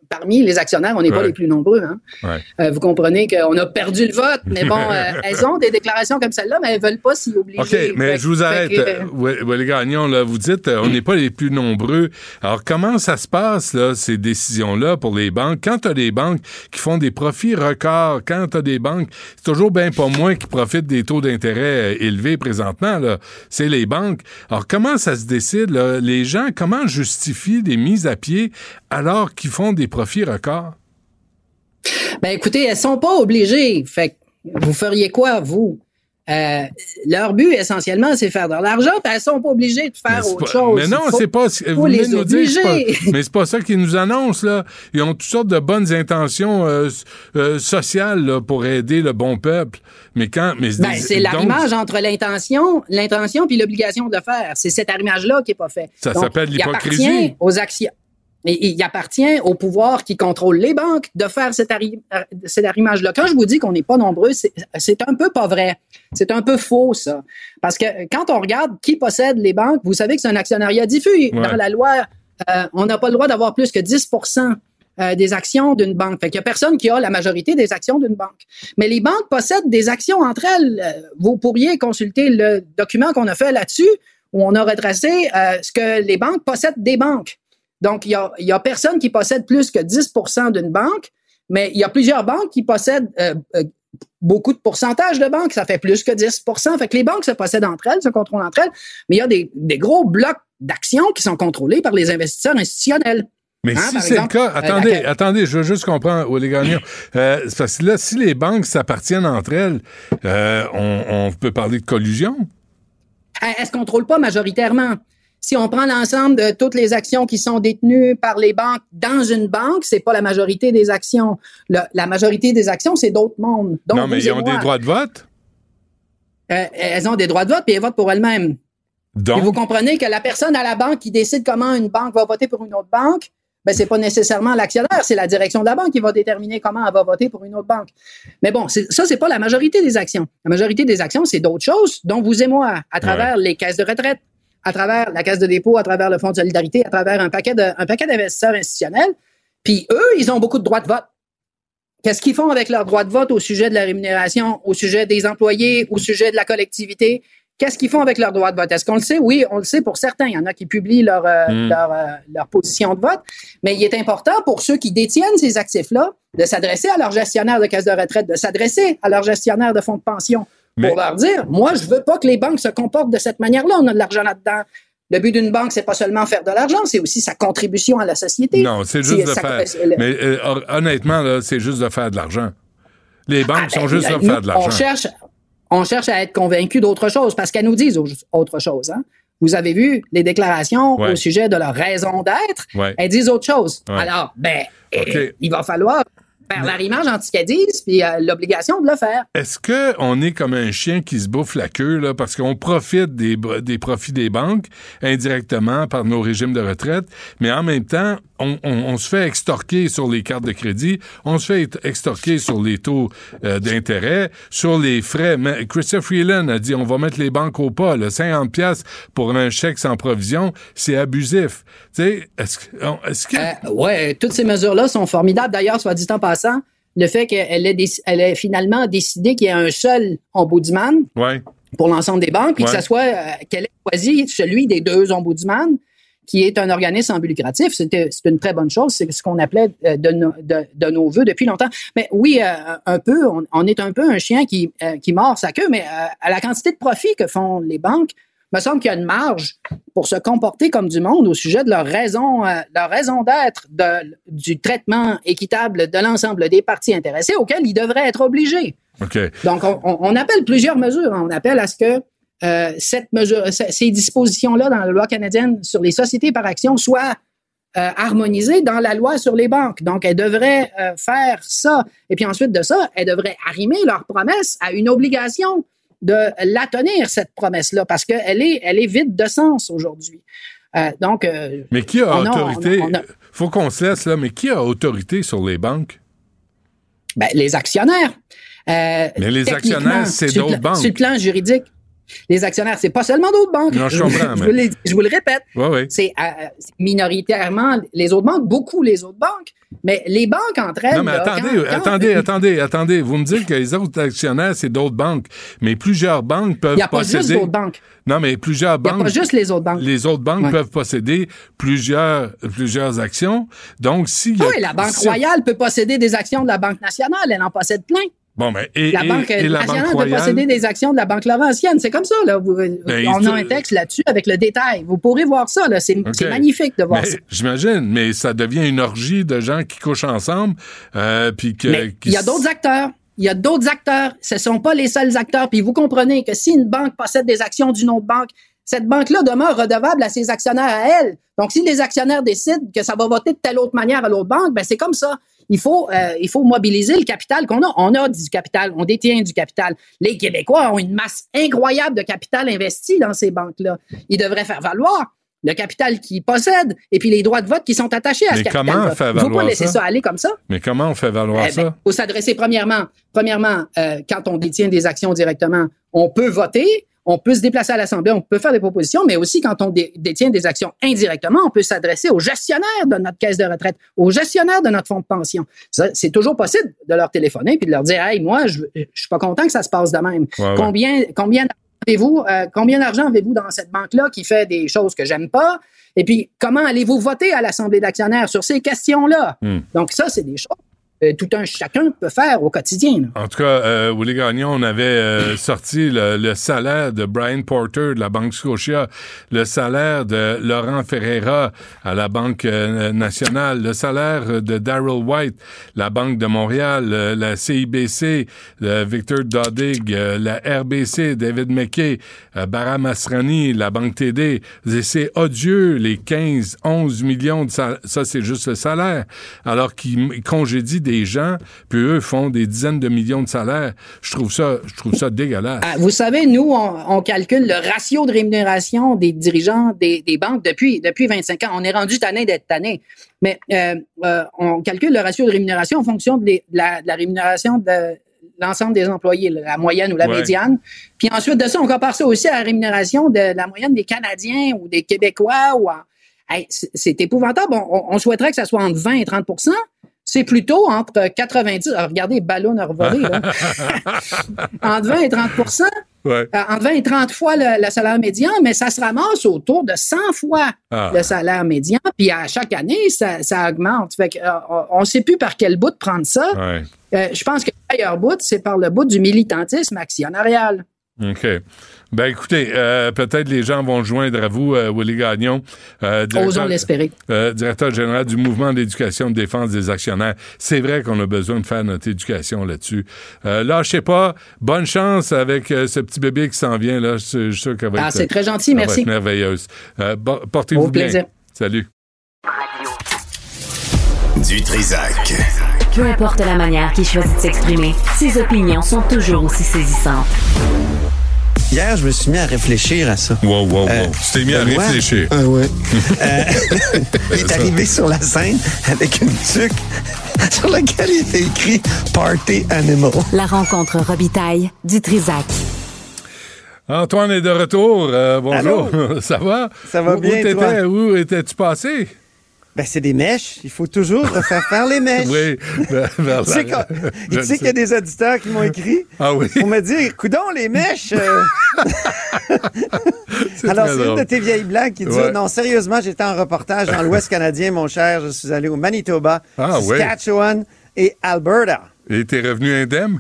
[SPEAKER 14] parmi les actionnaires, on n'est pas les plus nombreux. Hein.
[SPEAKER 3] Ouais.
[SPEAKER 14] Euh, vous comprenez qu'on a perdu le vote, mais bon, *laughs* euh, elles ont des déclarations comme celle-là, mais elles veulent pas s'y obliger.
[SPEAKER 3] OK, mais
[SPEAKER 14] Fait-
[SPEAKER 3] je vous arrête.
[SPEAKER 14] que,
[SPEAKER 3] Euh, ouais, les Gagnon, là, vous dites, on n'est pas les plus nombreux. Alors, comment ça se passe, là, ces décisions-là pour les banques? Quand tu as des banques qui font des profits records, quand tu as des banques, c'est toujours bien pas moins qui profitent des taux d'intérêt élevés présentement, là. C'est les banques. Alors, comment ça se décide, là? Les gens, comment justifient des mises à pied alors qu'ils font des profits records?
[SPEAKER 14] Ben écoutez, elles sont pas obligées. Fait que vous feriez quoi, vous? Euh, leur but, essentiellement, c'est faire de l'argent, elles sont pas obligées de faire autre
[SPEAKER 3] pas-
[SPEAKER 14] chose.
[SPEAKER 3] Mais non, c'est pas. Vous
[SPEAKER 14] les
[SPEAKER 3] nous dire, pas- mais c'est pas ça qu'ils nous annoncent là. Ils ont toutes sortes de bonnes intentions euh, euh, sociales là, pour aider le bon peuple. Mais quand, mais
[SPEAKER 14] Ben, c'est
[SPEAKER 3] donc,
[SPEAKER 14] l'arrimage entre l'intention, l'intention puis l'obligation de le faire. C'est cet arrimage-là qui est pas fait.
[SPEAKER 3] Ça s'appelle l'hypocrisie.
[SPEAKER 14] aux actions. Et il appartient au pouvoir qui contrôle les banques de faire cet, arri- cet arrimage-là. Quand je vous dis qu'on n'est pas nombreux, c'est un peu pas vrai. C'est un peu faux, ça. Parce que quand on regarde qui possède les banques, vous savez que c'est un actionnariat diffus.
[SPEAKER 15] Ouais.
[SPEAKER 14] Dans la loi, euh, on n'a pas le droit d'avoir plus que 10% euh, des actions d'une banque. Fait qu'il y a personne qui a la majorité des actions d'une banque. Mais les banques possèdent des actions entre elles. Euh, Vous pourriez consulter le document qu'on a fait là-dessus où on a retracé euh, ce que les banques possèdent des banques. Donc, il y a, il y a personne qui possède plus que 10% d'une banque, mais il y a plusieurs banques qui possèdent euh, euh, beaucoup de pourcentage de banques. Ça fait plus que 10% Fait que les banques se possèdent entre elles, se contrôlent entre elles, mais il y a des, des gros blocs d'actions qui sont contrôlés par les investisseurs institutionnels.
[SPEAKER 3] Mais
[SPEAKER 14] Hein,
[SPEAKER 3] si c'est le cas,
[SPEAKER 14] euh,
[SPEAKER 3] attendez, attendez, je veux juste comprendre, Willy Gagnon. Euh, parce que là, si les banques s'appartiennent entre elles, euh, on, on peut parler de collusion?
[SPEAKER 14] Elle, elle se contrôle pas majoritairement. Si on prend l'ensemble de toutes les actions qui sont détenues par les banques dans une banque, c'est pas la majorité des actions. Le- la majorité des actions, c'est d'autres mondes. Donc,
[SPEAKER 3] non, mais ils ont des droits de vote?
[SPEAKER 14] Euh, elles ont des droits de vote, puis elles votent pour elles-mêmes.
[SPEAKER 3] Donc,
[SPEAKER 14] Et vous comprenez que la personne à la banque qui décide comment une banque va voter pour une autre banque, ben c'est pas nécessairement l'actionnaire, c'est la direction de la banque qui va déterminer comment elle va voter pour une autre banque. Mais bon, ça c'est pas la majorité des actions. La majorité des actions, c'est d'autres choses, dont vous et moi, à travers les caisses de retraite, à travers la caisse de dépôt, à travers le fonds de solidarité, à travers un paquet de, un paquet d'investisseurs institutionnels. Puis eux, ils ont beaucoup de droits de vote. Qu'est-ce qu'ils font avec leurs droits de vote au sujet de la rémunération, au sujet des employés, au sujet de la collectivité? Qu'est-ce qu'ils font avec leurs droits de vote? Est-ce qu'on le sait? Oui, on le sait pour certains. Il y en a qui publient leur, euh,
[SPEAKER 15] Mm.
[SPEAKER 14] leur, euh, leur position de vote. Mais il est important pour ceux qui détiennent ces actifs-là de s'adresser à leur gestionnaire de caisse de retraite, de s'adresser à leur gestionnaire de fonds de pension pour leur dire, moi, je veux pas que les banques se comportent de cette manière-là. On a de l'argent là-dedans. Le but d'une banque, c'est pas seulement faire de l'argent, c'est aussi sa contribution à la société.
[SPEAKER 3] non, c'est juste de faire.
[SPEAKER 14] le-
[SPEAKER 3] Mais euh, hon- honnêtement, c'est juste de faire de l'argent. Les banques sont juste là pour
[SPEAKER 14] Nous,
[SPEAKER 3] faire de l'argent.
[SPEAKER 14] On cherche, on cherche à être convaincus d'autre chose parce qu'elles nous disent au- autre chose. hein. Vous avez vu les déclarations
[SPEAKER 3] Ouais.
[SPEAKER 14] au sujet de leur raison d'être?
[SPEAKER 3] Ouais.
[SPEAKER 14] Elles disent autre chose.
[SPEAKER 3] Ouais.
[SPEAKER 14] Alors, ben, eh, il va falloir faire disent puis euh, l'obligation de le faire.
[SPEAKER 3] Est-ce qu'on est comme un chien qui se bouffe la queue, là, parce qu'on profite des, des profits des banques indirectement par nos régimes de retraite, mais en même temps, on, on- on se fait extorquer sur les cartes de crédit, on se fait extorquer sur les taux euh, d'intérêt, sur les frais. Mais Christophe Freeland a dit on va mettre les banques au pas, le 50 pièces pour un chèque sans provision, c'est abusif. Tu sais, est-ce que...
[SPEAKER 14] Euh, ouais, toutes ces mesures-là sont formidables. D'ailleurs, soit dit en passant, le fait qu'elle ait, elle ait finalement décidé qu'il y ait un seul ombudsman
[SPEAKER 3] Ouais.
[SPEAKER 14] pour l'ensemble des banques, puis que ça soit euh, qu'elle ait choisi celui des deux ombudsman, qui est un organisme en but lucratif. C'est une très bonne chose. C'est ce qu'on appelait euh, de, nos- de- de nos voeux depuis longtemps. Mais oui, euh, un peu, on, on est un peu un chien qui, euh, qui mord sa queue, mais euh, à la quantité de profit que font les banques, il me semble qu'il y a une marge pour se comporter comme du monde au sujet de leur raison, euh, leur raison d'être, du traitement équitable de l'ensemble des parties intéressées auxquelles ils devraient être obligés.
[SPEAKER 3] OK.
[SPEAKER 14] Donc, on, on- on appelle plusieurs mesures. On appelle à ce que euh, cette mesure, ces dispositions-là dans la loi canadienne sur les sociétés par action soient euh, harmonisées dans la loi sur les banques. Donc, elles devraient euh, faire ça. Et puis ensuite de ça, elles devraient arrimer leur promesse à une obligation de la tenir, cette promesse-là, parce qu'elle est, elle est vide de sens aujourd'hui. Euh, donc, euh,
[SPEAKER 3] Mais qui a autorité?
[SPEAKER 14] a-
[SPEAKER 3] Faut qu'on se laisse là, mais qui a autorité sur les banques?
[SPEAKER 14] ben, les actionnaires.
[SPEAKER 3] Mais les actionnaires, c'est d'autres banques.
[SPEAKER 14] Sur le plan juridique, les actionnaires, c'est pas seulement d'autres banques.
[SPEAKER 3] Non, je comprends,
[SPEAKER 14] je,
[SPEAKER 3] mais-
[SPEAKER 14] vous l'ai- je vous le répète.
[SPEAKER 3] Ouais, ouais.
[SPEAKER 14] C'est euh, c'est minoritairement les autres banques, beaucoup les autres banques, mais les banques entre elles.
[SPEAKER 3] Non, mais
[SPEAKER 14] là,
[SPEAKER 3] attendez,
[SPEAKER 14] quand- quand-
[SPEAKER 3] attendez, attendez, attendez. Vous me dites que les autres actionnaires, c'est d'autres banques. Mais plusieurs banques peuvent
[SPEAKER 14] Il n'y a pas
[SPEAKER 3] posséder.
[SPEAKER 14] juste d'autres banques.
[SPEAKER 3] Non, mais plusieurs
[SPEAKER 14] Il n'y a
[SPEAKER 3] banques.
[SPEAKER 14] pas juste les autres banques.
[SPEAKER 3] Les autres banques
[SPEAKER 14] Ouais.
[SPEAKER 3] peuvent posséder plusieurs, plusieurs actions. Donc, s'il y a.
[SPEAKER 14] Oui, la Banque
[SPEAKER 3] si-
[SPEAKER 14] Royale peut posséder des actions de la Banque nationale. Elle en possède plein.
[SPEAKER 3] Bon, ben, et,
[SPEAKER 14] la
[SPEAKER 3] et-
[SPEAKER 14] Banque
[SPEAKER 3] et la
[SPEAKER 14] nationale
[SPEAKER 3] Banque
[SPEAKER 14] peut posséder des actions de la Banque Laurentienne. C'est comme ça. Là. Vous-
[SPEAKER 3] Ben,
[SPEAKER 14] on a un texte là-dessus avec le détail. Vous pourrez voir ça. là. C'est
[SPEAKER 3] OK.
[SPEAKER 14] c'est magnifique de voir
[SPEAKER 3] Mais
[SPEAKER 14] ça.
[SPEAKER 3] J'imagine, mais ça devient une orgie de gens qui couchent ensemble, euh, puis que.
[SPEAKER 14] Il y a d'autres acteurs. Il y a d'autres acteurs. Ce ne sont pas les seuls acteurs. Puis vous comprenez que si une banque possède des actions d'une autre banque, cette banque-là demeure redevable à ses actionnaires à elle. Donc, si les actionnaires décident que ça va voter de telle autre manière à l'autre banque, ben c'est comme ça. Il faut, euh, il faut mobiliser le capital qu'on a. On a du capital, on détient du capital. Les Québécois ont une masse incroyable de capital investi dans ces banques-là. Ils devraient faire valoir le capital qu'ils possèdent et puis les droits de vote qui sont attachés à
[SPEAKER 3] Mais
[SPEAKER 14] ce capital.
[SPEAKER 3] comment faire
[SPEAKER 14] Il ne faut pas
[SPEAKER 3] valoir
[SPEAKER 14] laisser
[SPEAKER 3] ça?
[SPEAKER 14] ça aller comme ça.
[SPEAKER 3] Mais comment on fait valoir
[SPEAKER 14] Eh ben,
[SPEAKER 3] ça?
[SPEAKER 14] faut s'adresser premièrement, premièrement, euh, quand on détient des actions directement, on peut voter, on peut se déplacer à l'Assemblée, on peut faire des propositions, mais aussi quand on dé- détient des actions indirectement, on peut s'adresser aux gestionnaires de notre caisse de retraite, aux gestionnaires de notre fonds de pension. C'est toujours possible de leur téléphoner puis de leur dire, hey, moi, je, je suis pas content que ça se passe de même.
[SPEAKER 3] Ouais, ouais.
[SPEAKER 14] Combien, combien d'argent avez-vous, euh, combien d'argent avez-vous dans cette banque-là qui fait des choses que j'aime pas? Et puis, comment allez-vous voter à l'Assemblée d'actionnaires sur ces questions-là?
[SPEAKER 3] Hmm.
[SPEAKER 14] Donc, ça, c'est des choses euh, tout un chacun peut faire au quotidien. là.
[SPEAKER 3] En tout cas, euh, Willy Gagnon, on avait euh, *laughs* sorti le, le salaire de Brian Porter de la Banque Scotia, le salaire de Laurent Ferreira à la Banque euh, nationale, le salaire de Daryl White, la Banque de Montréal, euh, la CIBC, Victor Dodig, euh, la RBC, David McKay, euh, Baram Asrani, la Banque TD. C'est odieux, les 15, 11 millions de salaire. Ça, c'est juste le salaire. Alors qu'ils congédient des gens, puis eux font des dizaines de millions de salaires. Je trouve ça, je trouve ça dégueulasse.
[SPEAKER 14] Ah, vous savez, nous, on, on calcule le ratio de rémunération des dirigeants des, des banques depuis, depuis 25 ans. On est rendu tanné d'être tanné. Mais euh, euh, on calcule le ratio de rémunération en fonction de, les- de la, de la rémunération de l'ensemble des employés, la moyenne ou la
[SPEAKER 15] Ouais.
[SPEAKER 14] médiane. Puis ensuite de ça, on compare ça aussi à la rémunération de la moyenne des Canadiens ou des Québécois. Ou Hey, c'est épouvantable. On, on souhaiterait que ça soit entre 20 et 30 c'est plutôt entre 90, alors regardez, ballon a revolé, là. *laughs* entre 20 et 30
[SPEAKER 3] Ouais.
[SPEAKER 14] euh, entre 20 et 30 fois le, le salaire médian, mais ça se ramasse autour de 100 fois
[SPEAKER 3] Ah.
[SPEAKER 14] le salaire médian. Puis à chaque année, ça, ça augmente. Fait euh, on ne sait plus par quel bout de prendre ça.
[SPEAKER 3] Ouais.
[SPEAKER 14] Euh, je pense que le meilleur bout, c'est par le bout du militantisme actionnarial.
[SPEAKER 3] OK. Ben écoutez, euh, peut-être les gens vont joindre à vous, euh, Willy Gagnon, euh,
[SPEAKER 14] Osons l'espérer.
[SPEAKER 3] euh, directeur général du mouvement d'éducation de défense des actionnaires. C'est vrai qu'on a besoin de faire notre éducation là-dessus. Euh, lâchez pas. Bonne chance avec euh, ce petit bébé qui s'en vient. Là. Je suis- sûr qu'elle va
[SPEAKER 14] Ah,
[SPEAKER 3] être,
[SPEAKER 14] c'est très gentil, merci.
[SPEAKER 3] merveilleuse. Euh, Portez-vous
[SPEAKER 14] Au
[SPEAKER 3] bien.
[SPEAKER 14] plaisir.
[SPEAKER 3] Salut.
[SPEAKER 2] Du Trisac.
[SPEAKER 9] Peu importe la manière qu'il choisit de s'exprimer, ses opinions sont toujours aussi saisissantes.
[SPEAKER 16] Hier, je me suis mis à réfléchir à ça.
[SPEAKER 3] Wow, wow, wow.
[SPEAKER 16] Euh,
[SPEAKER 3] tu t'es mis à
[SPEAKER 16] Benoît-
[SPEAKER 3] réfléchir.
[SPEAKER 16] Ah ouais. *laughs* Euh, *laughs* il est arrivé sur la scène avec une tuque *laughs* sur laquelle il était écrit Party Animal.
[SPEAKER 9] La rencontre Robitaille du Trisac.
[SPEAKER 3] Antoine est de retour. Euh, bonjour. Ça va?
[SPEAKER 16] Ça va
[SPEAKER 3] Où-
[SPEAKER 16] bien,
[SPEAKER 3] Où, t'étais?
[SPEAKER 16] toi?
[SPEAKER 3] Où étais-tu passé?
[SPEAKER 16] Ben, c'est des mèches. Il faut toujours refaire faire les mèches.
[SPEAKER 3] Oui, vers
[SPEAKER 16] Tu sais, tu qu'il y a des auditeurs qui m'ont écrit
[SPEAKER 3] Ah oui?
[SPEAKER 16] pour me dire, coudon, les mèches. euh. *laughs* Alors, c'est une de tes vieilles blagues qui dit,
[SPEAKER 3] Ouais.
[SPEAKER 16] non, sérieusement, j'étais en reportage dans l'Ouest canadien, mon cher. Je suis allé au Manitoba,
[SPEAKER 3] Ah, oui.
[SPEAKER 16] Saskatchewan et Alberta.
[SPEAKER 3] Et t'es revenu indemne?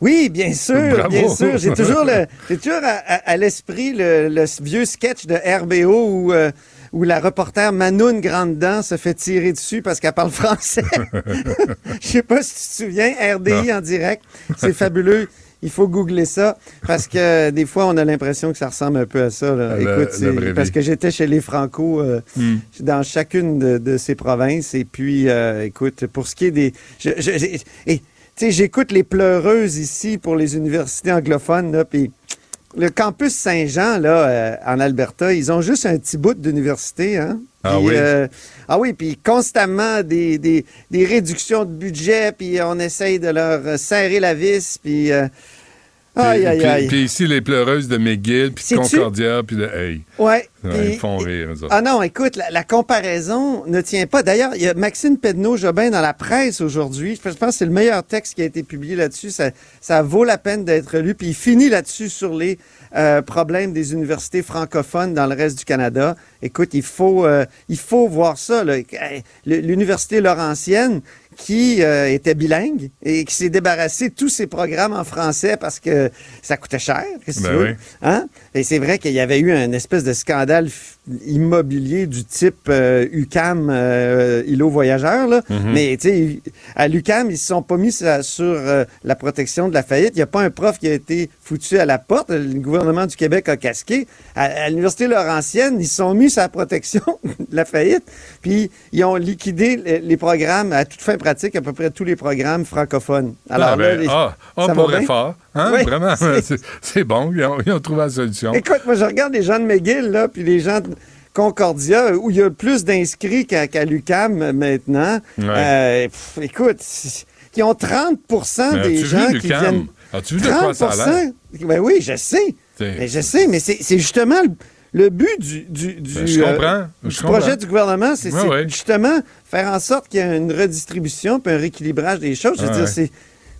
[SPEAKER 16] Oui, bien sûr,
[SPEAKER 3] Bravo.
[SPEAKER 16] bien sûr. J'ai toujours, le, j'ai toujours à, à- à l'esprit le, le vieux sketch de RBO où, euh, où la reporter Manoun Grandedent se fait tirer dessus parce qu'elle parle français. *laughs* Je sais pas si tu te souviens, RDI
[SPEAKER 3] Non.
[SPEAKER 16] en direct. C'est fabuleux. Il faut googler ça parce que des fois, on a l'impression que ça ressemble un peu à ça. là.
[SPEAKER 3] Le-
[SPEAKER 16] Écoute, parce que j'étais chez les Franco euh,
[SPEAKER 3] Hmm.
[SPEAKER 16] dans chacune de, de ces provinces. Et puis, euh, écoute, pour ce qui est des... je- je- j'écoute les pleureuses ici pour les universités anglophones, puis le campus Saint-Jean, là, euh, en Alberta, ils ont juste un petit bout d'université, hein?
[SPEAKER 3] Ah
[SPEAKER 16] Puis,
[SPEAKER 3] oui?
[SPEAKER 16] euh, ah oui, puis constamment des, des, des réductions de budget, puis on essaye de leur serrer la vis, puis... euh, aïe,
[SPEAKER 3] Puis-
[SPEAKER 16] aïe,
[SPEAKER 3] puis-
[SPEAKER 16] aïe.
[SPEAKER 3] Puis ici, les pleureuses de McGill, puis de Concordia, puis de... Hey.
[SPEAKER 16] Ouais.
[SPEAKER 3] Ouais, ils font rire, eux.
[SPEAKER 16] Ah non, écoute, la, la comparaison ne tient pas. D'ailleurs, il y a Maxime Pedneau-Jobin dans la presse aujourd'hui. Je pense que c'est le meilleur texte qui a été publié là-dessus. Ça, ça vaut la peine d'être lu. Puis il finit là-dessus sur les euh, problèmes des universités francophones dans le reste du Canada. Écoute, il faut, euh, il faut voir ça. le- L'université Laurentienne, qui euh, était bilingue et qui s'est débarrassé de tous ses programmes en français parce que ça coûtait cher.
[SPEAKER 3] Ben oui.
[SPEAKER 16] Hein? Et c'est vrai qu'il y avait eu une espèce de scandale immobilier du type euh, UCAM, euh, îlot voyageur. Là.
[SPEAKER 3] Mhm.
[SPEAKER 16] Mais tu sais, à l'UCAM, ils se sont pas mis sur, sur, euh, la protection de la faillite. Il n'y a pas un prof qui a été foutu à la porte. Le gouvernement du Québec a casqué. À, à l'Université Laurentienne, ils se sont mis sur la protection *laughs* de la faillite. Puis ils ont liquidé les, les programmes à toute fin pratique, à peu près tous les programmes francophones. Alors
[SPEAKER 3] ah,
[SPEAKER 16] là,
[SPEAKER 3] ben,
[SPEAKER 16] les-
[SPEAKER 3] ah, ah,
[SPEAKER 16] ça
[SPEAKER 3] pour effort. Hein?
[SPEAKER 16] Oui,
[SPEAKER 3] Vraiment, *laughs*
[SPEAKER 16] c'est-
[SPEAKER 3] bon. Ils ont, ils ont trouvé la solution.
[SPEAKER 16] Écoute, moi, je regarde les gens de McGill, là, puis les gens de Concordia, où il y a plus d'inscrits qu'à l'UQAM euh, maintenant.
[SPEAKER 3] Ouais.
[SPEAKER 16] Euh, pff, écoute, qui ont 30
[SPEAKER 3] Mais
[SPEAKER 16] des gens qui viennent...
[SPEAKER 3] As-tu vu de quoi ça a?
[SPEAKER 16] Ben oui, je sais. Mais je sais, mais c'est justement le, le but du, du, du,
[SPEAKER 3] Ben, je
[SPEAKER 16] euh,
[SPEAKER 3] comprends,
[SPEAKER 16] du
[SPEAKER 3] je comprends.
[SPEAKER 16] projet du gouvernement, c'est
[SPEAKER 3] Ouais,
[SPEAKER 16] c'est
[SPEAKER 3] ouais.
[SPEAKER 16] justement faire en sorte qu'il y ait une redistribution puis un rééquilibrage des choses. Je veux
[SPEAKER 3] Ouais,
[SPEAKER 16] dire.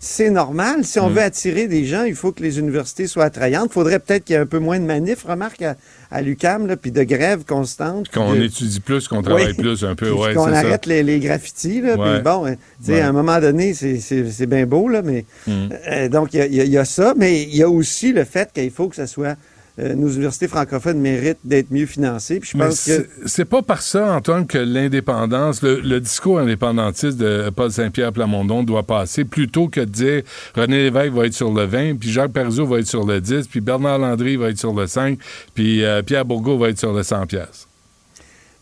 [SPEAKER 16] C'est normal. Si on
[SPEAKER 3] Mm.
[SPEAKER 16] veut attirer des gens, il faut que les universités soient attrayantes. Il faudrait peut-être qu'il y ait un peu moins de manifs, remarque, à, à l'UQAM, là, puis de grèves constantes.
[SPEAKER 3] Qu'on
[SPEAKER 16] de-
[SPEAKER 3] étudie plus, qu'on travaille
[SPEAKER 16] Oui.
[SPEAKER 3] plus un peu, ouais,
[SPEAKER 16] qu'on
[SPEAKER 3] ça.
[SPEAKER 16] arrête les, les graffitis, là.
[SPEAKER 3] Ouais.
[SPEAKER 16] Puis bon,
[SPEAKER 3] Ouais.
[SPEAKER 16] à un moment donné, c'est- c'est c'est bien beau, là, mais
[SPEAKER 3] Mm.
[SPEAKER 16] euh, donc il y y a ça, mais il y a aussi le fait qu'il faut que ça soit euh, nos universités francophones méritent d'être mieux financées. Puis je pense que
[SPEAKER 3] c'est- c'est pas par ça, Antoine, que l'indépendance, le, le discours indépendantiste de Paul Saint-Pierre Plamondon doit passer, plutôt que de dire René Lévesque va être sur le 20, puis Jacques Parizeau va être sur le 10, puis Bernard Landry va être sur le 5, puis euh, Pierre Bourgault va être sur le 100 pièces.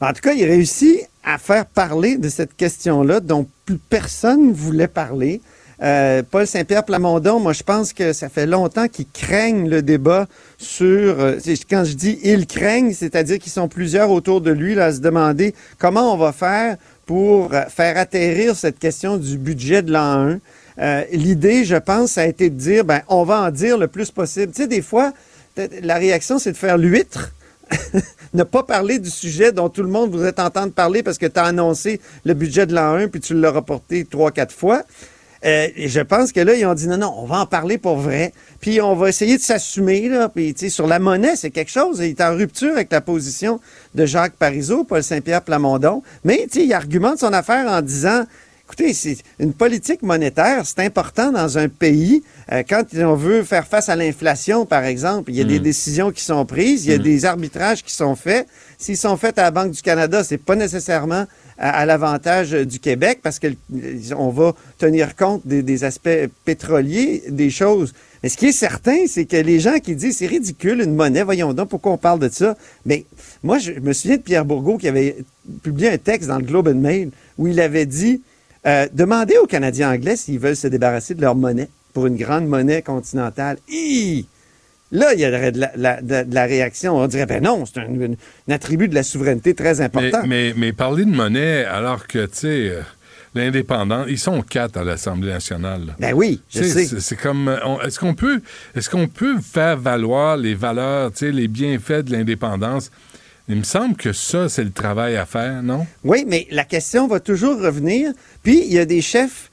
[SPEAKER 16] En tout cas, il réussit à faire parler de cette question-là dont plus personne voulait parler. Euh, Paul Saint-Pierre Plamondon, moi, je pense que ça fait longtemps qu'ils craignent le débat sur... euh, quand je dis ils craignent, c'est-à-dire qu'ils sont plusieurs autour de lui à se demander comment on va faire pour euh, faire atterrir cette question du budget de l'an 1. Euh, L'idée, je pense, ça a été de dire, ben, on va en dire le plus possible. Tu sais, des fois, la réaction, c'est de faire l'huître *laughs* ne pas parler du sujet dont tout le monde voudrait t'entendre parler parce que tu as annoncé le budget de l'an 1 puis tu l'as reporté trois, quatre fois. Euh, et je pense que là, ils ont dit non, non, on va en parler pour vrai. Puis on va essayer de s'assumer. Là. Puis, tu sais, sur la monnaie, c'est quelque chose. Il est en rupture avec la position de Jacques Parizeau, Paul Saint-Pierre Plamondon. Mais tu sais, il argumente son affaire en disant Écoutez, c'est une politique monétaire, c'est important dans un pays. Euh, quand on veut faire face à l'inflation, par exemple, il y a des
[SPEAKER 3] Mm.
[SPEAKER 16] décisions qui sont prises, il y a
[SPEAKER 3] Mm.
[SPEAKER 16] des arbitrages qui sont faits. S'ils sont faits à la Banque du Canada, c'est pas nécessairement à, à l'avantage euh, du Québec parce qu'on va tenir compte des, des aspects pétroliers des choses. Mais ce qui est certain, c'est que les gens qui disent c'est ridicule une monnaie, voyons donc pourquoi on parle de ça. Mais moi, je me souviens de Pierre Bourgault qui avait publié un texte dans le Globe and Mail où il avait dit euh, demandez aux Canadiens anglais s'ils veulent se débarrasser de leur monnaie pour une grande monnaie continentale. Là, il y aurait de la, la- de- de la réaction. On dirait, ben non, c'est un, attribut de la souveraineté très important.
[SPEAKER 3] mais, mais parler de monnaie alors que, tu sais, euh, l'indépendant, ils sont quatre à l'Assemblée nationale.
[SPEAKER 16] Ben oui, je
[SPEAKER 3] sais. C'est comme. euh, Est-ce qu'on peut, est-ce qu'on peut faire valoir les valeurs, tu sais, les bienfaits de l'indépendance? Il me semble que ça, c'est le travail à faire, non?
[SPEAKER 16] Oui, mais la question va toujours revenir. Puis, il y a des chefs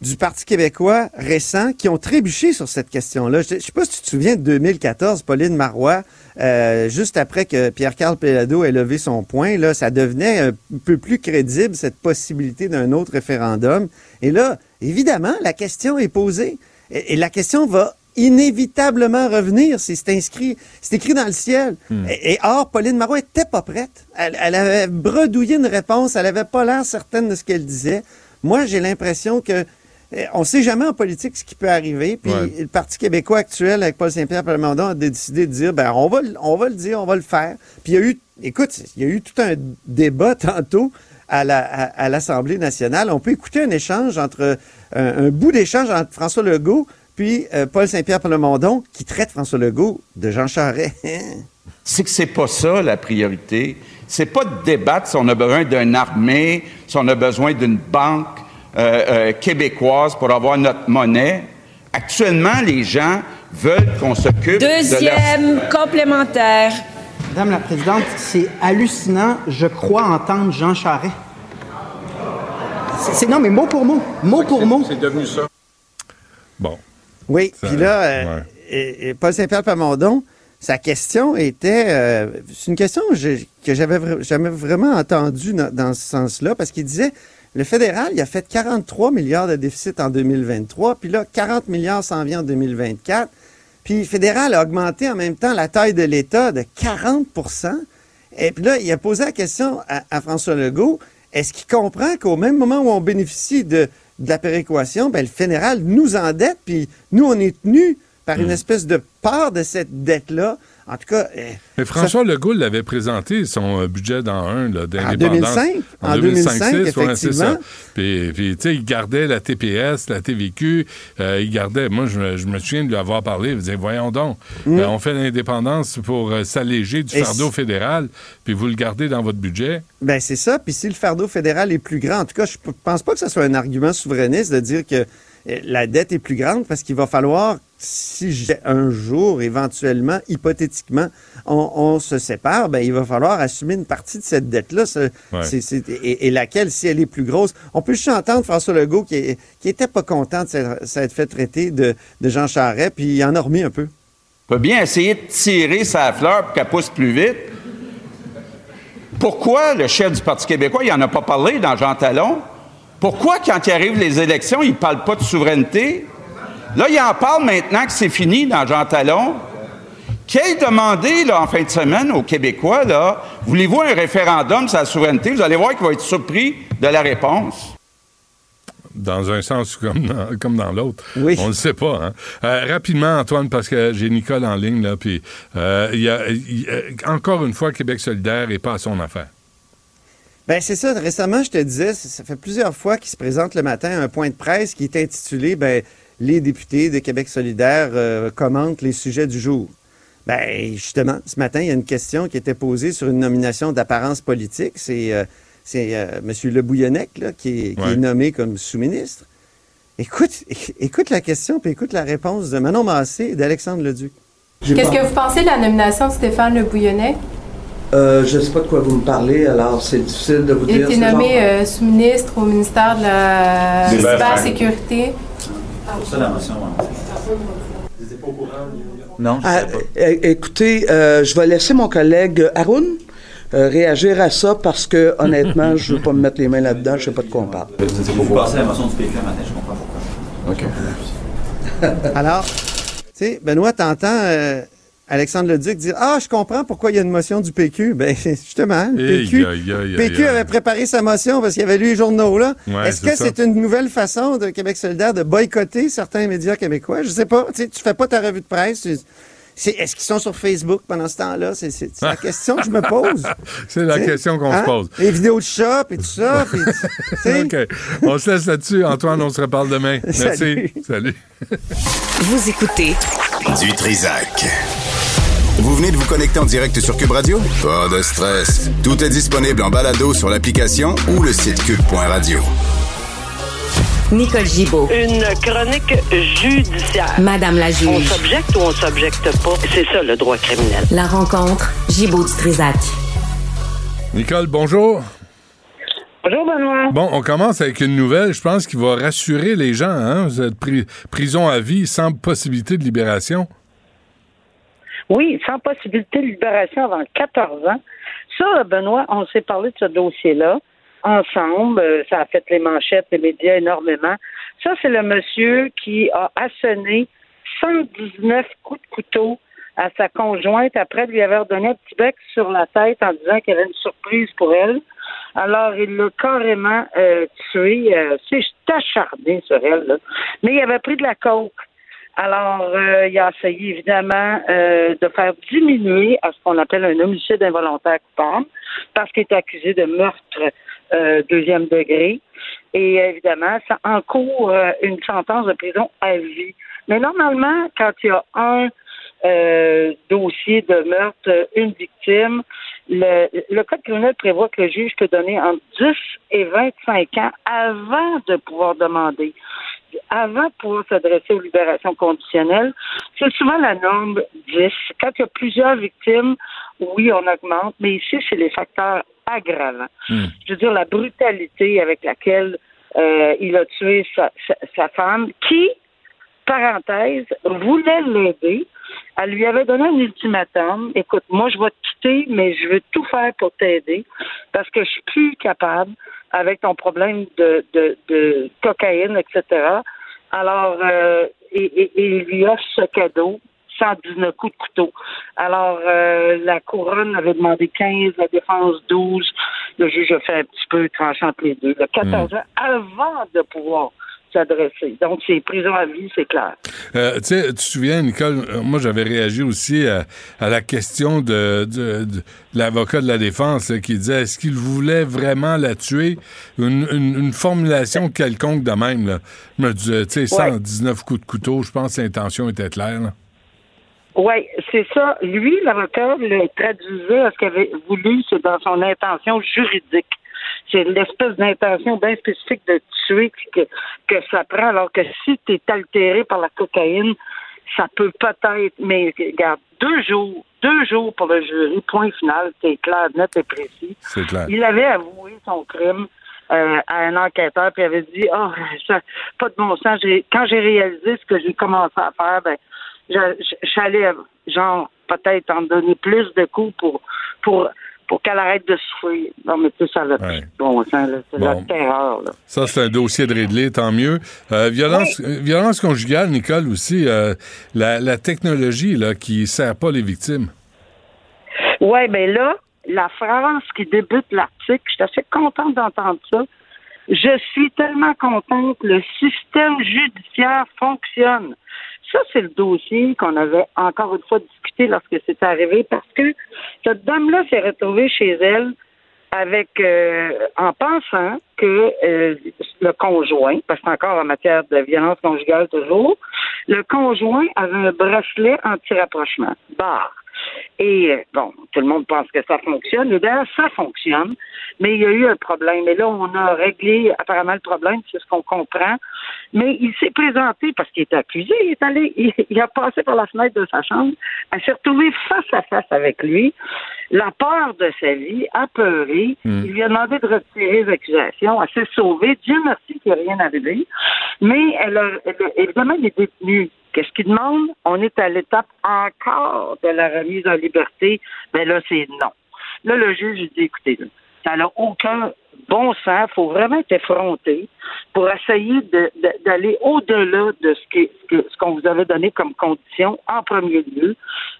[SPEAKER 16] du Parti québécois récents qui ont trébuché sur cette question-là. Je ne sais pas si tu te souviens de 2014, Pauline Marois, euh, juste après que Pierre-Carl Pelado ait levé son point, là, ça devenait un peu plus crédible, cette possibilité d'un autre référendum. Et là, évidemment, la question est posée. Et, et la question va inévitablement revenir si c'est inscrit, c'est écrit dans le ciel.
[SPEAKER 3] Hmm.
[SPEAKER 16] Et, et or, Pauline Marois était pas prête. Elle, elle avait bredouillé une réponse, elle avait pas l'air certaine de ce qu'elle disait. Moi, j'ai l'impression que eh, on sait jamais en politique ce qui peut arriver. Puis
[SPEAKER 3] Ouais.
[SPEAKER 16] le Parti québécois actuel avec Paul Saint-Pierre Plamondon a décidé de dire ben on va, le- on va le dire, on va le faire. Puis il y a eu, écoute, il y a eu tout un débat *laughs* tantôt à la- à- à l'Assemblée nationale. On peut écouter un échange entre un, un bout d'échange entre François Legault puis euh, Paul Saint-Pierre Plamondon qui traite François Legault de Jean Charest. *laughs*
[SPEAKER 15] c'est que c'est pas ça la priorité. C'est pas de débattre si on a besoin d'une armée, si on a besoin d'une banque euh, euh, québécoise pour avoir notre monnaie. Actuellement, les gens veulent qu'on s'occupe de leur...
[SPEAKER 17] Deuxième complémentaire.
[SPEAKER 18] Madame la Présidente, c'est hallucinant. Je crois entendre Jean Charest. C'est- non, mais mot pour mot. Mot pour mot.
[SPEAKER 15] C'est devenu ça.
[SPEAKER 3] Bon.
[SPEAKER 16] Oui, puis là, euh,
[SPEAKER 3] ouais.
[SPEAKER 16] et- et Paul Saint-Pierre Plamondon, sa question était, euh, c'est une question que j'avais jamais vraiment entendue dans, dans ce sens-là, parce qu'il disait, le fédéral, il a fait 43 milliards de déficit en 2023, puis là, 40 milliards s'en vient en 2024, puis le fédéral a augmenté en même temps la taille de l'État de 40% et puis là, il a posé la question à, à François Legault, est-ce qu'il comprend qu'au même moment où on bénéficie de, de la péréquation, ben, le fédéral nous endette, puis nous, on est tenus par
[SPEAKER 3] Hmm.
[SPEAKER 16] une espèce de part de cette dette-là. En tout cas, eh,
[SPEAKER 3] Mais François Legault l'avait présenté, son euh, budget dans un là, d'indépendance.
[SPEAKER 16] 2005, en 2005,
[SPEAKER 3] ouais, c'est ça.
[SPEAKER 16] effectivement.
[SPEAKER 3] Puis, puis, tu sais, il gardait la TPS, la TVQ, euh, il gardait... Moi, je, me- je me souviens de lui avoir parlé, il disait, voyons donc,
[SPEAKER 16] Mm.
[SPEAKER 3] euh, on fait l'indépendance pour euh, s'alléger du
[SPEAKER 16] Et
[SPEAKER 3] fardeau fédéral, puis vous le gardez dans votre budget.
[SPEAKER 16] Ben c'est ça. Puis si le fardeau fédéral est plus grand, en tout cas, je pense pas que ce soit un argument souverainiste de dire que la dette est plus grande parce qu'il va falloir, si j'ai un jour, éventuellement, hypothétiquement, on, on se sépare, ben, il va falloir assumer une partie de cette dette-là.
[SPEAKER 3] Ouais.
[SPEAKER 16] et, et laquelle, si elle est plus grosse, on peut juste entendre François Legault qui, qui était pas content de s'être fait traiter de, de Jean Charest, puis il en a remis un peu.
[SPEAKER 15] peut bien essayer de tirer sa fleur pour qu'elle pousse plus vite. Pourquoi le chef du Parti québécois, il n'en a pas parlé dans Jean Talon? Pourquoi, quand il arrive les élections, il ne parle pas de souveraineté? Là, il en parle maintenant que c'est fini dans Jean Talon. Qu'il ait demandé là, en fin de semaine aux Québécois, là, voulez-vous un référendum sur la souveraineté? Vous allez voir qu'il va être surpris de la réponse.
[SPEAKER 3] Dans un sens comme dans, comme dans l'autre.
[SPEAKER 16] Oui.
[SPEAKER 3] On ne sait pas. Hein? Euh, rapidement, Antoine, parce que j'ai Nicole en ligne, là, puis euh, y a, euh, encore une fois, Québec solidaire n'est pas à son affaire.
[SPEAKER 16] Ben c'est ça. Récemment, je te disais, ça fait plusieurs fois qu'il se présente le matin un point de presse qui est intitulé ben, Les députés de Québec solidaire euh, commentent les sujets du jour. Ben justement, ce matin, il y a une question qui était posée sur une nomination d'apparence politique. C'est euh, c'est euh, M. Le Bouillonnec là, qui, est, qui
[SPEAKER 3] Ouais.
[SPEAKER 16] est nommé comme sous-ministre. Écoute, éc- écoute la question, puis écoute la réponse de Manon Massé et d'Alexandre Leduc.
[SPEAKER 19] Qu'est-ce que vous pensez de la nomination de Stéphane Le Bouillonnec?
[SPEAKER 20] Euh, je ne sais pas de quoi vous me parlez, alors c'est difficile de vous
[SPEAKER 19] Il a
[SPEAKER 20] dire.
[SPEAKER 19] été
[SPEAKER 20] ce genre.
[SPEAKER 19] nommé euh, sous-ministre au ministère de la cybersécurité.
[SPEAKER 21] Pour ça, la motion. Non, je
[SPEAKER 20] Ah,
[SPEAKER 21] sais pas.
[SPEAKER 20] euh, écoutez, euh, je vais laisser mon collègue Haroun euh, réagir à ça parce que, honnêtement, je ne veux pas me mettre les mains là-dedans, je ne sais pas de quoi on parle.
[SPEAKER 21] Vous passez la motion du PQ matin, je comprends pourquoi. OK.
[SPEAKER 16] Alors, tu sais, Benoît, t'entends euh, Alexandre Leduc dire Ah, je comprends pourquoi il y a une motion du PQ. Ben, *laughs* justement, le PQ, PQ avait préparé sa motion parce qu'il avait lu les journaux, là.
[SPEAKER 3] Ouais,
[SPEAKER 16] Est-ce
[SPEAKER 3] c'est
[SPEAKER 16] que c'est une nouvelle façon de Québec solidaire de boycotter certains médias québécois? Je sais pas. Tu tu fais pas ta revue de presse. tu- Est-ce qu'ils sont sur Facebook pendant ce temps-là? C'est la *laughs* question que je me pose.
[SPEAKER 3] C'est la question qu'on
[SPEAKER 16] hein?
[SPEAKER 3] se pose.
[SPEAKER 16] Les vidéos de shop et tout ça. *laughs* puis.
[SPEAKER 3] OK. On se laisse là-dessus. Antoine, on se reparle demain. Merci.
[SPEAKER 16] Salut.
[SPEAKER 3] Salut.
[SPEAKER 1] Vous écoutez
[SPEAKER 2] Du Trisac. Vous venez de vous connecter en direct sur Cube Radio? Pas de stress. Tout est disponible en balado sur l'application ou le site cube.radio.
[SPEAKER 1] Nicole Gibaud.
[SPEAKER 22] Une chronique judiciaire.
[SPEAKER 1] Madame la
[SPEAKER 22] On
[SPEAKER 1] juge.
[SPEAKER 22] s'objecte ou on s'objecte pas? C'est ça le droit criminel.
[SPEAKER 1] La rencontre Gibaud du Trisac.
[SPEAKER 3] Nicole, bonjour.
[SPEAKER 22] Bonjour, Benoît.
[SPEAKER 3] Bon, on commence avec une nouvelle, je pense, qui va rassurer les gens. Hein? Vous êtes pri- prison à vie sans possibilité de libération.
[SPEAKER 22] Oui, sans possibilité de libération avant 14 ans. Ça, Benoît, on s'est parlé de ce dossier-là ensemble. Euh, Ça a fait les manchettes, les médias énormément. Ça, c'est le monsieur qui a asséné 119 coups de couteau à sa conjointe après lui avoir donné un petit bec sur la tête en disant qu'il y avait une surprise pour elle. Alors, il l'a carrément euh, tué. Euh, c'est acharné sur elle. Là. Mais il avait pris de la coke. Alors, euh, il a essayé évidemment euh, de faire diminuer à ce qu'on appelle un homicide involontaire coupable, parce qu'il est accusé de meurtre euh, deuxième degré. Et évidemment, ça encourt euh, une sentence de prison à vie. Mais normalement, quand il y a un euh, dossier de meurtre, une victime, le, le Code criminel prévoit que le juge peut donner entre 10 et 25 ans avant de pouvoir demander avant de pouvoir s'adresser aux libérations conditionnelles, c'est souvent la norme 10. Quand il y a plusieurs victimes, oui, on augmente, mais ici, c'est les facteurs aggravants. Je veux dire, la brutalité avec laquelle euh, il a tué sa, sa, sa femme, qui, parenthèse, voulait l'aider. Elle lui avait donné un ultimatum. Écoute, moi, je vais te quitter, mais je veux tout faire pour t'aider parce que je suis plus capable avec ton problème de, de, de cocaïne, etc. Alors, euh, et, et, et il lui offre ce cadeau, 119 coups de couteau. Alors, euh, la couronne avait demandé 15, la défense 12. Le juge a fait un petit peu tranchant entre les deux. Le 14 ans avant de pouvoir s'adresser. Donc, c'est prison à vie, c'est clair.
[SPEAKER 3] Euh, tu sais, tu te souviens, Nicole, euh, moi j'avais réagi aussi à, à la question de, de- de l'avocat de la défense là, qui disait est-ce qu'il voulait vraiment la tuer? Une, une- une formulation quelconque de même. Là. Je me disais, tu sais, 119 coups de couteau, je pense que l'intention était claire. là.
[SPEAKER 22] Oui, c'est ça. Lui, l'avocat le traduisait à ce qu'il avait voulu, c'est dans son intention juridique. C'est l'espèce d'intention bien spécifique de tuer que, que ça prend, alors que si tu es altéré par la cocaïne, ça peut peut-être, mais regarde, deux jours, deux jours pour le jury, point final, c'est clair, net et précis.
[SPEAKER 3] C'est clair.
[SPEAKER 22] Il avait avoué son crime euh, à un enquêteur, puis il avait dit, oh, ça, pas de bon sens. Quand j'ai réalisé ce que j'ai commencé à faire, ben, j'allais, genre, peut-être en donner plus de coups pour, pour, pour qu'elle arrête de souffrir. Non, mais sais, ça plus de bon sens, là. C'est la terreur, là.
[SPEAKER 3] Ça, c'est un dossier de réglé, tant mieux. Euh, violence, euh, violence conjugale, Nicole, aussi, euh, la, la technologie là, qui sert pas les victimes.
[SPEAKER 22] Oui, mais là, la phrase qui débute l'article, je suis assez contente d'entendre ça. Je suis tellement contente que le système judiciaire fonctionne. Ça, c'est le dossier qu'on avait encore une fois discuté lorsque c'est arrivé parce que cette dame-là s'est retrouvée chez elle avec euh, en pensant que euh, le conjoint, parce que c'est encore en matière de violence conjugale toujours, le conjoint avait un bracelet anti-rapprochement, barre. Et euh, bon, tout le monde pense que ça fonctionne. Et d'ailleurs, ça fonctionne, mais il y a eu un problème. Et là, on a réglé apparemment le problème, c'est ce qu'on comprend. Mais il s'est présenté parce qu'il est accusé. Il est allé, il, il a passé par la fenêtre de sa chambre. Elle s'est retrouvée face à face avec lui. La peur de sa vie, apeurée.
[SPEAKER 23] Mm.
[SPEAKER 22] Il lui a demandé de retirer les accusations. Elle s'est sauvée. Dieu merci qu'il n'y a rien arrivé. Mais elle a, elle a- évidemment, il est détenu. Qu'est-ce qu'il demande? On est à l'étape encore de la remise en liberté. Mais là, c'est non. Là, le juge dit, écoutez, là, ça n'a aucun bon sens. Il faut vraiment être pour essayer d'aller au-delà de ce qu'on vous avait donné comme condition en premier lieu.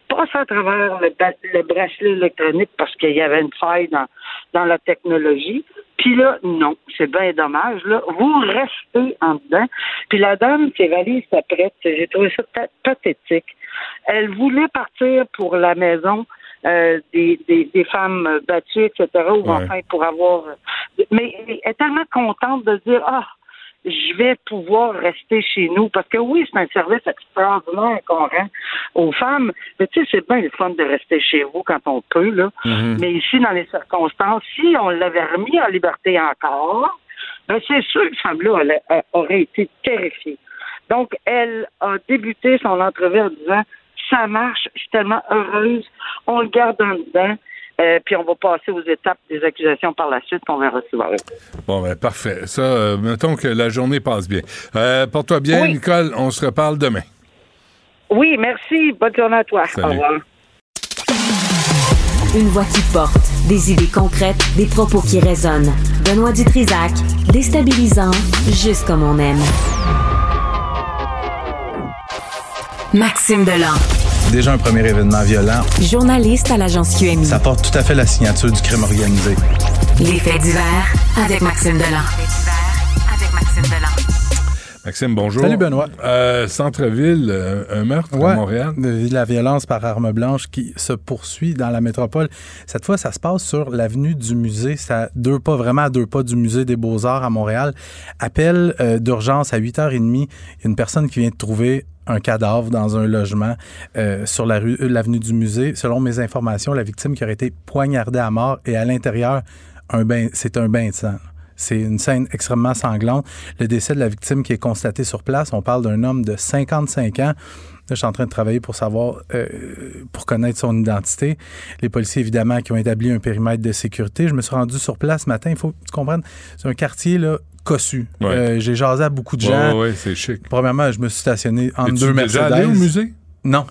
[SPEAKER 22] Passer à travers le, bracelet électronique parce qu'il y avait une faille dans la technologie. Puis là, non, c'est bien dommage. Là, vous restez en dedans. Puis la dame, ses valises prêtes. J'ai trouvé ça pa- pathétique. Elle voulait partir pour la maison euh, des, des, des femmes battues, etc., ou
[SPEAKER 23] Ouais.
[SPEAKER 22] enfin pour avoir... Mais elle est tellement contente de dire, ah, je vais pouvoir rester chez nous. Parce que oui, c'est un service extraordinaire qu'on rend aux femmes. Mais tu sais, c'est bien le fun de rester chez vous quand on peut, là.
[SPEAKER 23] Mhm.
[SPEAKER 22] Mais ici, dans les circonstances, si on l'avait remis en liberté encore, ben c'est sûr que femme-là aurait été terrifiée. Donc, elle a débuté son entrevue en disant ça marche, je suis tellement heureuse, on le garde en dedans, euh, puis on va passer aux étapes des accusations par la suite qu'on verra si va
[SPEAKER 3] Bon, ben parfait. Ça, euh, mettons que la journée passe bien. Euh, Porte-toi bien,
[SPEAKER 22] Oui.
[SPEAKER 3] Nicole. On se reparle demain.
[SPEAKER 22] Oui, merci. Bonne journée à toi.
[SPEAKER 3] Salut.
[SPEAKER 22] Au revoir.
[SPEAKER 9] Une voix qui porte, des idées concrètes, des propos qui résonnent. Benoît Dutrisac, déstabilisant, juste comme on aime. Maxime Delan,
[SPEAKER 24] Déjà un premier événement violent.
[SPEAKER 9] journaliste à l'agence QMI.
[SPEAKER 24] Ça porte tout à fait la signature du crime organisé.
[SPEAKER 9] Les faits divers avec Maxime Delan. Maxime
[SPEAKER 3] bonjour.
[SPEAKER 24] Salut, Benoît.
[SPEAKER 3] Euh, Centre-ville, euh, un meurtre
[SPEAKER 24] Ouais,
[SPEAKER 3] à Montréal.
[SPEAKER 24] la violence par arme blanche qui se poursuit dans la métropole. Cette fois, ça se passe sur l'avenue du musée. Ça deux pas, vraiment à deux pas du musée des Beaux-Arts à Montréal. Appel euh, d'urgence à 8h30. Il y a une personne qui vient de trouver un cadavre dans un logement euh, sur la rue, euh, l'avenue du musée. Selon mes informations, la victime qui aurait été poignardée à mort et à l'intérieur, un bain, c'est un bain de sang. C'est une scène extrêmement sanglante. Le décès de la victime qui est constaté sur place, on parle d'un homme de 55 ans. Là, je suis en train de travailler pour savoir, euh, pour connaître son identité. Les policiers, évidemment, qui ont établi un périmètre de sécurité. Je me suis rendu sur place ce matin. Il faut que tu comprennes, c'est un quartier là, cossu.
[SPEAKER 3] Ouais.
[SPEAKER 24] Euh, J'ai jasé à beaucoup de gens.
[SPEAKER 3] ouais, c'est chic.
[SPEAKER 24] Premièrement, je me suis stationné
[SPEAKER 3] Es-tu
[SPEAKER 24] deux
[SPEAKER 3] déjà
[SPEAKER 24] Mercedes.
[SPEAKER 3] allé au musée?
[SPEAKER 24] Non.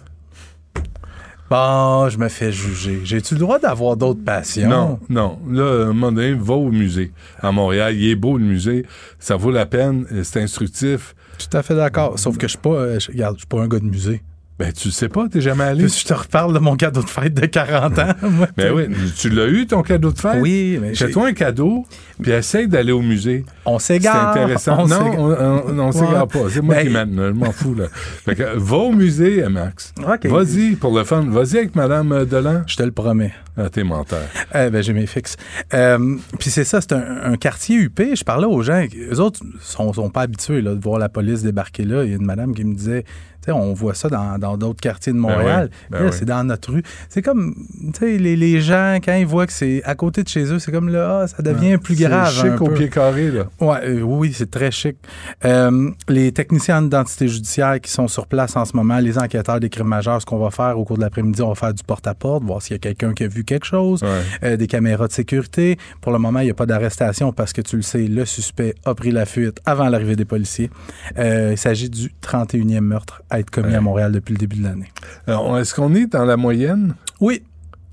[SPEAKER 24] Bon, je me fais juger. J'ai-tu le droit d'avoir d'autres passions?
[SPEAKER 3] Non, non. Là, à un moment donné, va au musée à Montréal. Il est beau, le musée. Ça vaut la peine. C'est instructif.
[SPEAKER 24] Tout à fait d'accord. Sauf que je suis pas, euh, je, regarde, je suis pas un gars de musée.
[SPEAKER 3] Ben, tu le sais pas, t'es jamais allé. *laughs*
[SPEAKER 24] Je te reparle de mon cadeau de fête de 40 ans. *laughs* moi.
[SPEAKER 3] Ben oui, tu l'as eu, ton cadeau de fête?
[SPEAKER 24] Oui, mais j'ai-
[SPEAKER 3] Fais-toi un cadeau, puis essaye d'aller au musée.
[SPEAKER 24] On s'égare.
[SPEAKER 3] C'est intéressant.
[SPEAKER 24] On
[SPEAKER 3] non,
[SPEAKER 24] s'égare.
[SPEAKER 3] on, on, on s'égare
[SPEAKER 24] Ouais.
[SPEAKER 3] pas. C'est moi
[SPEAKER 24] Ben-
[SPEAKER 3] qui mène, je m'en fous. Là. Fait que, va au musée, Max.
[SPEAKER 24] OK.
[SPEAKER 3] Vas-y, pour le fun. Vas-y avec Madame euh, Delan.
[SPEAKER 24] Je te le promets.
[SPEAKER 3] Ah, t'es menteur.
[SPEAKER 24] Eh ben, j'ai mes fixes. Euh, Puis c'est ça, c'est un, un quartier huppé. Je parlais aux gens, eux autres sont, sont pas habitués là, de voir la police débarquer là. Il y a une madame qui me disait on voit ça dans dans d'autres quartiers de Montréal.
[SPEAKER 3] Ben oui, ben oui.
[SPEAKER 24] c'est dans notre rue. C'est comme, les, les gens, quand ils voient que c'est à côté de chez eux, c'est comme là, ah, ça devient plus
[SPEAKER 3] C'est
[SPEAKER 24] grave.
[SPEAKER 3] chic
[SPEAKER 24] un
[SPEAKER 3] au pied carré, là.
[SPEAKER 24] Ouais, euh, oui, c'est très chic. Euh, les techniciens d'identité judiciaire qui sont sur place en ce moment, les enquêteurs des crimes majeurs, ce qu'on va faire au cours de l'après-midi, on va faire du porte-à-porte, voir s'il y a quelqu'un qui a vu quelque chose, euh, des caméras de sécurité. Pour le moment, il n'y a pas d'arrestation parce que tu le sais, le suspect a pris la fuite avant l'arrivée des policiers. Il s'agit du 31e meurtre à être commis à Montréal depuis le début de l'année.
[SPEAKER 3] Est-ce qu'on est dans la moyenne?
[SPEAKER 24] Oui.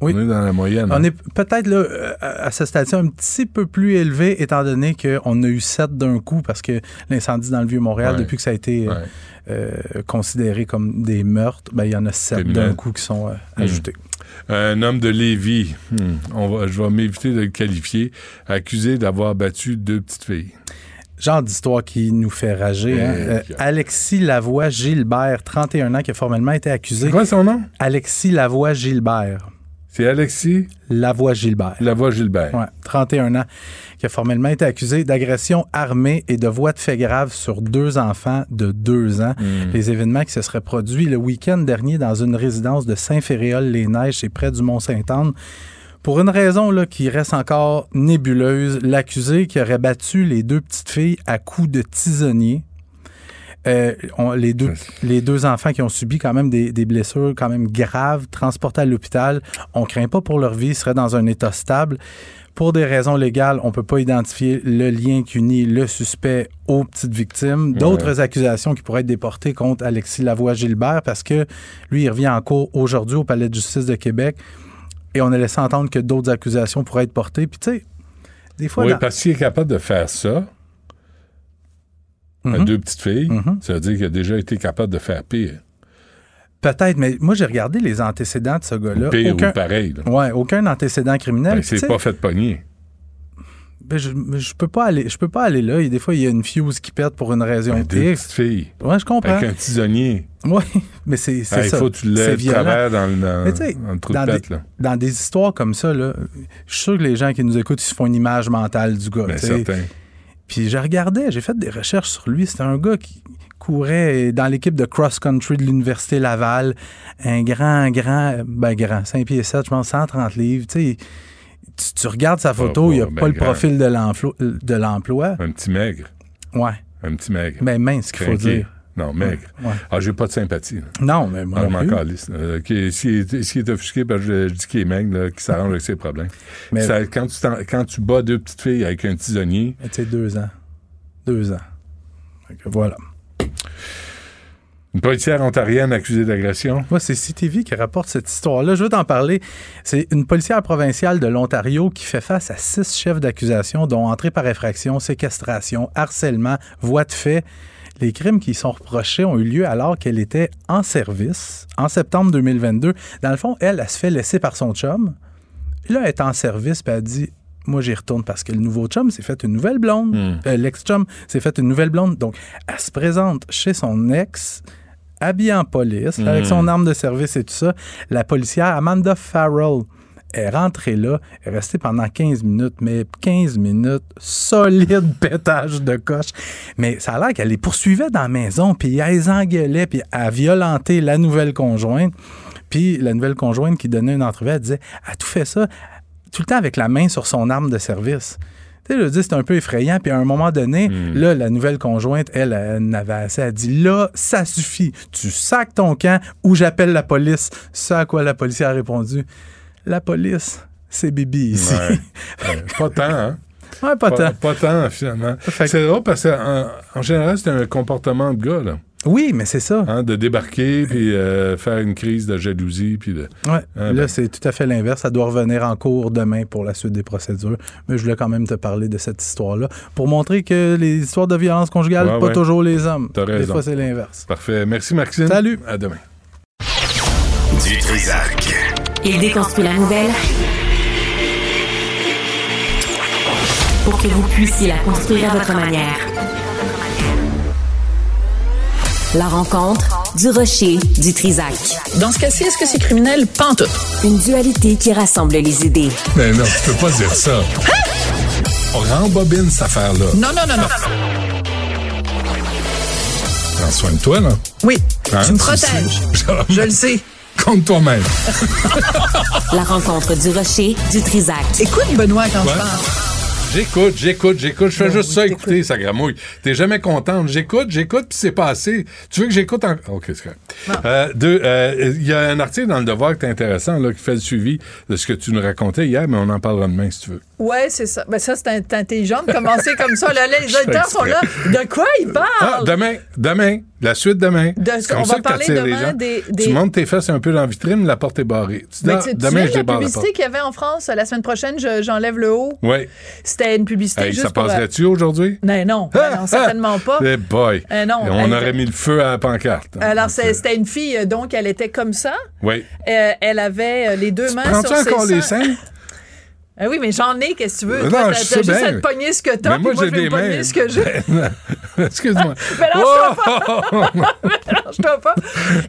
[SPEAKER 24] Oui.
[SPEAKER 3] On est dans la moyenne.
[SPEAKER 24] On est peut-être là, euh, à ce stade un petit peu plus élevé, étant donné qu'on a eu sept d'un coup, parce que l'incendie dans le Vieux-Montréal,
[SPEAKER 3] Ouais.
[SPEAKER 24] depuis que ça a été euh, euh, considéré comme des meurtres, ben, il y en a sept d'un coup qui sont euh,
[SPEAKER 3] Hmm.
[SPEAKER 24] ajoutés.
[SPEAKER 3] Un homme de Lévis, hmm, on va, je vais m'éviter de le qualifier, accusé d'avoir battu deux petites filles.
[SPEAKER 24] Genre d'histoire qui nous fait rager. hein.
[SPEAKER 3] Eh,
[SPEAKER 24] Euh, Alexis Lavoie Gilbert, 31 ans, qui a formellement été accusé.
[SPEAKER 3] C'est quoi son nom?
[SPEAKER 24] Alexis Lavoie Gilbert.
[SPEAKER 3] C'est Alexis?
[SPEAKER 24] Lavoie Gilbert.
[SPEAKER 3] Lavoie Gilbert.
[SPEAKER 24] Ouais, 31 ans, qui a formellement été accusé d'agression armée et de voies de fait grave sur deux enfants de deux ans.
[SPEAKER 3] Hmm.
[SPEAKER 24] Les événements qui se seraient produits le week-end dernier dans une résidence de Saint-Féréol-les-Neiges, c'est près du Mont-Saint-Anne. Pour une raison là, qui reste encore nébuleuse, l'accusé qui aurait battu les deux petites filles à coups de tisonnier. Euh, on- les, deux, les deux enfants qui ont subi quand même des, des blessures quand même graves, transportés à l'hôpital, on craint pas pour leur vie, ils seraient dans un état stable. Pour des raisons légales, on peut pas identifier le lien qui unit le suspect aux petites victimes. D'autres accusations qui pourraient être déportées contre Alexis Lavoie-Gilbert parce que lui, il revient en cours aujourd'hui au Palais de justice de Québec et on a laissé entendre que d'autres accusations pourraient être portées. Puis tu sais, des fois...
[SPEAKER 3] oui,
[SPEAKER 24] dans-
[SPEAKER 3] parce qu'il est capable de faire ça à
[SPEAKER 24] Mhm.
[SPEAKER 3] deux petites filles,
[SPEAKER 24] Mhm.
[SPEAKER 3] ça veut dire qu'il a déjà été capable de faire pire.
[SPEAKER 24] Peut-être, mais moi, j'ai regardé les antécédents de ce gars-là.
[SPEAKER 3] Pire
[SPEAKER 24] aucun,
[SPEAKER 3] ou pareil. là.
[SPEAKER 24] Ouais, aucun antécédent criminel.
[SPEAKER 3] Ben, c'est pas fait pogner.
[SPEAKER 24] Ben, je, je peux pas aller, je peux pas aller là. Des fois, il y a une fuse qui pète pour une raison
[SPEAKER 3] Ben, deux petites filles.
[SPEAKER 24] Ouais, je comprends.
[SPEAKER 3] Avec un tisonnier.
[SPEAKER 24] Oui, *laughs* mais c'est c'est
[SPEAKER 3] Il
[SPEAKER 24] ça.
[SPEAKER 3] faut que tu lèves travers dans le, dans,
[SPEAKER 24] Mais
[SPEAKER 3] dans le trou
[SPEAKER 24] dans
[SPEAKER 3] de
[SPEAKER 24] des,
[SPEAKER 3] pète. Là.
[SPEAKER 24] dans des histoires comme ça, là, je suis sûr que les gens qui nous écoutent, ils se font une image mentale du gars.
[SPEAKER 3] Ben, certain.
[SPEAKER 24] Puis je regardais, j'ai fait des recherches sur lui. C'était un gars qui courait dans l'équipe de cross-country de l'Université Laval. Un grand, grand, ben grand, 5 pieds 7, je pense, 130 livres. Tu sais, tu, tu regardes sa photo, il n'y a
[SPEAKER 3] ben
[SPEAKER 24] pas le
[SPEAKER 3] grand.
[SPEAKER 24] profil de l'emploi.
[SPEAKER 3] Un petit maigre.
[SPEAKER 24] Ouais.
[SPEAKER 3] Un petit maigre.
[SPEAKER 24] Mais mince, qu'il faut dire.
[SPEAKER 3] Non, maigre.
[SPEAKER 24] Ouais.
[SPEAKER 3] Ah, j'ai pas de sympathie. là.
[SPEAKER 24] Non, mais moi
[SPEAKER 3] Ah,
[SPEAKER 24] non
[SPEAKER 3] m'en
[SPEAKER 24] plus.
[SPEAKER 3] S'il est, offusqué, ben, je, je dis qu'il est maigre, qu'il s'arrange avec ses problèmes.
[SPEAKER 24] Mais-
[SPEAKER 3] Ça, quand, tu quand tu bats deux petites filles avec un tisonnier,
[SPEAKER 24] Tu sais, deux ans. Deux ans. Voilà.
[SPEAKER 3] Une policière ontarienne accusée d'agression?
[SPEAKER 24] Moi, c'est CTV qui rapporte cette histoire-là. Je veux t'en parler. C'est une policière provinciale de l'Ontario qui fait face à six chefs d'accusation, dont entrée par effraction, séquestration, harcèlement, voie de fait. Les crimes qui y sont reprochés ont eu lieu alors qu'elle était en service en septembre 2022. Dans le fond, elle, elle se fait laisser par son chum. Là, elle est en service, puis elle dit Moi, j'y retourne parce que le nouveau chum s'est fait une nouvelle blonde. Euh, L'ex-chum s'est fait une nouvelle blonde. Donc, elle se présente chez son ex, habillée en police, avec son arme de service et tout ça. La policière Amanda Farrell est rentrée là, est restée pendant 15 minutes, mais 15 minutes, solide *laughs* pétage de coche. Mais ça a l'air qu'elle les poursuivait dans la maison, puis elle les engueulait, puis elle a violenté la nouvelle conjointe. Puis la nouvelle conjointe qui donnait une entrevue, elle disait, elle a tout fait ça tout le temps avec la main sur son arme de service. Tu sais, je veux dire, c'est un peu effrayant. Puis à un moment donné, là, la nouvelle conjointe, elle, elle n'avait assez. Elle dit là, ça suffit. Tu sacs ton camp ou j'appelle la police. Ce à quoi la police a répondu La police, c'est Bibi ici.
[SPEAKER 3] Ouais. *laughs* Ouais, pas tant, hein?
[SPEAKER 24] Ouais, pas tant.
[SPEAKER 3] Pas tant, finalement. C'est drôle parce qu'en en général, c'est un comportement de gars, là.
[SPEAKER 24] Oui, mais c'est ça.
[SPEAKER 3] Hein, de débarquer, puis euh, faire une crise de jalousie, puis de...
[SPEAKER 24] Ouais.
[SPEAKER 3] Ah,
[SPEAKER 24] là,
[SPEAKER 3] ben.
[SPEAKER 24] c'est tout à fait l'inverse. Ça doit revenir en cours demain pour la suite des procédures. Mais je voulais quand même te parler de cette histoire-là pour montrer que les histoires de violence conjugale,
[SPEAKER 3] Ouais,
[SPEAKER 24] pas
[SPEAKER 3] ouais.
[SPEAKER 24] toujours les hommes.
[SPEAKER 3] T'as
[SPEAKER 24] Des fois, c'est l'inverse.
[SPEAKER 3] Parfait. Merci, Maxime.
[SPEAKER 24] Salut.
[SPEAKER 3] À demain.
[SPEAKER 2] Du Trisac.
[SPEAKER 9] Il déconstruit la nouvelle pour que vous puissiez la construire à votre manière. La rencontre du rocher du Trisac.
[SPEAKER 11] Dans ce cas-ci, est-ce que c'est criminel? Tout.
[SPEAKER 9] Une dualité qui rassemble les idées.
[SPEAKER 3] Mais non, tu peux pas dire ça. On rembobine cette affaire-là.
[SPEAKER 11] Non, non, non, non.
[SPEAKER 3] Prends soin de toi, là.
[SPEAKER 23] Oui,
[SPEAKER 3] Hein,
[SPEAKER 23] tu me protèges. Je le sais.
[SPEAKER 3] Contre toi-même.
[SPEAKER 9] La rencontre du rocher du Trisac.
[SPEAKER 23] Écoute, Benoît, quand
[SPEAKER 3] Ouais.
[SPEAKER 23] je parle.
[SPEAKER 3] J'écoute, j'écoute, j'écoute. Je fais juste ça écouter, ça gramouille. T'es jamais contente. J'écoute, j'écoute, puis c'est pas assez. Tu veux que j'écoute encore? OK, c'est correct. Euh, deux, euh, Il y a un article dans Le Devoir qui est intéressant, là, qui fait le suivi de ce que tu nous racontais hier, mais on en parlera demain, si tu veux.
[SPEAKER 23] Ouais, c'est ça. Ben ça, c'est in- c'est intelligent de commencer comme ça. Là, les *laughs* auditeurs sont là. De quoi ils
[SPEAKER 3] Ah,
[SPEAKER 23] parlent?
[SPEAKER 3] demain, demain, la suite demain.
[SPEAKER 23] De-
[SPEAKER 3] C'est comme
[SPEAKER 23] on
[SPEAKER 3] ça
[SPEAKER 23] va
[SPEAKER 3] que
[SPEAKER 23] parler
[SPEAKER 3] les
[SPEAKER 23] demain
[SPEAKER 3] gens.
[SPEAKER 23] des- des-
[SPEAKER 3] Tu montes tes fesses un peu dans la vitrine, la porte est barrée. Tu dis, ah,
[SPEAKER 23] tu,
[SPEAKER 3] demain, je
[SPEAKER 23] la
[SPEAKER 3] débarre la
[SPEAKER 23] publicité qu'il y avait en France la semaine prochaine, je- j'enlève le haut.
[SPEAKER 3] Oui.
[SPEAKER 23] C'était une publicité
[SPEAKER 3] Hey,
[SPEAKER 23] juste
[SPEAKER 3] ça
[SPEAKER 23] pour... euh,
[SPEAKER 3] passerait-tu aujourd'hui?
[SPEAKER 23] Non, non, ben non, certainement pas.
[SPEAKER 3] Eh boy.
[SPEAKER 23] Euh, non,
[SPEAKER 3] on
[SPEAKER 23] elle-
[SPEAKER 3] aurait mis le feu à la pancarte.
[SPEAKER 23] Alors, c'est- c'était une fille, euh, donc, elle était comme ça.
[SPEAKER 3] Oui.
[SPEAKER 23] Euh, elle avait euh, les deux mains
[SPEAKER 3] Prends-tu
[SPEAKER 23] sur ses
[SPEAKER 3] encore les
[SPEAKER 23] seins? *laughs* Ah oui, mais j'en ai, qu'est-ce que tu veux?
[SPEAKER 3] Non,
[SPEAKER 23] Toi,
[SPEAKER 3] je
[SPEAKER 23] t'as
[SPEAKER 3] sais
[SPEAKER 23] t'as juste
[SPEAKER 3] bien.
[SPEAKER 23] à te pogner ce que t'as,
[SPEAKER 3] Mais
[SPEAKER 23] puis
[SPEAKER 3] moi,
[SPEAKER 23] moi,
[SPEAKER 3] j'ai
[SPEAKER 23] je vais
[SPEAKER 3] des
[SPEAKER 23] me pogner
[SPEAKER 3] mains.
[SPEAKER 23] ce que j'ai. *laughs* *laughs*
[SPEAKER 3] Excuse-moi. *laughs*
[SPEAKER 23] Mélange-toi Mélange-toi pas.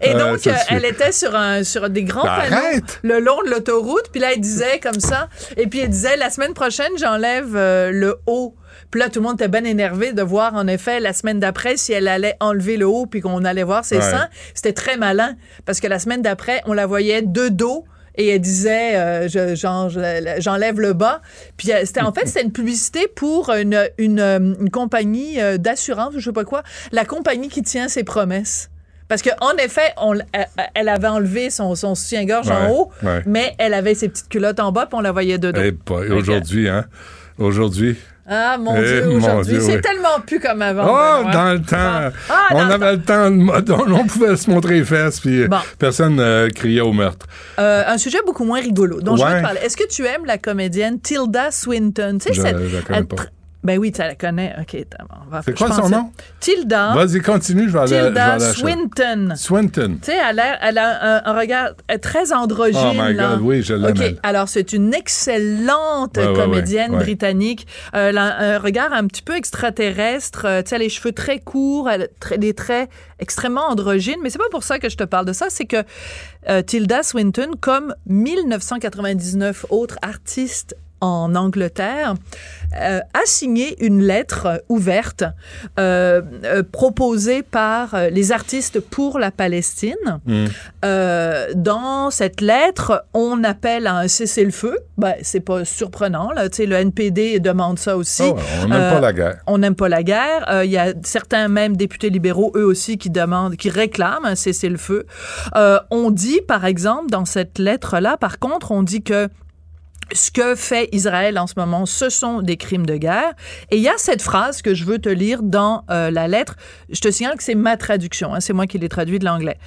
[SPEAKER 23] Et
[SPEAKER 3] Ah,
[SPEAKER 23] donc,
[SPEAKER 3] ça
[SPEAKER 23] euh, elle était sur, un, sur des grands
[SPEAKER 3] Ben,
[SPEAKER 23] panneaux
[SPEAKER 3] arrête!
[SPEAKER 23] le long de l'autoroute. Puis là, elle disait comme ça. Et puis, elle disait, la semaine prochaine, j'enlève euh, le haut. Puis là, tout le monde était bien énervé de voir, en effet, la semaine d'après, si elle allait enlever le haut puis qu'on allait voir ses
[SPEAKER 25] Ouais.
[SPEAKER 23] seins. C'était très malin parce que la semaine d'après, on la voyait de dos. Et elle disait, euh, je- genre, je- j'enlève le bas. Puis euh, c'était en fait, c'était une publicité pour une, une, euh, une compagnie d'assurance, ou je sais pas quoi, la compagnie qui tient ses promesses. Parce qu'en effet, on, l- elle- avait enlevé son, son soutien-gorge en haut,
[SPEAKER 3] ouais.
[SPEAKER 23] mais elle avait ses petites culottes en bas, puis on la voyait de dos.
[SPEAKER 3] Eh
[SPEAKER 23] que-
[SPEAKER 3] aujourd'hui, hein? Aujourd'hui.
[SPEAKER 23] Ah, mon
[SPEAKER 3] Eh,
[SPEAKER 23] Dieu, aujourd'hui, c'est
[SPEAKER 3] oui.
[SPEAKER 23] tellement plus comme avant.
[SPEAKER 3] Oh, dans le temps.
[SPEAKER 23] Ah,
[SPEAKER 3] on avait le temps, de- *laughs* on, on pouvait se montrer les fesses, puis
[SPEAKER 23] Bon.
[SPEAKER 3] personne ne criait au meurtre.
[SPEAKER 23] Euh, un sujet beaucoup moins rigolo dont je veux
[SPEAKER 3] Ouais.
[SPEAKER 23] te parler. Est-ce que tu aimes la comédienne Tilda Swinton? Tu sais, cette- elle Ben oui, tu la connais. OK, on va-
[SPEAKER 3] C'est quoi son nom?
[SPEAKER 23] Tilda.
[SPEAKER 3] Vas-y, continue, je vais aller, je vais
[SPEAKER 23] Tilda. Swinton.
[SPEAKER 3] Swinton.
[SPEAKER 23] Tu sais, elle a, elle a un, un regard très androgyne.
[SPEAKER 3] Oh my. God, oui, je l'aime,
[SPEAKER 23] OK, alors c'est une excellente
[SPEAKER 3] Ouais,
[SPEAKER 23] comédienne
[SPEAKER 3] ouais, ouais.
[SPEAKER 23] britannique. Euh, elle a un regard un petit peu extraterrestre. euh, tu sais, les cheveux très courts, elle des traits extrêmement androgynes. Mais c'est pas pour ça que je te parle de ça. C'est que euh, Tilda Swinton, comme 1999 autres artistes en Angleterre, euh, a signé une lettre ouverte euh, euh, proposée par euh, les artistes pour la Palestine. Euh, dans cette lettre, on appelle à un cessez-le-feu. Ben, c'est pas surprenant, là. Tu sais, le NPD demande ça aussi.
[SPEAKER 3] Ouais, on n'aime pas la guerre.
[SPEAKER 23] On n'aime pas la guerre. Euh, Il y a certains même députés libéraux, eux aussi, qui demandent, qui réclament un cessez-le-feu. Euh, on dit, par exemple, dans cette lettre-là, par contre, on dit que ce que fait Israël en ce moment, ce sont des crimes de guerre. Et il y a cette phrase que je veux te lire dans euh, la lettre. Je te signale que c'est ma traduction, hein, c'est moi qui l'ai traduit de l'anglais.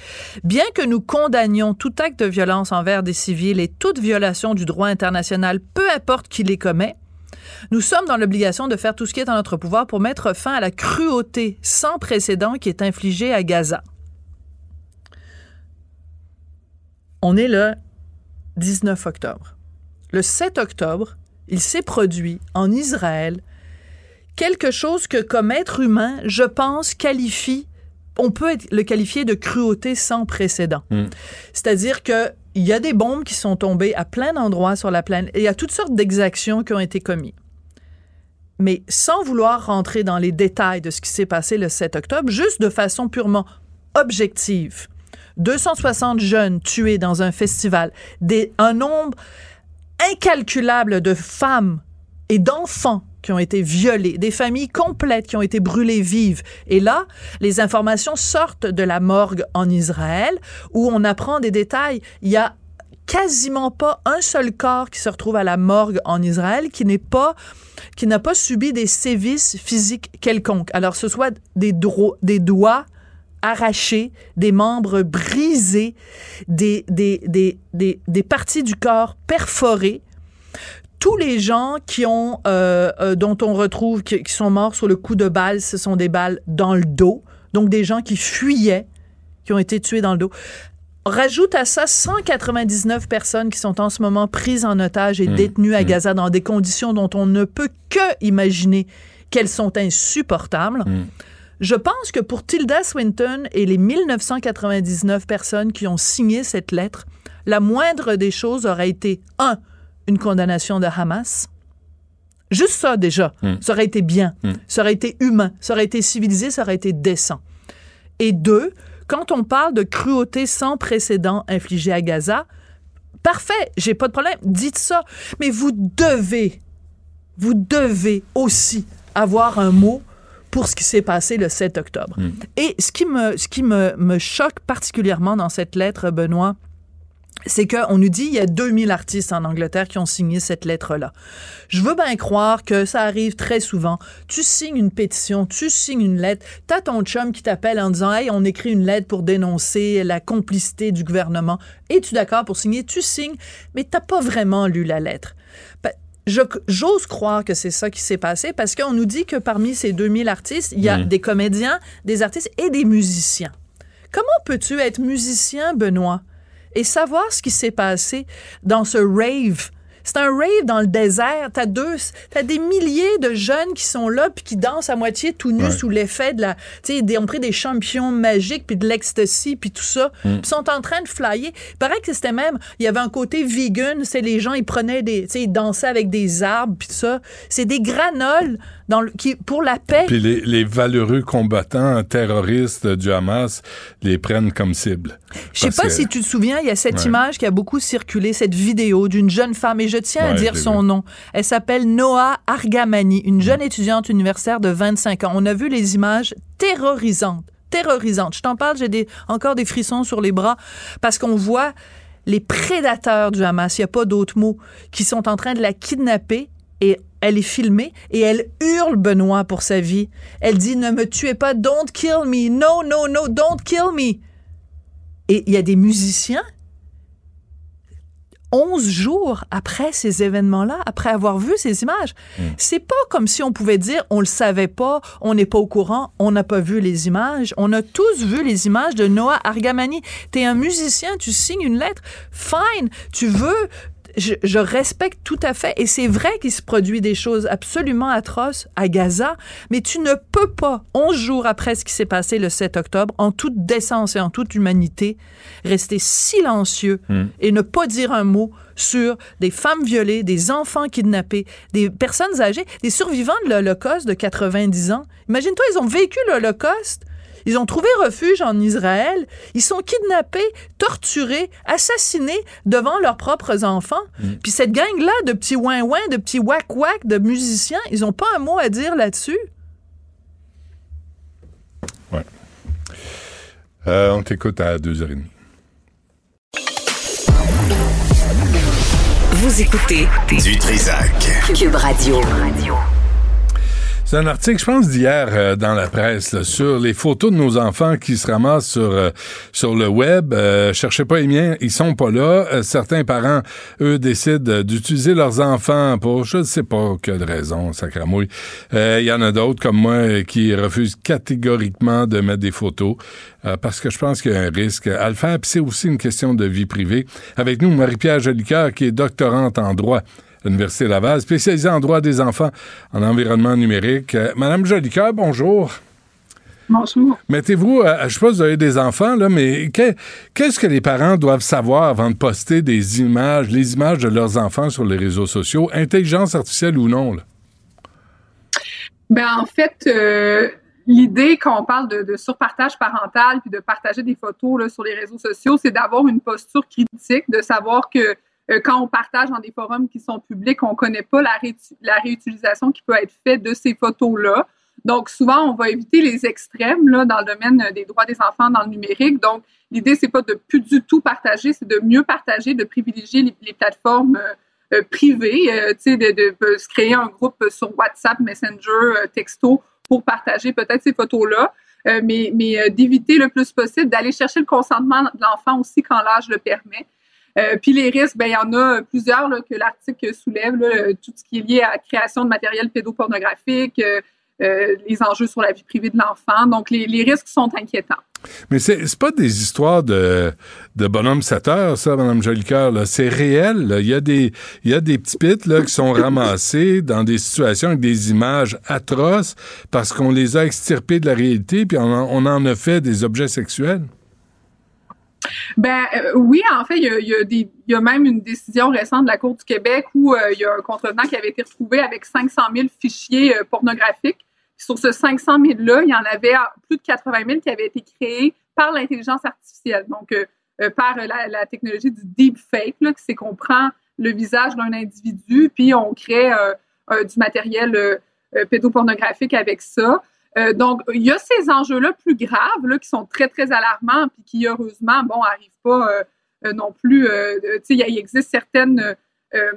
[SPEAKER 23] Bien que nous condamnions tout acte de violence envers des civils et toute violation du droit international, peu importe qui les commet, nous sommes dans l'obligation de faire tout ce qui est en notre pouvoir pour mettre fin à la cruauté sans précédent qui est infligée à Gaza. On est le 19 octobre. Le 7 octobre, il s'est produit en Israël quelque chose que, comme être humain, je pense, qualifie, on peut le qualifier de cruauté sans précédent. C'est-à-dire que il y a des bombes qui sont tombées à plein d'endroits sur la planète. et Il y a toutes sortes d'exactions qui ont été commises. Mais sans vouloir rentrer dans les détails de ce qui s'est passé le 7 octobre, juste de façon purement objective, 260 jeunes tués dans un festival, des, un nombre incalculable de femmes et d'enfants qui ont été violés, des familles complètes qui ont été brûlées vives. Et là, les informations sortent de la morgue en Israël où on apprend des détails. Il y a quasiment pas un seul corps qui se retrouve à la morgue en Israël qui n'est pas qui n'a pas subi des sévices physiques quelconques. Alors ce soit des, des doigts arrachés, des membres brisés, des, des, des, des, des parties du corps perforées. Tous les gens qui ont, euh, euh, dont on retrouve, qui, qui sont morts sur le coup de balle, ce sont des balles dans le dos. Donc des gens qui fuyaient, qui ont été tués dans le dos. Rajoute à ça 199 personnes qui sont en ce moment prises en otage et
[SPEAKER 25] Mmh,
[SPEAKER 23] détenues à
[SPEAKER 25] mmh.
[SPEAKER 23] Gaza dans des conditions dont on ne peut que imaginer qu'elles sont insupportables. Je pense que pour Tilda Swinton et les 1999 personnes qui ont signé cette lettre, la moindre des choses aurait été, un, une condamnation de Hamas. Juste ça, déjà.
[SPEAKER 25] Mm.
[SPEAKER 23] Ça aurait été bien.
[SPEAKER 25] Mm.
[SPEAKER 23] Ça aurait été humain. Ça aurait été civilisé. Ça aurait été décent. Et deux, quand on parle de cruauté sans précédent infligée à Gaza, parfait, j'ai pas de problème, dites ça. Mais vous devez, vous devez aussi avoir un mot pour ce qui s'est passé le 7 octobre.
[SPEAKER 3] Hmm.
[SPEAKER 23] Et ce qui me, ce qui me, me choque particulièrement dans cette lettre, Benoît, c'est qu'on nous dit il y a 2000 artistes en Angleterre qui ont signé cette lettre-là. Je veux bien croire que ça arrive très souvent. Tu signes une pétition, tu signes une lettre, t'as ton chum qui t'appelle en disant Hey, on écrit une lettre pour dénoncer la complicité du gouvernement. Es-tu d'accord pour signer? Tu signes, mais t'as pas vraiment lu la lettre. J'ose croire que c'est ça qui s'est passé parce qu'on nous dit que parmi ces 2000 artistes, il y a
[SPEAKER 3] Mhm.
[SPEAKER 23] des comédiens, des artistes et des musiciens. Comment peux-tu être musicien, Benoît, et savoir ce qui s'est passé dans ce rave? C'est un rave dans le désert. T'as deux, t'as des milliers de jeunes qui sont là puis qui dansent à moitié tout nus
[SPEAKER 3] Ouais.
[SPEAKER 23] sous l'effet de la, tu sais, ont pris des champions magiques puis de l'ecstasy puis tout ça.
[SPEAKER 3] Mm.
[SPEAKER 23] Puis sont en train de flyer. Il paraît que c'était même, il y avait un côté vegan. C'est les gens, ils prenaient des, tu sais, ils dansaient avec des arbres puis tout ça. C'est des granoles dans le, qui, pour la paix.
[SPEAKER 3] Puis les, les valeureux combattants terroristes du Hamas les prennent comme cible.
[SPEAKER 23] Je sais pas
[SPEAKER 3] que-
[SPEAKER 23] si tu te souviens, il y a cette
[SPEAKER 3] Ouais.
[SPEAKER 23] image qui a beaucoup circulé, cette vidéo d'une jeune femme, et je tiens à dire son
[SPEAKER 3] vu.
[SPEAKER 23] nom. Elle s'appelle Noah Argamani, une jeune étudiante universitaire de 25 ans. On a vu les images terrorisantes, terrorisantes. Je t'en parle, j'ai des, encore des frissons sur les bras, parce qu'on voit les prédateurs du Hamas, il n'y a pas d'autre mot, qui sont en train de la kidnapper et elle est filmée et elle hurle Benoît pour sa vie. Elle dit ne me tuez pas, don't kill me, no, no, no, don't kill me. Et il y a des musiciens, 11 jours après ces événements-là, après avoir vu ces images, c'est pas comme si on pouvait dire on le savait pas, on n'est pas au courant, on n'a pas vu les images. On a tous vu les images de Noah Argamani. T'es un musicien, tu signes une lettre, fine, tu veux. Je, je respecte tout à fait et c'est vrai qu'il se produit des choses absolument atroces à Gaza, mais tu ne peux pas, 11 jours après ce qui s'est passé le 7 octobre, en toute décence et en toute humanité, rester silencieux et ne pas dire un mot sur des femmes violées, des enfants kidnappés, des personnes âgées, des survivants de l'Holocauste de 90 ans. Imagine-toi, ils ont vécu l'Holocauste. Ils ont trouvé refuge en Israël. Ils sont kidnappés, torturés, assassinés devant leurs propres enfants. Puis cette gang-là de petits ouin-ouin, de petits whack-whack, de musiciens, ils n'ont pas un mot à dire là-dessus.
[SPEAKER 3] Euh, on t'écoute à 2h30.
[SPEAKER 1] Vous écoutez
[SPEAKER 2] Du Trisac.
[SPEAKER 1] Cube Radio.
[SPEAKER 3] C'est un article, je pense, d'hier euh, dans la presse là, sur les photos de nos enfants qui se ramassent sur euh, sur le web. Euh, cherchez pas les miens, ils sont pas là. Euh, certains parents, eux, décident d'utiliser leurs enfants pour je ne sais pas quelle raison, sacramouille. Euh, Il y en a d'autres comme moi qui refusent catégoriquement de mettre des photos euh, parce que je pense qu'il y a un risque à le faire. Puis c'est aussi une question de vie privée. Avec nous, Marie-Pierre Jolicoeur, qui est doctorante en droit l'Université Laval, spécialisée en droit des enfants en environnement numérique. Euh, Madame Jolicoeur, bonjour.
[SPEAKER 26] Bonjour.
[SPEAKER 3] Mettez-vous, euh, je sais pas si vous avez des enfants, là, mais que- qu'est-ce que les parents doivent savoir avant de poster des images, les images de leurs enfants sur les réseaux sociaux, intelligence artificielle ou non? Là?
[SPEAKER 26] Ben en fait, euh, l'idée quand on parle de, de surpartage parental puis de partager des photos là, sur les réseaux sociaux, c'est d'avoir une posture critique, de savoir que quand on partage dans des forums qui sont publics, on ne connaît pas la, réuti- la réutilisation qui peut être faite de ces photos-là. Donc, souvent, on va éviter les extrêmes là, dans le domaine des droits des enfants dans le numérique. Donc, l'idée, c'est pas de plus du tout partager, c'est de mieux partager, de privilégier les, plateformes euh, euh, privées, euh, de, se créer un groupe sur WhatsApp, Messenger, euh, texto pour partager peut-être ces photos-là, euh, mais, euh, d'éviter le plus possible d'aller chercher le consentement de l'enfant aussi quand l'âge le permet. Euh, puis les risques, ben il y en a plusieurs que l'article soulève, euh, tout ce qui est lié à la création de matériel pédopornographique, euh, les enjeux sur la vie privée de l'enfant. Donc les, risques sont inquiétants.
[SPEAKER 3] Mais c'est pas des histoires de, de bonhomme 7 heures, ça, Mme Jolicoeur. C'est réel. Il y, a des, il y a des petits pits là, qui sont ramassés dans des situations avec des images atroces parce qu'on les a extirpés de la réalité puis on en a fait des objets sexuels.
[SPEAKER 26] Ben euh, oui, en fait, il y, a, même une décision récente de la Cour du Québec où euh, il y a un contrevenant qui avait été retrouvé avec 500 000 fichiers euh, pornographiques. Sur ce 500 000-là, il y en avait plus de 80 000 qui avaient été créés par l'intelligence artificielle. Donc, par la, technologie du deepfake, c'est qu'on prend le visage d'un individu, puis on crée du matériel pédopornographique avec ça. Donc, il y a ces enjeux-là plus graves, là, qui sont très, très alarmants, puis qui, heureusement, bon, n'arrivent pas non plus. tu sais, il existe certaines euh,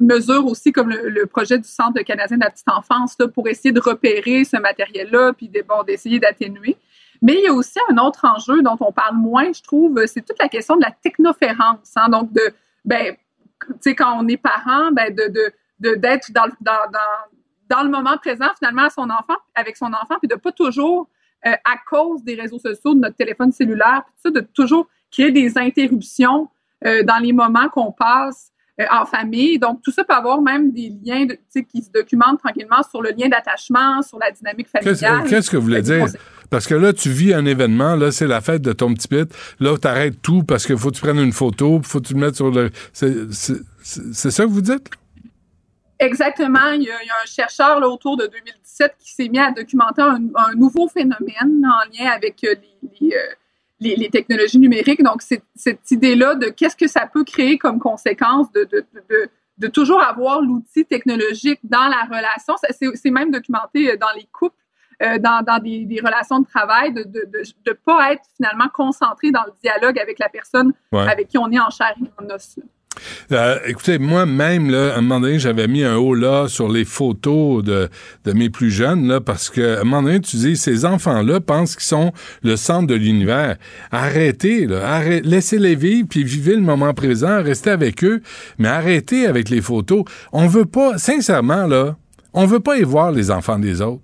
[SPEAKER 26] mesures aussi comme le, projet du Centre canadien de la petite enfance là, pour essayer de repérer ce matériel-là, puis bon, d'essayer d'atténuer. Mais il y a aussi un autre enjeu dont on parle moins, je trouve, c'est toute la question de la technoférence. Hein, donc, de, ben, tu sais, quand on est parent, ben, de, de, d'être dans, dans, dans, dans, le moment présent, finalement, à son enfant, avec son enfant, puis de pas toujours, euh, à cause des réseaux sociaux, de notre téléphone cellulaire, puis ça, de toujours créer des interruptions euh, dans les moments qu'on passe euh, en famille. Donc, tout ça peut avoir même des liens de, qui se documentent tranquillement sur le lien d'attachement, sur la dynamique familiale.
[SPEAKER 3] Qu'est-ce que vous voulez dire? Parce que là, tu vis un événement, là, c'est la fête de ton petit pit. Là, tu arrêtes tout parce qu'il faut que tu prennes une photo, faut que tu le mettes sur le. C'est ça que vous dites?
[SPEAKER 26] Exactement. Il y, a, un chercheur là, autour de 2017 qui s'est mis à documenter un, nouveau phénomène en lien avec euh, les, euh, les, technologies numériques. Donc, cette idée-là de qu'est-ce que ça peut créer comme conséquence de, de, de, de toujours avoir l'outil technologique dans la relation. C'est même documenté euh, dans les couples, euh, dans, dans des, des, relations de travail, de ne de, pas être finalement concentré dans le dialogue avec la personne avec qui on est en chair et en os.
[SPEAKER 3] Euh, écoutez, moi-même, à un moment donné, j'avais mis un haut là sur les photos de, de mes plus jeunes, là, parce que à un moment donné, tu dis, ces enfants-là pensent qu'ils sont le centre de l'univers. Arrêtez, laissez-les vivre, puis vivez le moment présent, restez avec eux, mais arrêtez avec les photos. On veut pas, sincèrement, là, on veut pas y voir les enfants des autres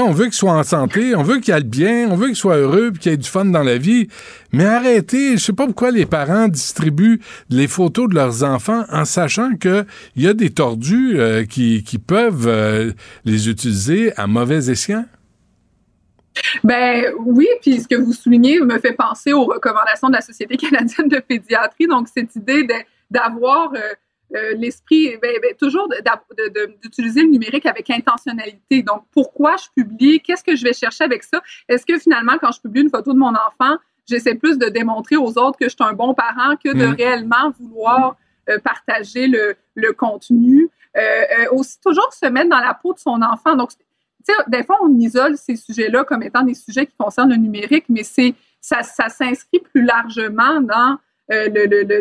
[SPEAKER 3] on veut qu'ils soient en santé, on veut qu'ils aillent bien, on veut qu'ils soient heureux puis qu'ils aient du fun dans la vie. Mais arrêtez, je sais pas pourquoi les parents distribuent les photos de leurs enfants en sachant qu'il y a des tordus euh, qui, peuvent euh, les utiliser à mauvais escient.
[SPEAKER 26] Ben oui, puis ce que vous soulignez me fait penser aux recommandations de la Société canadienne de pédiatrie. Donc, cette idée d'avoir euh, euh, l'esprit, ben, ben, toujours d'utiliser le numérique avec intentionnalité. Donc, pourquoi je publie? Qu'est-ce que je vais chercher avec ça? Est-ce que finalement, quand je publie une photo de mon enfant, j'essaie plus de démontrer aux autres que je suis un bon parent que de mm. réellement vouloir euh, partager le, le contenu? Euh, aussi, toujours se mettre dans la peau de son enfant. Donc, tu sais, des fois, on isole ces sujets-là comme étant des sujets qui concernent le numérique, mais c'est ça, ça s'inscrit plus largement dans euh,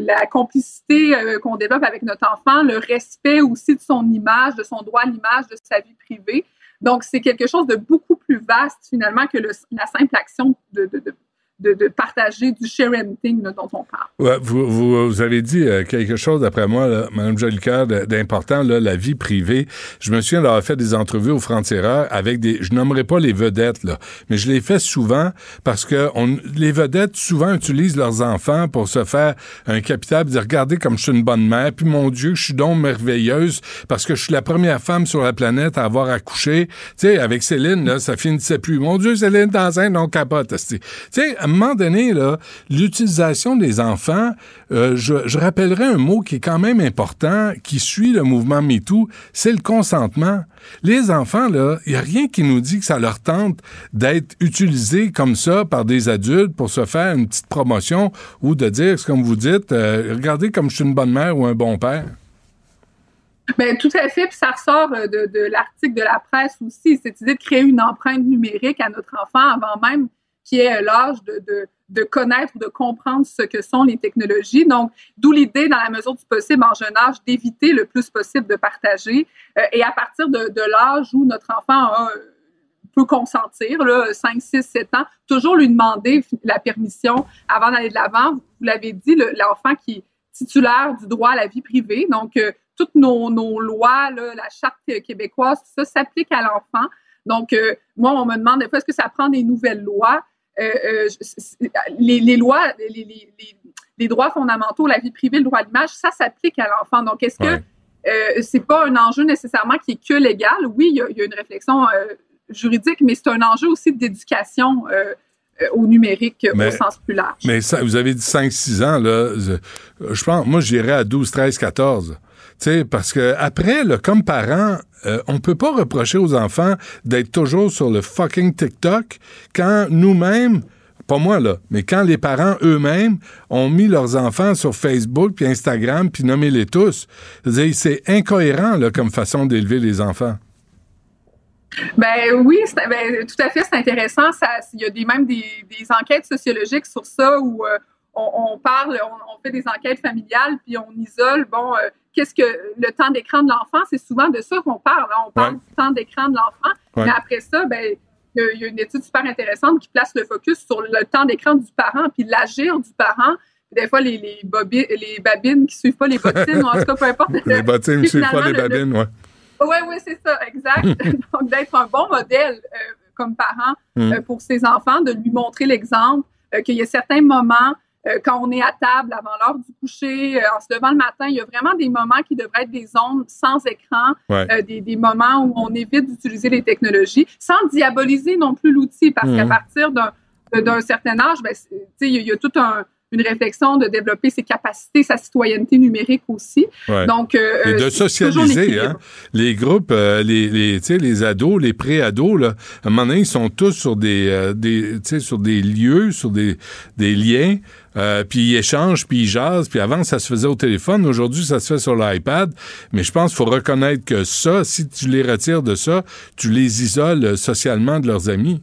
[SPEAKER 26] la complicité euh, qu'on développe avec notre enfant, le respect aussi de son image, de son droit à l'image, de sa vie privée. Donc, c'est quelque chose de beaucoup plus vaste finalement que la simple action de, partager du sharing dont on parle.
[SPEAKER 3] Vous, vous, avez dit euh, quelque chose, d'après moi, Mme Jolicoeur, d'important, la vie privée. Je me souviens d'avoir fait des entrevues au frontières avec des... Je nommerai pas les vedettes, là, mais je les fais souvent parce que on, les vedettes, souvent, utilisent leurs enfants pour se faire un capital, dire, regardez comme je suis une bonne mère, puis mon Dieu, je suis donc merveilleuse parce que je suis la première femme sur la planète à avoir accouché. Tu sais, avec Céline, là, ça finissait plus. Mon Dieu, Céline, dans un, non, capote. Tu sais, un moment donné, l'utilisation des enfants, euh, je, rappellerai un mot qui est quand même important, qui suit le mouvement MeToo, c'est le consentement. Les enfants, là, il n'y a rien qui nous dit que ça leur tente d'être utilisés comme ça par des adultes pour se faire une petite promotion ou de dire, comme vous dites, euh, regardez comme je suis une bonne mère ou un bon père.
[SPEAKER 26] Bien, tout à fait, puis ça ressort euh, de, de l'article de la presse aussi, cette idée de créer une empreinte numérique à notre enfant avant même qui est l'âge de, de, de, connaître ou de comprendre ce que sont les technologies. Donc, d'où l'idée, dans la mesure du possible, en jeune âge, d'éviter le plus possible de partager. Euh, et à partir de, de l'âge où notre enfant peut consentir, là, 5, 6, 7 ans, toujours lui demander la permission avant d'aller de l'avant. Vous l'avez dit, l'enfant qui est titulaire du droit à la vie privée. Donc, euh, toutes nos, nos lois, la charte québécoise, tout ça s'applique à l'enfant. Donc, euh, moi, on me demande est-ce que ça prend des nouvelles lois? Euh, euh, les, lois, les, droits fondamentaux, la vie privée, le droit à l'image, ça s'applique à l'enfant. Donc, est-ce que euh, c'est pas un enjeu nécessairement qui est que légal? Oui, il y, a, une réflexion juridique, mais c'est un enjeu aussi d'éducation au numérique au sens plus large.
[SPEAKER 3] Mais ça, vous avez dit 5-6 ans, là. Je, je pense, moi, j'irais à 12, 13, 14 parce que après, comme parent, euh, on peut pas reprocher aux enfants d'être toujours sur le fucking TikTok quand nous-mêmes, pas moi, là, mais quand les parents eux-mêmes ont mis leurs enfants sur Facebook puis Instagram puis nommez-les tous, c'est incohérent, comme façon d'élever les enfants.
[SPEAKER 26] Ben oui, ben, tout à fait, c'est intéressant. Il y a même des, enquêtes sociologiques sur ça où euh, on, parle, on, on fait des enquêtes familiales, puis on isole, bon, euh, qu'est-ce que le temps d'écran de l'enfant, c'est souvent de ça qu'on parle. hein. On parle
[SPEAKER 25] Ouais.
[SPEAKER 26] du temps d'écran de l'enfant,
[SPEAKER 25] Ouais.
[SPEAKER 26] mais après ça, ben, il y, a- une étude super intéressante qui place le focus sur le temps d'écran du parent, puis l'agir du parent. Des fois, les, les, bobi- les babines qui suivent pas les bottines, ou en tout cas, peu importe. *laughs*
[SPEAKER 3] Les bottines ne suivent pas les babines, ouais.
[SPEAKER 26] oui, oui, c'est ça, exact. *laughs* Donc, d'être un bon modèle euh, comme parent
[SPEAKER 3] Mm.
[SPEAKER 26] euh, pour ses enfants, de lui montrer l'exemple, euh, qu'il y a certains moments, euh, quand on est à table avant l'heure du coucher, euh, en se levant le matin, il y a vraiment des moments qui devraient être des zones sans écran,
[SPEAKER 25] Ouais.
[SPEAKER 26] euh, des, des moments où on évite d'utiliser les technologies, sans diaboliser non plus l'outil, parce qu'à
[SPEAKER 25] Mhm.
[SPEAKER 26] partir d'un d'un certain âge, ben, c'est- tu sais, il y, a- y a toute une réflexion de développer ses capacités, sa citoyenneté numérique aussi.
[SPEAKER 3] Ouais.
[SPEAKER 26] Donc, euh,
[SPEAKER 3] Et de
[SPEAKER 26] euh, c'est toujours
[SPEAKER 3] socialiser, hein. Les groupes, euh, les, les, les ados, les pré-ados, là, à un moment donné, ils sont tous sur des, euh, des, sur des lieux, sur des, des liens, euh, puis ils échangent, puis ils jasent, puis avant, ça se faisait au téléphone. Aujourd'hui, ça se fait sur l'iPad. Mais je pense qu'il faut reconnaître que ça, si tu les retires de ça, tu les isoles euh, socialement de leurs amis.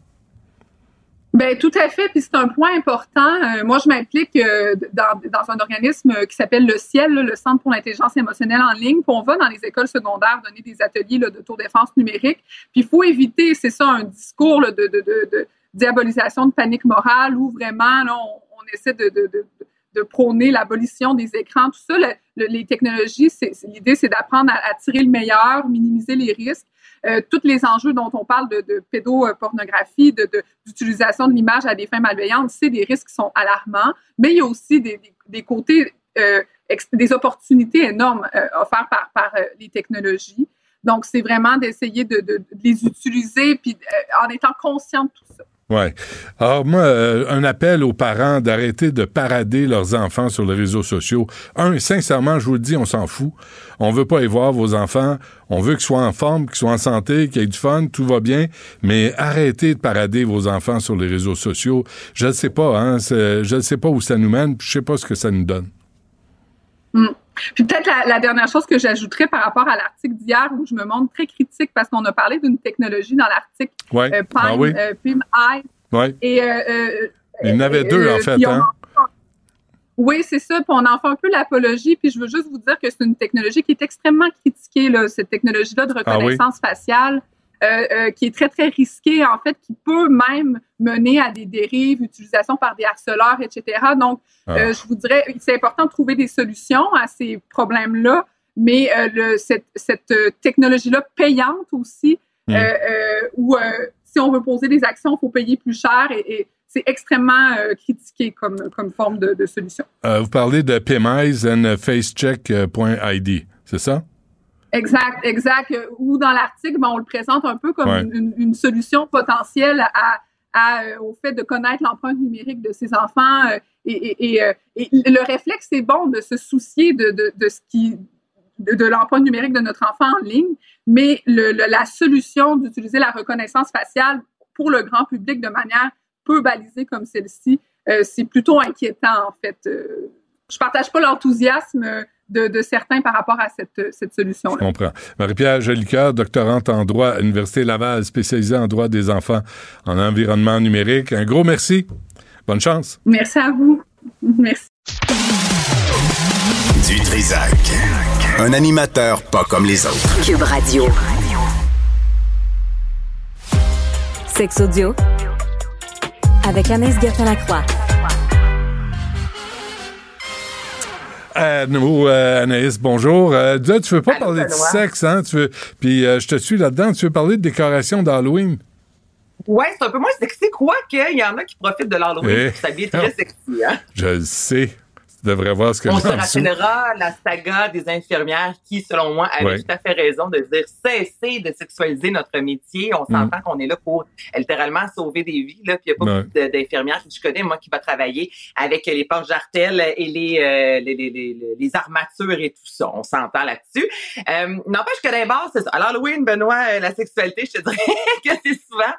[SPEAKER 26] Ben tout à fait, puis c'est un point important. Euh, moi, je m'implique euh, dans, un organisme qui s'appelle le Ciel, le Centre pour l'intelligence émotionnelle en ligne. Puis on va dans les écoles secondaires donner des ateliers là, d'autodéfense numérique. Puis il faut éviter, c'est ça, un discours de, diabolisation de panique morale où vraiment on, essaie de, prôner l'abolition des écrans, tout ça. Le- le- les technologies, l'idée, c'est d'apprendre à tirer le meilleur, minimiser les risques. Euh, tous les enjeux dont on parle de, de pédopornographie, de, de- d'utilisation de l'image à des fins malveillantes, c'est des risques qui sont alarmants, mais il y a aussi des, côtés, euh, des opportunités énormes euh, offertes par, par les technologies. Donc, c'est vraiment d'essayer de, les utiliser puis en étant conscient de tout ça.
[SPEAKER 3] Ouais. Alors moi, euh, un appel aux parents d'arrêter de parader leurs enfants sur les réseaux sociaux. Un, sincèrement, je vous le dis, on s'en fout. On veut pas y voir vos enfants. On veut qu'ils soient en forme, qu'ils soient en santé, qu'ils aient du fun, tout va bien. Mais arrêtez de parader vos enfants sur les réseaux sociaux. Je ne sais pas, hein. Je ne sais pas où ça nous mène. puis Je sais pas ce que ça nous donne.
[SPEAKER 26] Mm. Puis peut-être la, la dernière chose que j'ajouterais par rapport à l'article d'hier où je me montre très critique parce qu'on a parlé d'une technologie dans l'article
[SPEAKER 3] Ouais.
[SPEAKER 26] euh,
[SPEAKER 3] Ah
[SPEAKER 26] Pine,
[SPEAKER 3] oui.
[SPEAKER 26] euh, Pim Eye.
[SPEAKER 3] Ouais.
[SPEAKER 26] Et, euh,
[SPEAKER 3] Il y en avait deux, en fait, hein.
[SPEAKER 26] en- Oui, c'est ça. Puis on en fait un peu l'apologie. Puis je veux juste vous dire que c'est une technologie qui est extrêmement critiquée, là, cette technologie-là de
[SPEAKER 3] Ah oui?
[SPEAKER 26] reconnaissance faciale, euh, euh, qui est très, très risquée, en fait, qui peut même mener à des dérives, utilisation par des harceleurs, etc. Donc,
[SPEAKER 25] Ah.
[SPEAKER 26] euh, je vous dirais, c'est important de trouver des solutions à ces problèmes-là, mais le, cette, cette technologie-là payante aussi,
[SPEAKER 3] Mm.
[SPEAKER 26] euh, euh, où si on veut poser des actions, il faut payer plus cher et, et c'est extrêmement euh, critiqué comme, comme forme de, de solution.
[SPEAKER 3] Euh, vous parlez de PMIs and facecheck.id, c'est ça?
[SPEAKER 26] Exact, exact. Ou dans l'article, ben, on le présente un peu comme
[SPEAKER 3] Ouais.
[SPEAKER 26] une, solution potentielle à, à, euh, au fait de connaître l'empreinte numérique de ses enfants. euh, et, et- et, euh, et le réflexe, c'est bon de se soucier de, de, de ce qui de, de l'empreinte numérique de notre enfant en ligne, mais le, le- la solution d'utiliser la reconnaissance faciale pour le grand public de manière peu balisée comme celle-ci, euh, c'est plutôt inquiétant en fait. Euh, je partage pas l'enthousiasme euh, de, de certains par rapport à cette, cette
[SPEAKER 3] Je
[SPEAKER 26] solution-là.
[SPEAKER 3] comprends. Marie-Pierre Jolicoeur, doctorante en droit à l'Université Laval, spécialisée en droit des enfants en environnement numérique. Un gros merci. Bonne chance.
[SPEAKER 26] Merci à vous. Merci.
[SPEAKER 2] Du Trisac. Un animateur pas comme les autres.
[SPEAKER 1] Cube Radio.
[SPEAKER 9] Sex audio avec Anaïs Gertin-Lacroix.
[SPEAKER 3] Euh, nous, euh, Anaïs, bonjour. Euh, là, tu veux pas parler de sexe, hein? Tu veux, puis euh, je te suis là-dedans. Tu veux parler de décoration d'Halloween?
[SPEAKER 25] Ouais, c'est un peu moins sexy, quoique il y en a qui profitent de l'Halloween
[SPEAKER 3] Eh.
[SPEAKER 25] pour s'habiller très sexy. Hein?
[SPEAKER 3] Je le sais. Tu devrais voir ce que
[SPEAKER 25] On se rappellera la saga des infirmières qui, selon moi,
[SPEAKER 3] Ouais.
[SPEAKER 25] tout à fait raison de dire cesser de sexualiser notre métier. On
[SPEAKER 3] Mm.
[SPEAKER 25] s'entend qu'on est là pour euh, littéralement sauver des vies. Là. Puis il n'y a pas
[SPEAKER 3] Ouais.
[SPEAKER 25] d'infirmières que je connais, moi, qui va travailler avec les portes jartelles et les, euh, les, les, les, les armatures et tout ça. On s'entend là-dessus. Euh, N'empêche que d'abord, c'est ça. À l'Halloween, Benoît, euh, la sexualité, je te dirais *laughs* que c'est souvent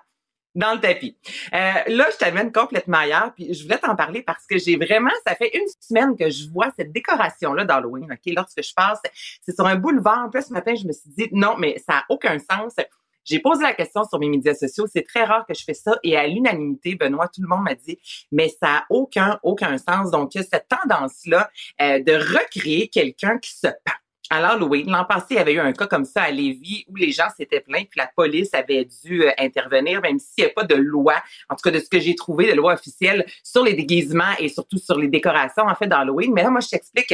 [SPEAKER 25] dans le tapis. Euh, là, je t'amène complètement ailleurs, puis je voulais t'en parler parce que j'ai vraiment, ça fait une semaine que je vois cette décoration-là d'Halloween, OK? Lorsque je passe, c'est sur un boulevard. En plus, ce matin, je me suis dit, non, mais ça n'a aucun sens. J'ai posé la question sur mes médias sociaux. C'est très rare que je fais ça. Et à l'unanimité, Benoît, tout le monde m'a dit, mais ça n'a aucun, aucun sens. Donc, il y a cette tendance-là euh, de recréer quelqu'un qui se pend à l'Halloween. L'an passé, il y avait eu un cas comme ça à Lévis où les gens s'étaient plaints puis la police avait dû euh, intervenir, même s'il n'y a pas de loi, en tout cas de ce que j'ai trouvé, de loi officielle sur les déguisements et surtout sur les décorations, en fait, d'Halloween. Mais là, moi, je t'explique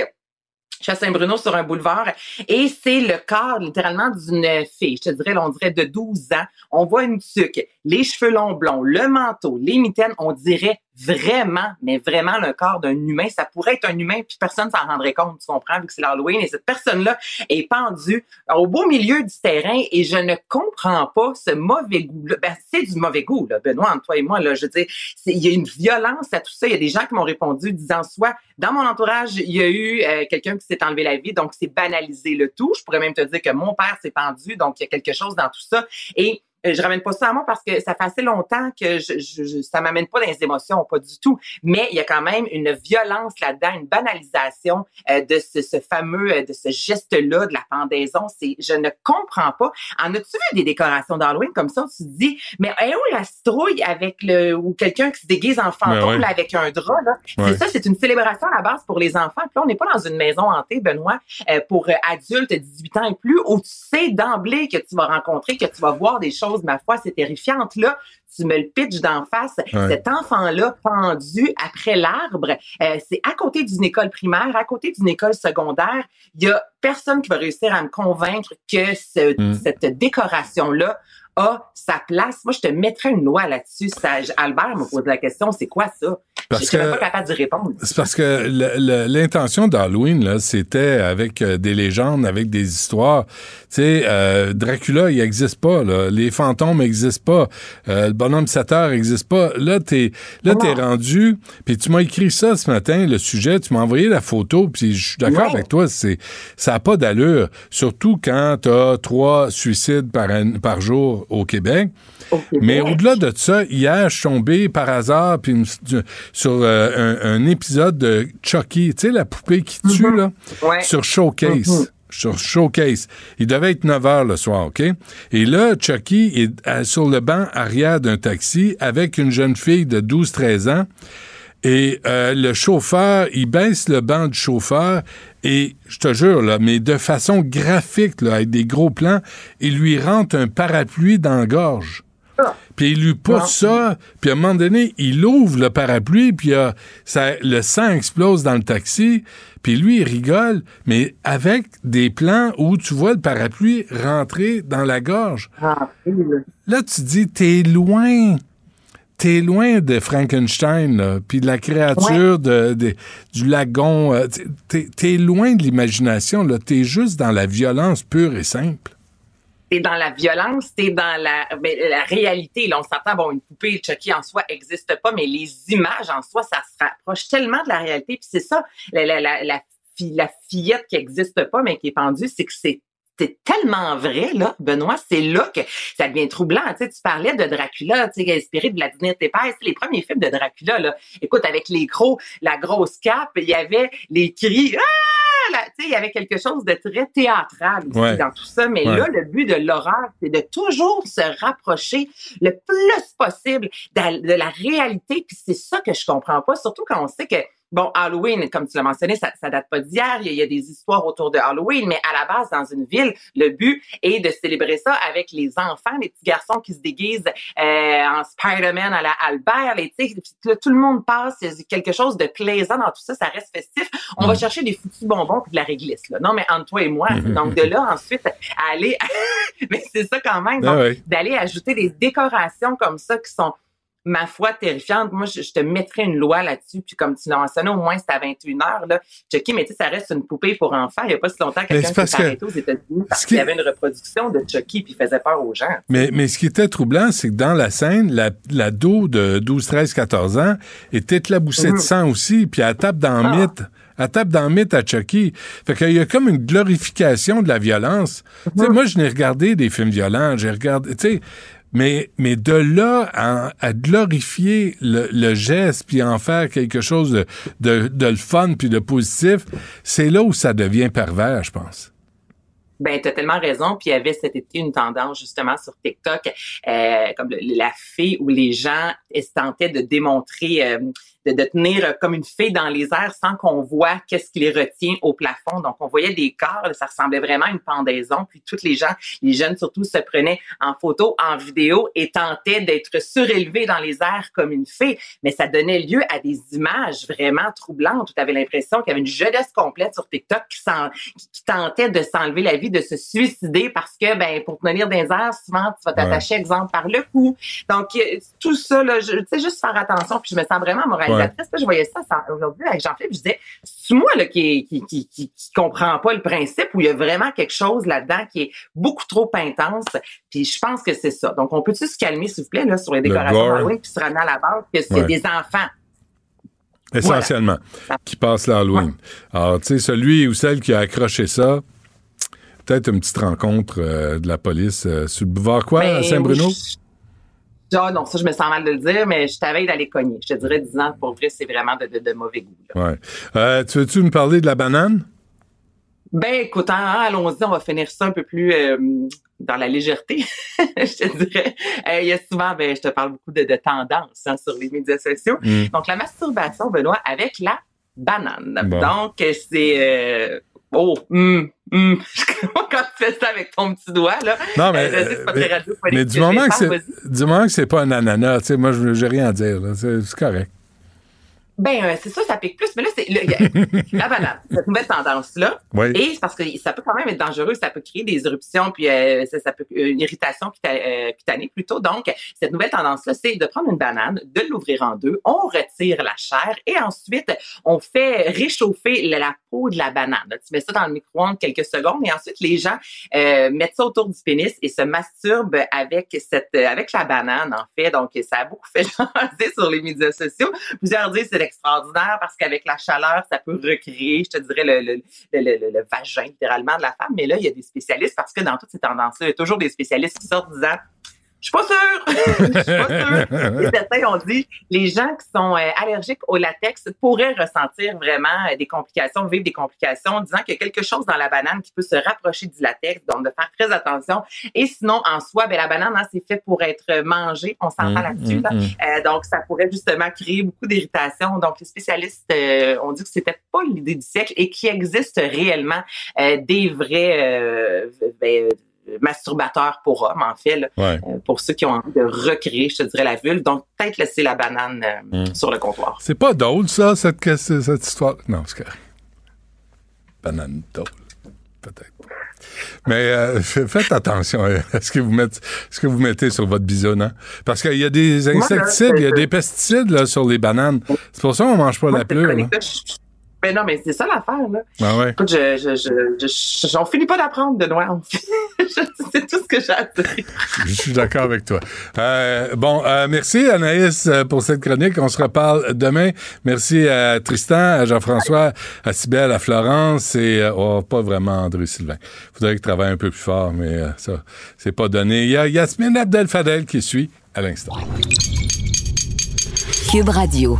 [SPEAKER 25] je suis à Saint-Bruno sur un boulevard et c'est le corps littéralement d'une fille. Je te dirais, on dirait de 12 ans. On voit une tuque, les cheveux longs blonds, le manteau, les mitaines. On dirait vraiment, mais vraiment le corps d'un humain. Ça pourrait être un humain, puis personne s'en rendrait compte, tu comprends, vu que c'est l'Halloween. Et cette personne-là est pendue au beau milieu du terrain et je ne comprends pas ce mauvais goût-là. Ben, c'est du mauvais goût, là, Benoît, entre toi et moi. Là, je veux dire, il y a une violence à tout ça. Il y a des gens qui m'ont répondu disant soit, dans mon entourage, il y a eu euh, quelqu'un qui s'est enlevé la vie, donc c'est banalisé le tout. Je pourrais même te dire que mon père s'est pendu, donc il y a quelque chose dans tout ça. Et je ramène pas ça à moi parce que ça fait assez longtemps que je, je, ça m'amène pas dans les émotions, pas du tout. Mais il y a quand même une violence là-dedans, une banalisation euh, de ce, ce, fameux, euh, de ce geste-là, de la pendaison. C'est, je ne comprends pas. En as-tu vu des décorations d'Halloween comme ça? Tu te dis, mais est où la citrouille avec le, ou quelqu'un qui se déguise en fantôme là, avec un drap, là? C'est ça, c'est une célébration à la base pour les enfants. Puis là, on n'est pas dans une maison hantée, Benoît, pour adultes 18 ans et plus, où tu sais d'emblée que tu vas rencontrer, que tu vas voir des choses ma foi, c'est terrifiante. Là, tu me le pitches d'en face. Cet enfant-là pendu après l'arbre, euh, c'est à côté d'une école primaire, à côté d'une école secondaire. Il y a personne qui va réussir à me convaincre que mm. cette décoration-là a sa place. Moi, je te mettrais une loi là-dessus. Albert me pose la question, c'est quoi ça? Je suis pas capable d'y répondre.
[SPEAKER 3] C'est parce que l'intention d'Halloween, là, c'était avec euh, des légendes, avec des histoires. Tu sais, euh, Dracula, il n'existe pas. Là. Les fantômes n'existent pas. Euh, le bonhomme Sator n'existe pas. Là, t'es là, t'es rendu. Puis tu m'as écrit ça ce matin, le sujet. Tu m'as envoyé la photo. Puis je suis d'accord avec toi. C'est ça n'a pas d'allure. Surtout quand tu as trois suicides par, par jour au Québec. Mais au-delà de ça, hier, je suis tombé par hasard puis sur euh, un, épisode de Chucky, tu sais, la poupée qui tue, mm-hmm. là, sur Showcase. Mm-hmm. Sur Showcase. Il devait être 9 h le soir, OK? Et là, Chucky est euh, sur le banc arrière d'un taxi avec une jeune fille de 12-13 ans. Et euh, le chauffeur, il baisse le banc du chauffeur et, je te jure, là, mais de façon graphique, là, avec des gros plans, il lui rentre un parapluie dans la gorge. Puis il lui pousse ça, puis à un moment donné, il ouvre le parapluie, puis ça, le sang explose dans le taxi, puis lui, il rigole, mais avec des plans où tu vois le parapluie rentrer dans la gorge. Ah, là, tu dis, t'es loin t'es loin de Frankenstein, puis de la créature de, du lagon. Euh, t'es es loin de l'imagination. T'es juste dans la violence pure et simple.
[SPEAKER 25] T'es dans la violence, t'es dans la, ben, la réalité. Là, on s'entend, bon, une poupée Chucky en soi n'existe pas, mais les images en soi, ça se rapproche tellement de la réalité. Puis c'est ça, la, la, la, la, fillette qui n'existe pas, mais qui est pendue, c'est que c'est c'est tellement vrai, là, Benoît, c'est là que ça devient troublant. Tu, sais, tu parlais de Dracula, tu sais, inspiré de Vladimir Tepes, les premiers films de Dracula, là. Écoute, avec les gros, la grosse cape, il y avait les cris, ah! Il y avait quelque chose de très théâtral aussi dans tout ça. Mais là, le but de l'horreur, c'est de toujours se rapprocher le plus possible de, de la réalité. Puis c'est ça que je comprends pas, surtout quand on sait que Bon, Halloween, comme tu l'as mentionné, ça, ça date pas d'hier. Il, y, a des histoires autour de Halloween, mais à la base, dans une ville, le but est de célébrer ça avec les enfants, les petits garçons qui se déguisent euh, en Spider-Man à la Albert. Les, tout le monde passe. Il y a quelque chose de plaisant dans tout ça. Ça reste festif. On va mm. chercher des foutus bonbons et de la réglisse. Là. Non, mais entre toi et moi. Mm-hmm. Donc de là ensuite aller, *laughs* mais c'est ça quand même, ah d'aller ajouter des décorations comme ça qui sont ma foi, terrifiante. Moi, je, te mettrais une loi là-dessus. Puis comme tu l'as mentionné, au moins, c'est à 21 heures. Là. Chucky, mais tu sais, ça reste une poupée pour enfants. Il n'y a pas si longtemps quelqu'un s'est arrêté aux États-Unis parce qu'il y avait une reproduction de Chucky puis il faisait peur aux gens.
[SPEAKER 3] Mais, mais ce qui était troublant, c'est que dans la scène, la, la dos de 12, 13, 14 ans était éclaboussée de mhm. sang aussi, puis elle tape dans le ah. mythe. Elle tape dans le mythe à Chucky. Fait qu'il y a comme une glorification de la violence. Tu sais, mhm. moi, je n'ai regardé des films violents. J'ai regardé, tu sais, Mais, mais de là à, à glorifier le, le geste, puis en faire quelque chose de, de, de le fun, puis de positif, c'est là où ça devient pervers, je pense.
[SPEAKER 25] Ben, tu as tellement raison. Puis il y avait cet été une tendance justement sur TikTok, euh, comme la fée où les gens tentaient de démontrer, euh, de, de tenir comme une fée dans les airs sans qu'on voit qu'est-ce qui les retient au plafond. Donc on voyait des corps, ça ressemblait vraiment à une pendaison. Puis toutes les gens, les jeunes surtout, se prenaient en photo, en vidéo et tentaient d'être surélevés dans les airs comme une fée. Mais ça donnait lieu à des images vraiment troublantes où tu avais l'impression qu'il y avait une jeunesse complète sur TikTok qui, qui- qui tentait de s'enlever la vie, de se suicider parce que, ben, pour tenir des airs, souvent, tu vas t'attacher, exemple, par le cou. Donc, euh, tout ça, là, je- tu sais, juste faire attention. Puis je me sens vraiment Là, je voyais ça ça- aujourd'hui avec Jean-Philippe. Je disais, c'est moi, là, qui, qui, qui, comprend pas le principe ou il y a vraiment quelque chose là-dedans qui est beaucoup trop intense. Puis je pense que c'est ça. Donc, on peut-tu se calmer, s'il vous plaît, là, sur les
[SPEAKER 3] Le
[SPEAKER 25] décorations d'Halloween puis se ramener à la base que c'est
[SPEAKER 3] Ouais.
[SPEAKER 25] des enfants?
[SPEAKER 3] Essentiellement, qui passe l'Halloween. Alors, tu sais, celui ou celle qui a accroché ça, peut-être une petite rencontre euh, de la police euh, sur le boulevard quoi,
[SPEAKER 25] Ben,
[SPEAKER 3] à Saint-Bruno?
[SPEAKER 25] oui. Ah non, ça, je me sens mal de le dire, mais je t'avais d'aller cogner. Je te dirais, 10 ans, pour vrai, c'est vraiment de, de- de mauvais goût. là.
[SPEAKER 3] Ouais. Euh, tu veux-tu me parler de la banane?
[SPEAKER 25] Ben, écoute, hein, allons-y, on va finir ça un peu plus euh, dans la légèreté, *laughs* je te dirais. Euh, Il y a souvent, ben, je te parle beaucoup de, de tendances hein, sur les médias sociaux.
[SPEAKER 27] Mm.
[SPEAKER 25] Donc, la masturbation, Benoît, avec la banane.
[SPEAKER 27] Bon.
[SPEAKER 25] Donc, c'est... oh, *laughs* hum, hum. quand tu fais ça avec ton petit doigt, là.
[SPEAKER 3] Non, mais,
[SPEAKER 25] euh, sais pas très
[SPEAKER 3] mais,
[SPEAKER 25] radiophonique,
[SPEAKER 3] mais du, moment que c'est, du moment que c'est pas un ananas, tu sais, moi, je j'ai rien à dire. c'est correct.
[SPEAKER 25] Ben, euh, c'est ça, ça pique plus. Mais là, c'est le- *laughs* la banane, cette nouvelle tendance-là.
[SPEAKER 3] Oui.
[SPEAKER 25] Et c'est parce que ça peut quand même être dangereux, ça peut créer des éruptions, puis euh, ça, ça peut une irritation euh, cutanée plutôt. Donc, cette nouvelle tendance-là, c'est de prendre une banane, de l'ouvrir en deux, on retire la chair et ensuite, on fait réchauffer la, la peau de la banane. Tu mets ça dans le micro-ondes quelques secondes et ensuite, les gens euh, mettent ça autour du pénis et se masturbent avec cette avec la banane, en fait. Donc, ça a beaucoup fait *laughs* jaser sur les médias sociaux. Plusieurs disent c'est extraordinaire parce qu'avec la chaleur, ça peut recréer, je te dirais, le, le, le, le- vagin littéralement de la femme. Mais là, il y a des spécialistes parce que dans toutes ces tendances-là, il y a toujours des spécialistes qui sortent disant je suis pas sûre. *laughs* Je suis pas sûre. *laughs* Et certains ont dit les gens qui sont euh, allergiques au latex pourraient ressentir vraiment euh, des complications, vivre des complications, disant qu'il y a quelque chose dans la banane qui peut se rapprocher du latex, donc de faire très attention. Et sinon, en soi, ben, la banane, hein, c'est fait pour être mangée. On s'entend
[SPEAKER 27] Mm,
[SPEAKER 25] là-dessus.
[SPEAKER 27] mm,
[SPEAKER 25] là.
[SPEAKER 27] mm.
[SPEAKER 25] Euh, donc, ça pourrait justement créer beaucoup d'irritation. Donc, les spécialistes euh, ont dit que c'était pas l'idée du siècle et qu'il existe réellement euh, des vrais euh, ben, masturbateurs pour hommes, en fait, là,
[SPEAKER 3] Ouais.
[SPEAKER 25] euh, pour ceux qui ont envie de recréer, je te dirais, la vulve. Donc, peut-être laisser la banane euh,
[SPEAKER 3] Mm.
[SPEAKER 25] sur le comptoir.
[SPEAKER 3] C'est pas drôle, ça, cette, cette, cette histoire? Non, c'est correct. Banane drôle. Peut-être. Mais euh, faites attention à ce que vous mettez, ce que vous mettez sur votre bison, hein? Parce qu'il y a des
[SPEAKER 25] Moi,
[SPEAKER 3] insecticides, il y a des pesticides là, sur les bananes. C'est pour ça qu'on mange pas la pleure. Hein.
[SPEAKER 25] Ben non, mais c'est ça l'affaire, là.
[SPEAKER 3] Ah ouais.
[SPEAKER 25] Écoute, je, je, je, je, je- j'en finis pas d'apprendre de noir. c'est *laughs* tout ce que j'ai à dire.
[SPEAKER 3] Je suis d'accord avec toi. Euh, bon, euh, merci Anaïs euh, pour cette chronique. On se reparle demain. Merci à Tristan, à Jean-François, à Sybelle, à Florence et oh, pas vraiment André Sylvain. Faudrait qu'il travaille un peu plus fort, mais ça, c'est pas donné. Il y a Yasmine Abdel Fadel qui suit à l'instant.
[SPEAKER 9] Cube Radio.